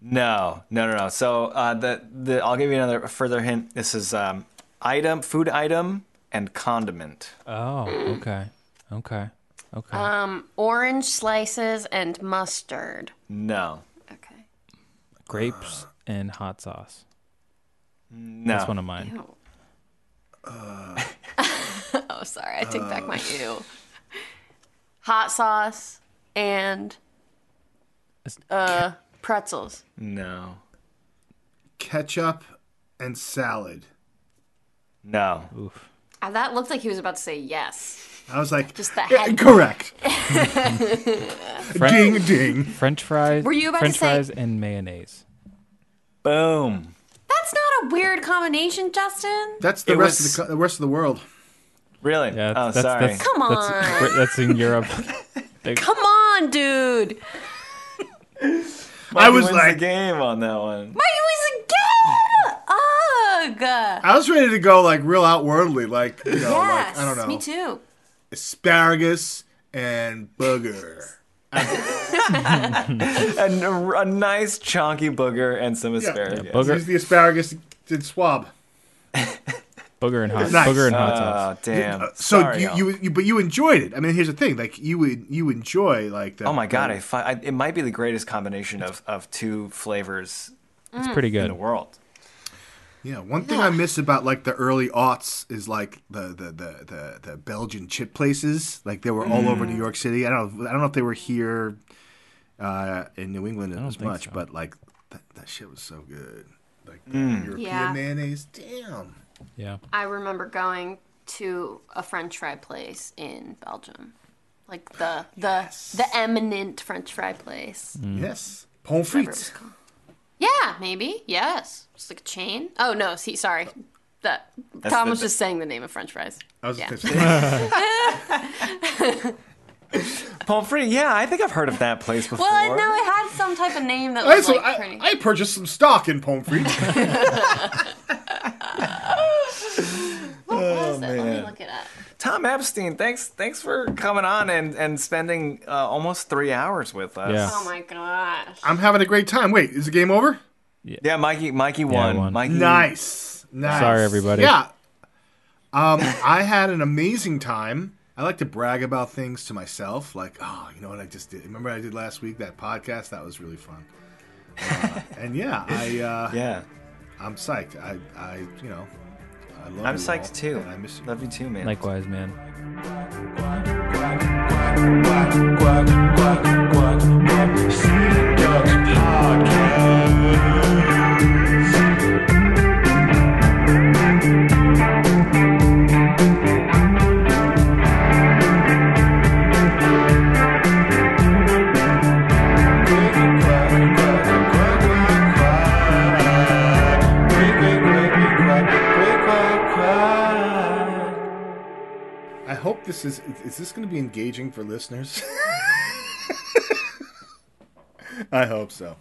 no, no, no, no. So uh, the the I'll give you another further hint. This is um, item, food item, and condiment. oh, okay, okay, okay. Um, orange slices and mustard. No, Okay. Grapes and hot sauce. no. That's one of mine. Ew. oh, sorry. I take back my ew. Hot sauce and uh pretzels. No, Ketchup and salad. no. Oof. Uh, that looked like he was about to say yes. I was like, Just the "Yeah, correct. Fren- ding ding. French fries. Were you about to French say- fries and mayonnaise? Boom. That's not a weird combination, Justin. That's the It rest was- of the co- the rest of the world. Really? Yeah, oh, that's, sorry. That's, Come that's, on. That's in Europe. Come on, dude. I was wins like- the game on that one. Why you again? Ugh. I was ready to go like real outwardly, like you know, yes. like I don't know, Me too. Asparagus and booger. And a, a nice chunky booger and some asparagus. booger. Use the asparagus and swab. booger and hot Nice. booger and hot sauce. Oh damn! Uh, so Sorry, you, y'all. you you but you enjoyed it. I mean, here's the thing: like you would you enjoy like that. Oh my god! I, fi- I it might be the greatest combination of, of two flavors It's pretty good in the world. Yeah, one thing I miss about like the early aughts is like the the the the, the Belgian chip places. Like they were all over New mm. York City. I don't know. I don't know if they were here uh, in New England as much, so. but like that, that shit was so good. Like the mm. European Yeah. mayonnaise. Damn. Yeah. I remember going to a French fry place in Belgium, like the the the eminent French fry place. Yes. Pommes Whatever frites. Called. Yeah, maybe. Yes, it's like a chain. Oh no, see, sorry. That Tom the- was just saying the name of French fries. I was Yeah. just gonna say, Pommes frites. Yeah, I think I've heard of that place before. Well, no, it had some type of name that I, was so like I, pretty. I purchased some stock in pommes frites. what was oh, it? Let me man. look it up. Tom Epstein, thanks thanks for coming on and and spending uh, almost three hours with us. Yeah. Oh my gosh. I'm having a great time. Wait, is the game over? Yeah, yeah Mikey Mikey won. won. Mikey, Nice. Nice. Sorry, everybody. Yeah. Um, I had an amazing time. I like to brag about things to myself, like, oh, you know what I just did? Remember I did last week that podcast? That was really fun. Uh, and yeah, I uh, Yeah, I'm psyched. I, I, you know, I love. I'm you psyched all, too. I miss you. Love you too, man. Likewise, man. I hope this is. Is this going to be engaging for listeners? I hope so.